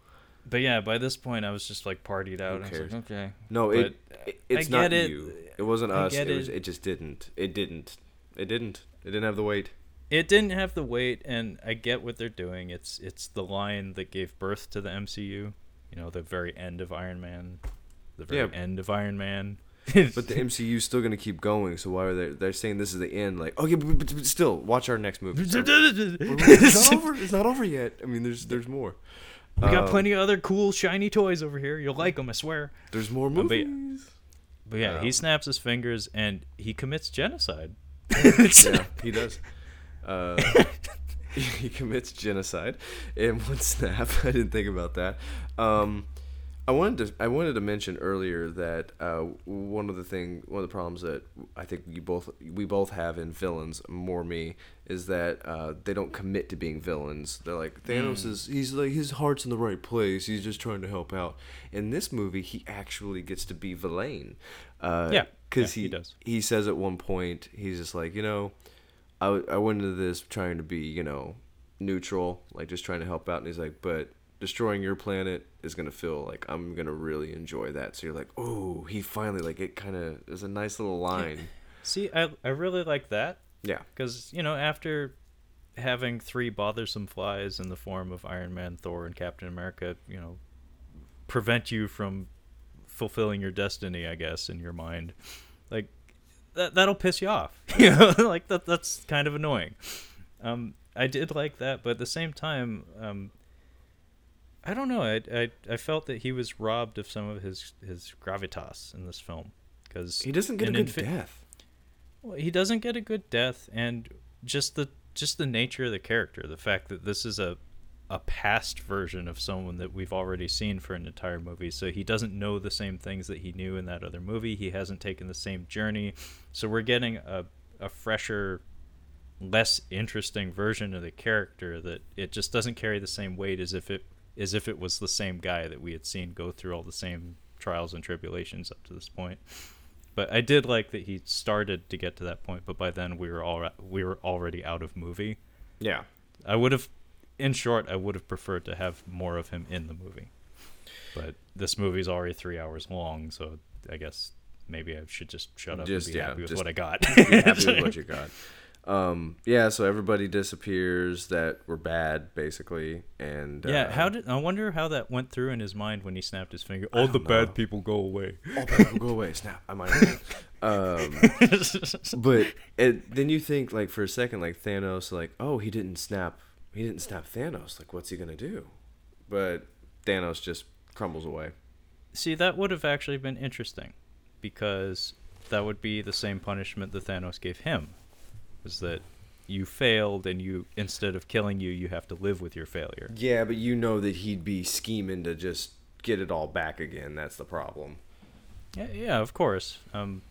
But yeah, by this point, I was just like partied out. Who I was cares? like, okay. no, But it, it it's not it. you. It wasn't us. get It was. it. It just didn't. It didn't. It didn't. It didn't have the weight. It didn't have the weight, and I get what they're doing. It's it's the line that gave birth to the MCU. You know, the very end of Iron Man, the very Yeah. end of Iron Man. But the MCU's still gonna keep going. So why are they? They're saying this is the end. Like, okay, but, but, but still, watch our next movie. It's not over. It's not over yet. I mean, there's there's more. We got Um, plenty of other cool shiny toys over here. You'll like them, I swear. There's more but yeah. movies. But yeah, he Um, snaps his fingers and he commits genocide. yeah, he does. Uh, he commits genocide in one snap. I didn't think about that. Um, I wanted to I wanted to mention earlier that uh, one of the thing one of the problems that I think you both we both have in villains more me is that uh, they don't commit to being villains. They're like Thanos is he's like his heart's in the right place. He's just trying to help out. In this movie, he actually gets to be villain. Uh, Yeah. because Yeah, he he does. he says at one point he's just like you know I I went into this trying to be, you know, neutral, like just trying to help out. And he's like, but destroying your planet is going to feel like I'm going to really enjoy that. So you're like, oh, he finally, like, it kind of is a nice little line. See, I I really like that Yeah. because you know after having three bothersome flies in the form of Iron Man, Thor, and Captain America, you know, prevent you from fulfilling your destiny, I guess, in your mind, like that that'll piss you off. You know, like that that's kind of annoying. Um, I did like that, but at the same time, um, I don't know. I, I I felt that he was robbed of some of his his gravitas in this film because He doesn't get a good Infi- death. Well, he doesn't get a good death, and just the just the nature of the character, the fact that this is a a past version of someone that we've already seen for an entire movie, so he doesn't know the same things that he knew in that other movie. He hasn't taken the same journey, so we're getting a a fresher, less interesting version of the character that it just doesn't carry the same weight as if it as if it was the same guy that we had seen go through all the same trials and tribulations up to this point. But I did like that he started to get to that point, but by then we were all we were already out of movie. Yeah. I would have, in short, I would have preferred to have more of him in the movie. But this movie's already three hours long, so I guess maybe I should just shut up Just- and be yeah, happy with what I got. Happy with what you got. Um, yeah, so everybody disappears that were bad, basically, and yeah, uh, how did I wonder how that went through in his mind when he snapped his finger? All the don't bad people go away. all bad people go away. Snap! I might. um, but it, then you think like for a second, like Thanos, like oh he didn't snap, he didn't snap Thanos. Like what's he gonna do? But Thanos just crumbles away. See, that would have actually been interesting because that would be the same punishment that Thanos gave him. Was that you failed and you instead of killing you, you have to live with your failure. Yeah, but you know that he'd be scheming to just get it all back again. That's the problem. Yeah, yeah, of course. Um,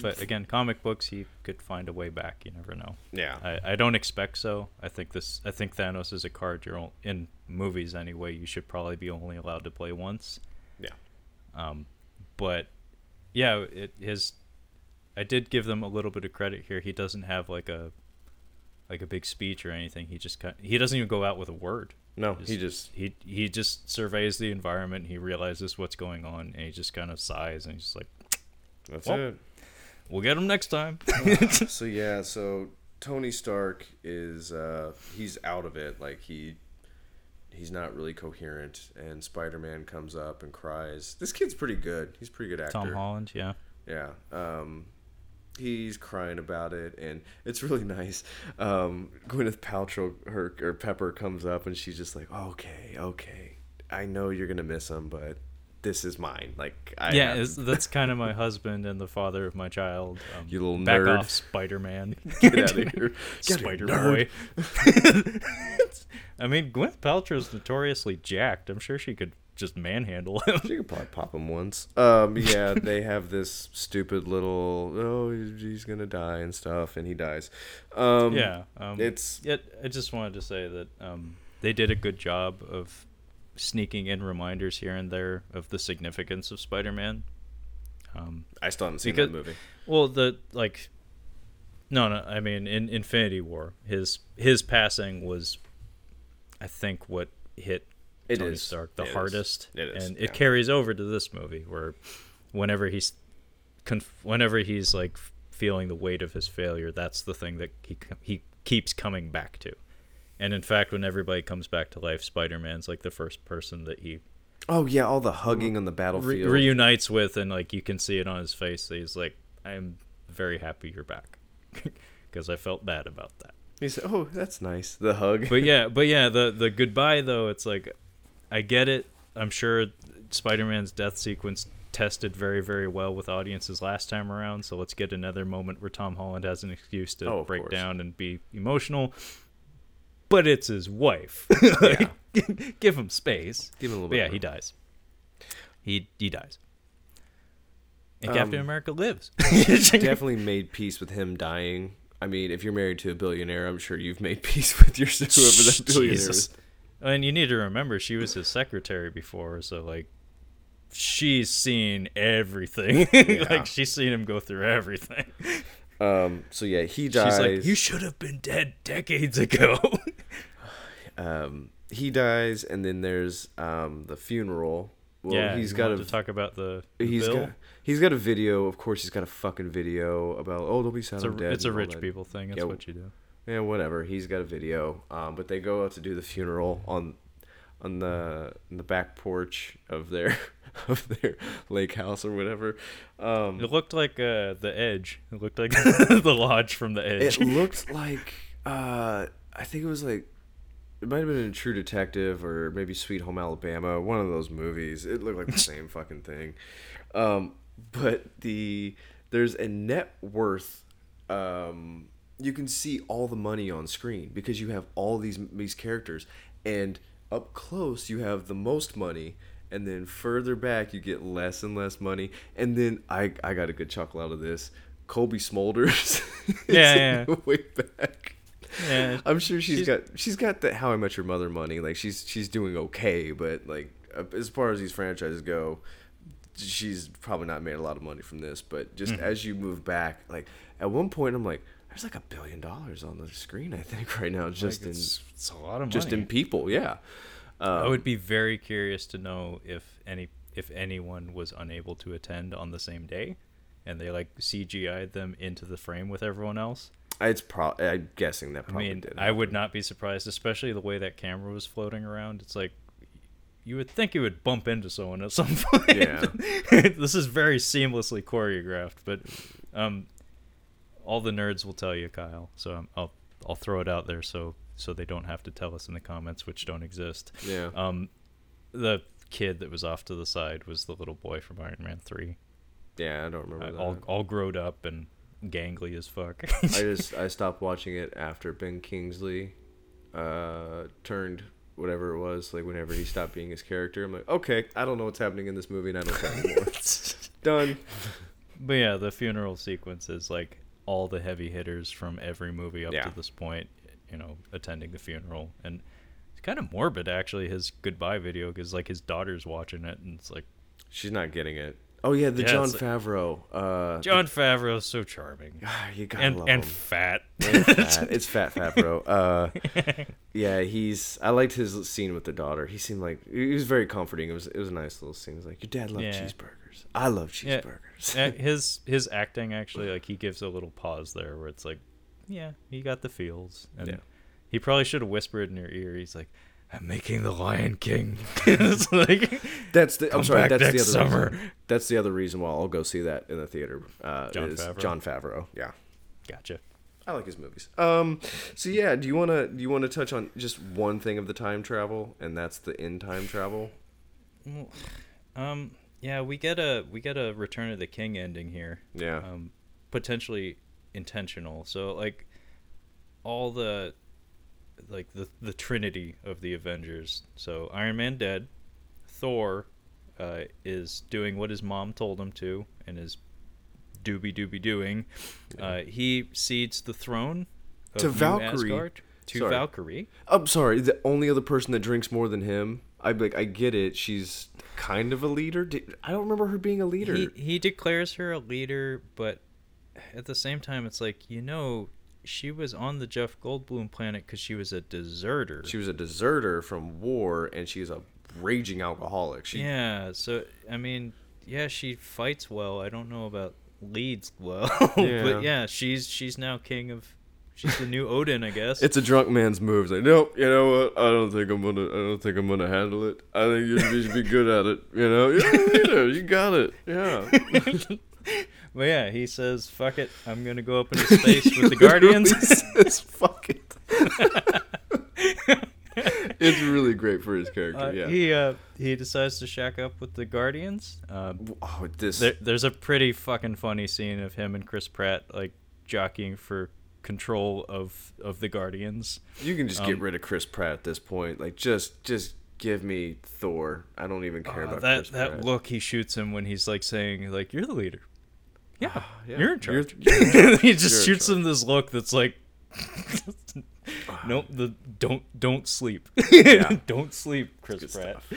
but again, comic books, he could find a way back. You never know. Yeah. I, I don't expect so. I think this. I think Thanos is a card you're on- in movies anyway. You should probably be only allowed to play once. Yeah. Um, but yeah, it his. I did give them a little bit of credit here. He doesn't have like a, like a big speech or anything. He just kind. of, He doesn't even go out with a word. No, he just he he just surveys the environment. He realizes what's going on, and he just kind of sighs and he's just like, that's Well, it. "We'll get him next time." so yeah, so Tony Stark is uh he's out of it. Like he he's not really coherent and Spider-Man comes up and cries. This kid's pretty good. He's pretty good actor. Tom Holland, yeah. Yeah. Um he's crying about it and it's really nice. Um Gwyneth Paltrow her or Pepper comes up and she's just like, "Okay, okay. I know you're going to miss him, but this is mine." Like I yeah, that's kind of my husband and the father of my child. Um, You little back nerd. off, Spider Man. Get out of here. Spider Boy. I mean, Gwyneth Paltrow's notoriously jacked. I'm sure she could just manhandle him. She could probably pop him once. Um, yeah, they have this stupid little oh he's gonna die and stuff, and he dies. Um, yeah, um, it's Yet, I just wanted to say that um, they did a good job of sneaking in reminders here and there of the significance of Spider-Man. Um, I still haven't seen Because- that movie. well, the like, no, no, I mean, in Infinity War, his his passing was, I think, what hit It Tony is. Stark the It is. hardest, It is, and yeah. it carries over to this movie where, whenever he's, conf- whenever he's like feeling the weight of his failure, that's the thing that he he keeps coming back to, and in fact, when everybody comes back to life, Spider Man's like the first person that he Oh yeah, all the hugging on the re- battlefield. reunites with, and like you can see it on his face. That he's like, "I'm very happy you're back," because I felt bad about that. he said, "Oh, that's nice." The hug. but yeah, but yeah, the the goodbye though, it's like I get it. I'm sure Spider-Man's death sequence tested very very well with audiences last time around, so let's get another moment where Tom Holland has an excuse to Oh, break course. down and be emotional. But it's his wife. Yeah. Give him space. Give him a little But yeah, bit. he dies. He he dies. And Um, Captain America lives. definitely made peace with him dying. I mean, if you're married to a billionaire, I'm sure you've made peace with your whoever that billionaire Jesus. is. And you need to remember she was his secretary before, so like she's seen everything. Yeah. like she's seen him go through everything. Um, so yeah, he dies. She's like, You should have been dead decades ago. um, he dies, and then there's um the funeral. Well, yeah, he's got a to talk about the, the he's bill. got he's got a video. Of course, he's got a fucking video about oh don't be sad it's a, it's a rich people thing. That's Yeah, what you do. Yeah, whatever. He's got a video. Um, but they go out to do the funeral on on the on the back porch of their of their lake house or whatever. Um, It looked like uh, the Edge. It looked like the lodge from the Edge. it looked like uh, I think it was like it might have been in True Detective or maybe Sweet Home Alabama, one of those movies. It looked like the same fucking thing. Um, but the there's a net worth. Um, you can see all the money on screen because you have all these these characters, and up close you have the most money, and then further back you get less and less money, and then I I got a good chuckle out of this. Cobie Smulders Yeah, yeah. way back. Yeah, I'm sure she's She's- got she's got the How I Met Your Mother money. Like she's she's doing okay, but like as far as these franchises go, she's probably not made a lot of money from this. But just Mm-hmm. as you move back, like at one point, I'm like, there's like a billion dollars on the screen. I think right now, just like, in it's, it's a lot of money. just in people. Yeah. I would be very curious to know if any if anyone was unable to attend on the same day, and they like CGI'd them into the frame with everyone else. It's pro. I'm guessing that I probably mean, did. I would not be surprised, especially the way that camera was floating around. It's like you would think it would bump into someone at some point. Yeah. this is very seamlessly choreographed, but um, all the nerds will tell you, Kyle. So um, I'll I'll throw it out there so so they don't have to tell us in the comments, which don't exist. Yeah. Um, the kid that was off to the side was the little boy from Iron Man Three, yeah, I don't remember uh, that. all all growed up and gangly as fuck. I just I stopped watching it after Ben Kingsley uh turned whatever it was like whenever he stopped being his character I'm like okay I don't know what's happening in this movie and I don't care anymore done But yeah, the funeral sequence is like all the heavy hitters from every movie up Yeah. to this point, you know, attending the funeral. And it's kind of morbid, actually, his goodbye video, because like his daughter's watching it, and it's like, she's not getting it oh yeah the Yeah, Jon Favreau uh Jon Favreau's so charming. ah, you gotta And, love and him. fat. And fat. it's fat Favreau uh yeah he's I liked his scene with the daughter he seemed like he was very comforting it was it was a nice little scene it was like your dad loved Yeah. Cheeseburgers I love Yeah. cheeseburgers Uh, his his acting actually like he gives a little pause there where it's like yeah he got the feels and Yeah. he probably should have whispered in your ear he's like i'm making the lion king it's like That's the. I'm sorry. That's the other. summer. Reason. That's the other reason why I'll go see that in the theater. Uh, Jon is Favreau? Jon Favreau. Yeah, gotcha I like his movies. Um. So yeah, do you wanna do you wanna touch on just one thing of the time travel, and that's the in time travel? um yeah we get a we get a return of the king ending here Yeah. um potentially intentional so like all the like the the trinity of the avengers so iron man dead thor uh, is doing what his mom told him to and is doobie doobie doing uh, he cedes the throne of To Valkyrie. Asgard to Sorry. valkyrie I'm sorry. The only other person that drinks more than him. I like. I get it. She's kind of a leader. I don't remember her being a leader. he, he declares her a leader but at the same time it's like you know she was on the jeff goldblum planet because she was a deserter she was a deserter from war, and she's a raging alcoholic. She, yeah so i mean yeah she fights well i don't know about leads well Yeah. but yeah she's she's now king of she's the new odin i guess It's a drunk man's move. It's like, nope. You know what? I don't think I'm gonna. I don't think I'm gonna handle it. I think you, should be good at it. You know. Leader. You got it. Yeah. but yeah he says fuck it i'm gonna go up into space with the guardians It's fuck it. it's really great for his character. Uh, yeah. he uh, he decides to shack up with the Guardians. Uh, oh, this. there, there's a pretty fucking funny scene of him and Chris Pratt like jockeying for control of of the Guardians. you can just get um, rid of Chris Pratt at this point. Like, just, just give me Thor. I don't even care Uh, about that Chris that Pratt. look he shoots him when he's like saying like you're the leader. Yeah, yeah, you're in you're- charge. you're in he just You're shoots him this look that's like. nope. The don't don't sleep. Yeah. don't sleep, Chris Pratt. stuff.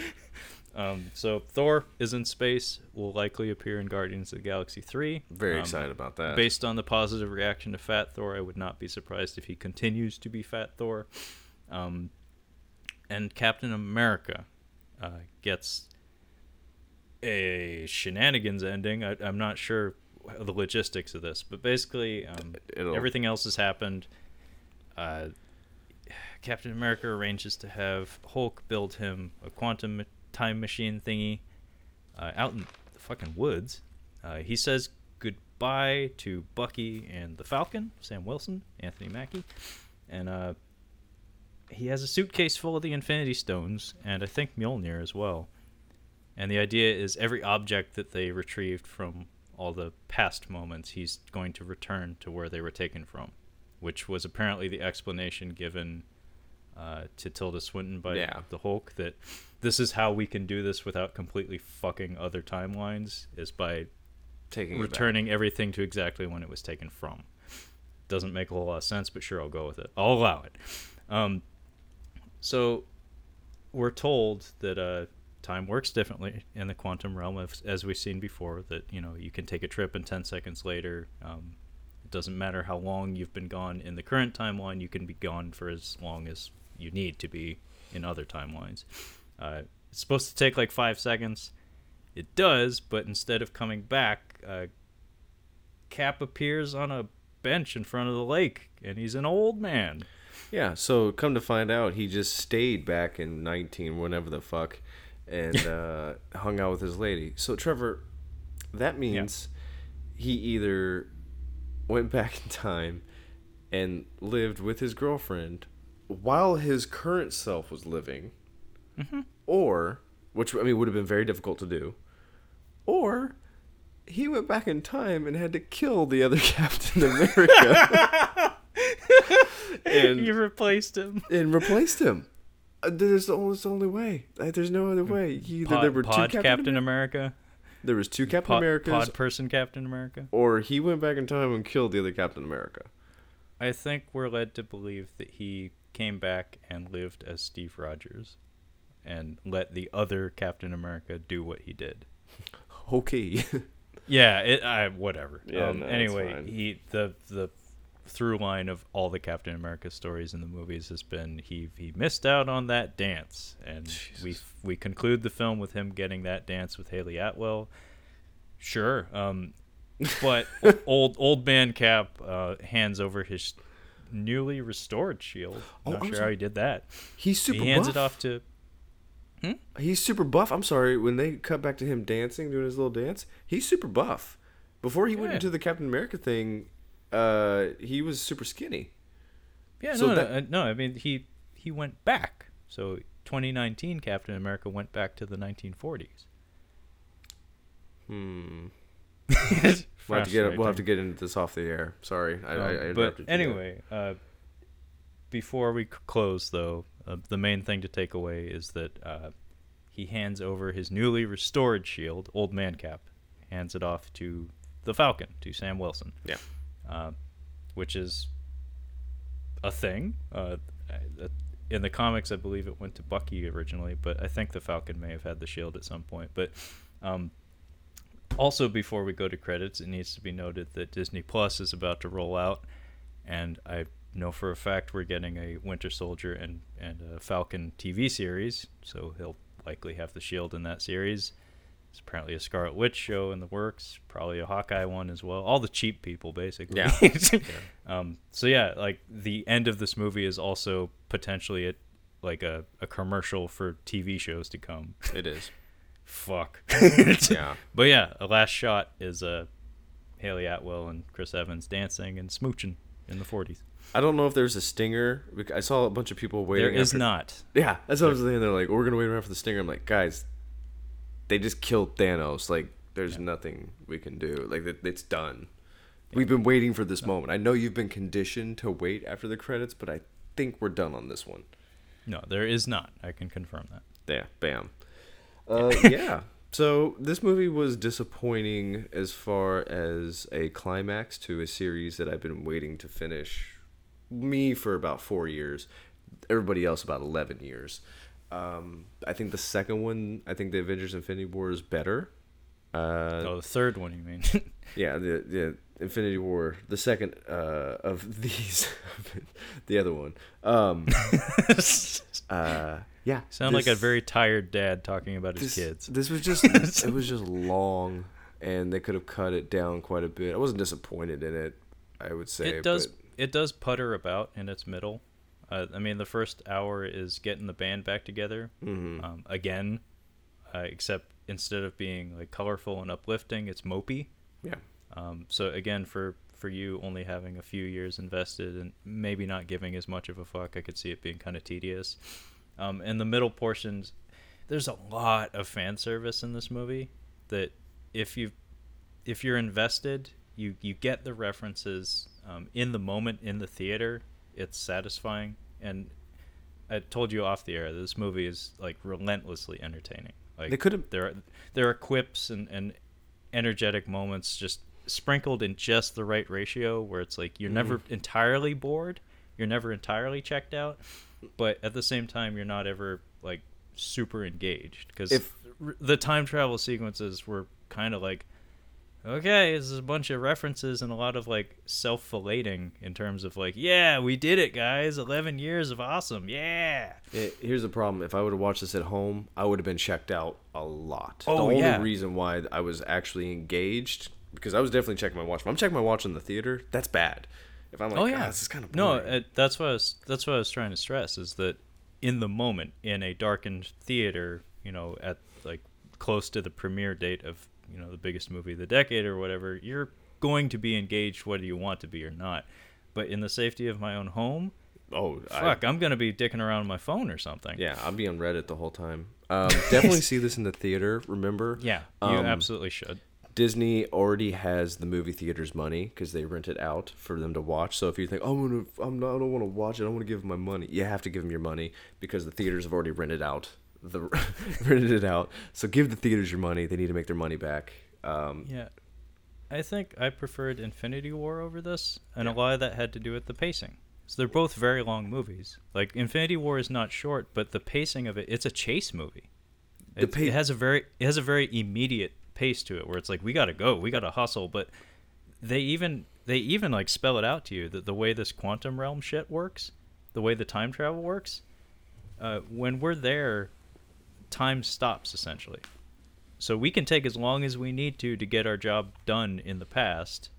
Um, so Thor is in space. Will likely appear in Guardians of the Galaxy three. Very Um, excited about that. Based on the positive reaction to Fat Thor, I would not be surprised if he continues to be Fat Thor. Um, and Captain America uh, gets a shenanigans ending. I, I'm not sure the logistics of this, but basically, um, everything else has happened. Uh, Captain America arranges to have Hulk build him a quantum time machine thingy uh, out in the fucking woods. Uh, he says goodbye to Bucky and the Falcon, Sam Wilson, Anthony Mackie, and uh, he has a suitcase full of the Infinity Stones, and I think Mjolnir as well. And the idea is every object that they retrieved from all the past moments, he's going to return to where they were taken from, which was apparently the explanation given uh, to Tilda Swinton by Yeah. the Hulk that this is how we can do this without completely fucking other timelines is by Taking returning everything to exactly when it was taken from. Doesn't make a whole lot of sense, but sure, I'll go with it. I'll allow it. Um, so we're told that uh, time works differently in the quantum realm, as, as we've seen before. That you know you can take a trip and ten seconds later. Um, it doesn't matter how long you've been gone in the current timeline. You can be gone for as long as you need to be in other timelines. Uh, it's supposed to take like five seconds. It does, but instead of coming back, uh, Cap appears on a bench in front of the lake, and he's an old man. Yeah, so come to find out, he just stayed back in 19, whenever the fuck, and uh, hung out with his lady. So, Trevor, that means he either went back in time and lived with his girlfriend while his current self was living, or, which, I mean, would have been very difficult to do, or he went back in time and had to kill the other Captain America. and you replaced him. and replaced him. Uh, There's the only, the only way. Uh, There's no other way. Either Pod, there were two Captain, Captain, America. America. There was two Captain Pod, Americas, pod person Captain America. or he went back in time and killed the other Captain America. I think we're led to believe that he came back and lived as Steve Rogers, and let the other Captain America do what he did. Okay. Yeah, it. I whatever. Yeah, um, no, anyway, he the the through line of all the Captain America stories in the movies has been he he missed out on that dance, and we Jesus. we conclude the film with him getting that dance with Hayley Atwell. Sure, um, but old old man Cap uh, hands over his newly restored shield. Oh, Not I'm sure sorry. how he did that. He's super he hands buff. it off to He's super buff. I'm sorry. When they cut back to him dancing, doing his little dance, he's super buff. Before he went into the Captain America thing, uh, he was super skinny. Yeah, So no, that- no, uh, no. I mean, he he went back. So 2019, Captain America went back to the 1940s. Hmm. We'll have to get we'll have to get into this off the air. Sorry, I, I, I Um, but interrupted you there. anyway, uh, before we close, though, uh, the main thing to take away is that uh, he hands over his newly restored shield, Old Man Cap, hands it off to the Falcon, to Sam Wilson. Yeah. uh, which is a thing. Uh, in the comics, I believe it went to Bucky originally, but I think the Falcon may have had the shield at some point. But um, also, before we go to credits, it needs to be noted that Disney Plus is about to roll out, and I know for a fact we're getting a Winter Soldier and and a Falcon TV series, so he'll likely have the shield in that series. It's apparently a Scarlet Witch show in the works, probably a Hawkeye one as well. All the cheap people, basically. Yeah. um, so yeah, like the end of this movie is also potentially a, like a, a commercial for TV shows to come. It is. Fuck. Yeah. But yeah, a last shot is uh, Hayley Atwell and Chris Evans dancing and smooching in the 40s. I don't know if there's a stinger. I saw a bunch of people waiting. There is after- not. Yeah, that's what I was saying. They're like, we're gonna wait around for the stinger. I'm like, guys, they just killed Thanos. Like, there's nothing we can do. Like, it's done. We've been waiting for this moment. I know you've been conditioned to wait after the credits, but I think we're done on this one. No, there is not. I can confirm that. Yeah, bam. Uh, yeah. So this movie was disappointing as far as a climax to a series that I've been waiting to finish. Me for about four years, everybody else about eleven years. Um, I think the second one, I think the Avengers: Infinity War is better. Uh, oh, the third one, you mean? yeah, the the Infinity War, the second uh, of these, the other one. Um, uh, yeah, Sound like a very tired dad talking about his kids. This was just it was just long, and they could have cut it down quite a bit. I wasn't disappointed in it. I would say it does but- it does putter about in its middle. Uh, I mean, the first hour is getting the band back together Mhm. um, again, uh, except instead of being like colorful and uplifting, it's mopey. yeah, Um, so again, for for you only having a few years invested and maybe not giving as much of a fuck, I could see it being kind of tedious. Um, and the middle portions, there's a lot of fan service in this movie that if you if you're invested, you you get the references um, in the moment in the theater. It's satisfying, and I told you off the air this movie is like relentlessly entertaining. Like They could've- there are there are quips and and energetic moments just sprinkled in just the right ratio where it's like you're never Mm-hmm. entirely bored, you're never entirely checked out, but at the same time you're not ever like super engaged because If- the time travel sequences were kind of like okay this is a bunch of references and a lot of like self-filleting in terms of like yeah we did it guys 11 years of awesome yeah Eh, here's the problem. If I would have watched this at home, I would have been checked out a lot. Oh, the only yeah. reason why I was actually engaged because I was definitely checking my watch. If I'm checking my watch in the theater, that's bad. If I'm like, oh yeah this is kind of no uh, that's what I was that's what I was trying to stress is that in the moment in a darkened theater you know at like close to the premiere date of you know the biggest movie of the decade or whatever you're going to be engaged whether you want to be or not but in the safety of my own home oh, fuck I'm gonna be dicking around on my phone or something yeah, I'll be on Reddit the whole time. Um, definitely see this in the theater. Remember? yeah you Um, absolutely should Disney already has the movie theater's money because they rent it out for them to watch. So if you think, oh, I'm gonna, I'm not, I don't want to watch it, I want to give them my money. You have to give them your money because the theaters have already rented out the rented it out. So give the theaters your money. They need to make their money back. Um, Yeah. I think I preferred Infinity War over this, and Yeah. a lot of that had to do with the pacing. So they're both very long movies. Like Infinity War is not short, but the pacing of it, it's a chase movie. It, pa- it has a very it has a very immediate pace to it where it's like we got to go, we got to hustle, but they even they even like spell it out to you that the way this quantum realm shit works, the way the time travel works, uh, when we're there, time stops essentially. So we can take as long as we need to to get our job done in the past.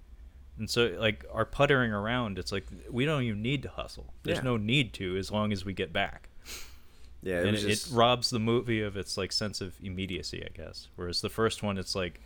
And so like our puttering around, it's like we don't even need to hustle. There's Yeah. no need to as long as we get back. yeah, it and it, just, it robs the movie of its like sense of immediacy, I guess. Whereas the first one it's like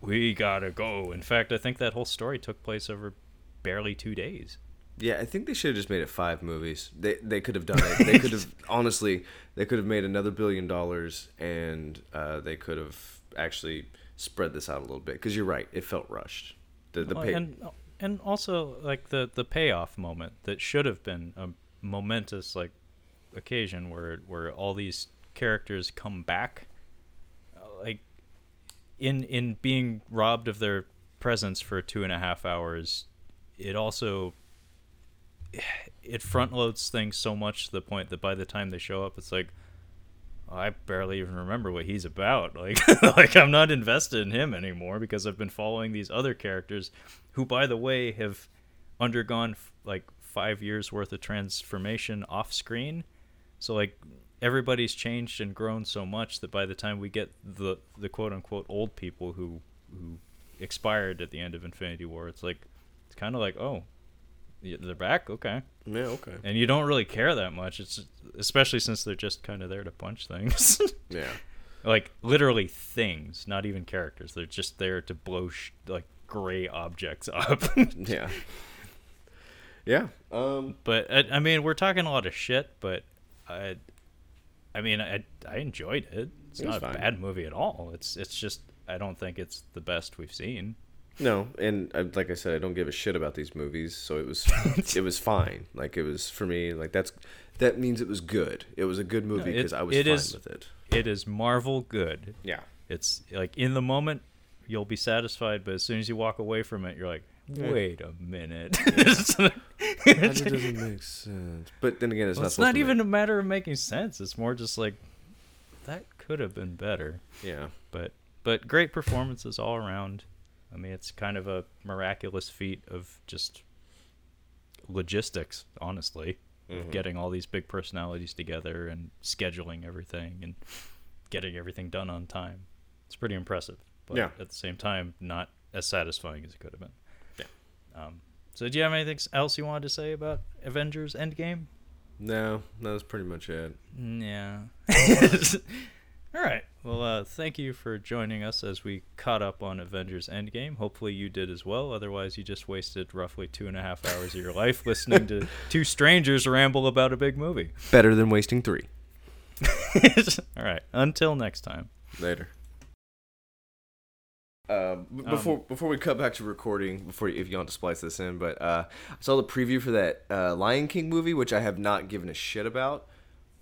we got to go. In fact, I think that whole story took place over barely 2 days. Yeah. I think they should have just made it five movies. They they could have done it. They could have honestly, they could have made another billion dollars, and uh, they could have actually spread this out a little bit. Because you're right, it felt rushed. The the Well, pay, and and also like the the payoff moment that should have been a momentous like occasion where where all these characters come back like in in being robbed of their presence for two and a half hours it also it front loads things so much to the point that by the time they show up it's like I barely even remember what he's about. Like, like I'm not invested in him anymore because I've been following these other characters, who, by the way, have undergone like five years worth of transformation off screen. So like everybody's changed and grown so much that by the time we get the the quote unquote old people who who expired at the end of Infinity War, it's like it's kind of like oh, they're back, okay yeah, okay, and you don't really care that much. It's especially since they're just kind of there to punch things, yeah. like literally things, not even characters. They're just there to blow sh- like gray objects up. Yeah. Yeah. Um. but I, I mean, we're talking a lot of shit, but I, I mean, I I enjoyed it. It's It not a fine. bad movie at all. It's it's just I don't think it's the best we've seen. No, and I, like I said, I don't give a shit about these movies, so it was it was fine. Like it was for me. Like that's that means it was good. It was a good movie because I was it fine is- with it. It is Marvel good. Yeah. It's like in the moment you'll be satisfied, but as soon as you walk away from it, you're like, wait a minute. That doesn't make sense. But then again, it's Well, not. it's not even Make, a matter of making sense. It's more just like that could have been better. yeah. But but great performances all around. I mean, it's kind of a miraculous feat of just logistics, honestly, of Mhm. getting all these big personalities together and scheduling everything and getting everything done on time. It's pretty impressive, but Yeah. at the same time, not as satisfying as it could have been. Yeah. Um, so, do you have anything else you wanted to say about Avengers Endgame? No, that was pretty much it. Yeah. All right. Well, uh, thank you for joining us as we caught up on Avengers Endgame. Hopefully, you did as well. Otherwise, you just wasted roughly two and a half hours of your life listening to two strangers ramble about a big movie. Better than wasting three. All right. Until next time. Later. Um, b- before before we cut back to recording, before you, if you want to splice this in, but uh, I saw the preview for that uh, Lion King movie, which I have not given a shit about.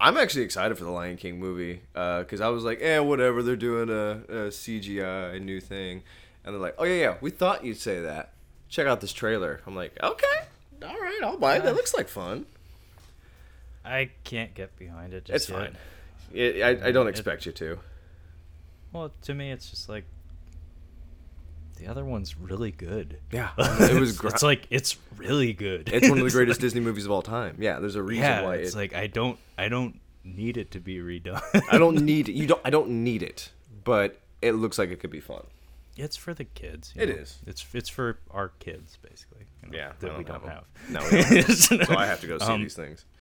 I'm actually excited for the Lion King movie because I was like, eh, whatever. They're doing a, a CGI new thing, and they're like, oh yeah, yeah, we thought you'd say that. Check out this trailer. I'm like, okay, all right, I'll buy it. That looks like fun. I can't get behind it. Just It's yet. fine. It, I, I don't It- expect you to. Well, to me, it's just like the other one's really good. Yeah, it was. Gr- it's like it's really good. it's one of the greatest like- Disney movies of all time. Yeah, there's a reason Yeah, why it's it, like I don't, I don't need it to be redone. I don't need you don't I don't need it, but it looks like it could be fun. It's for the kids. It It is. It's it's for our kids basically. you know, Yeah, that we don't have. No, we don't. so I have to go see Um, these things.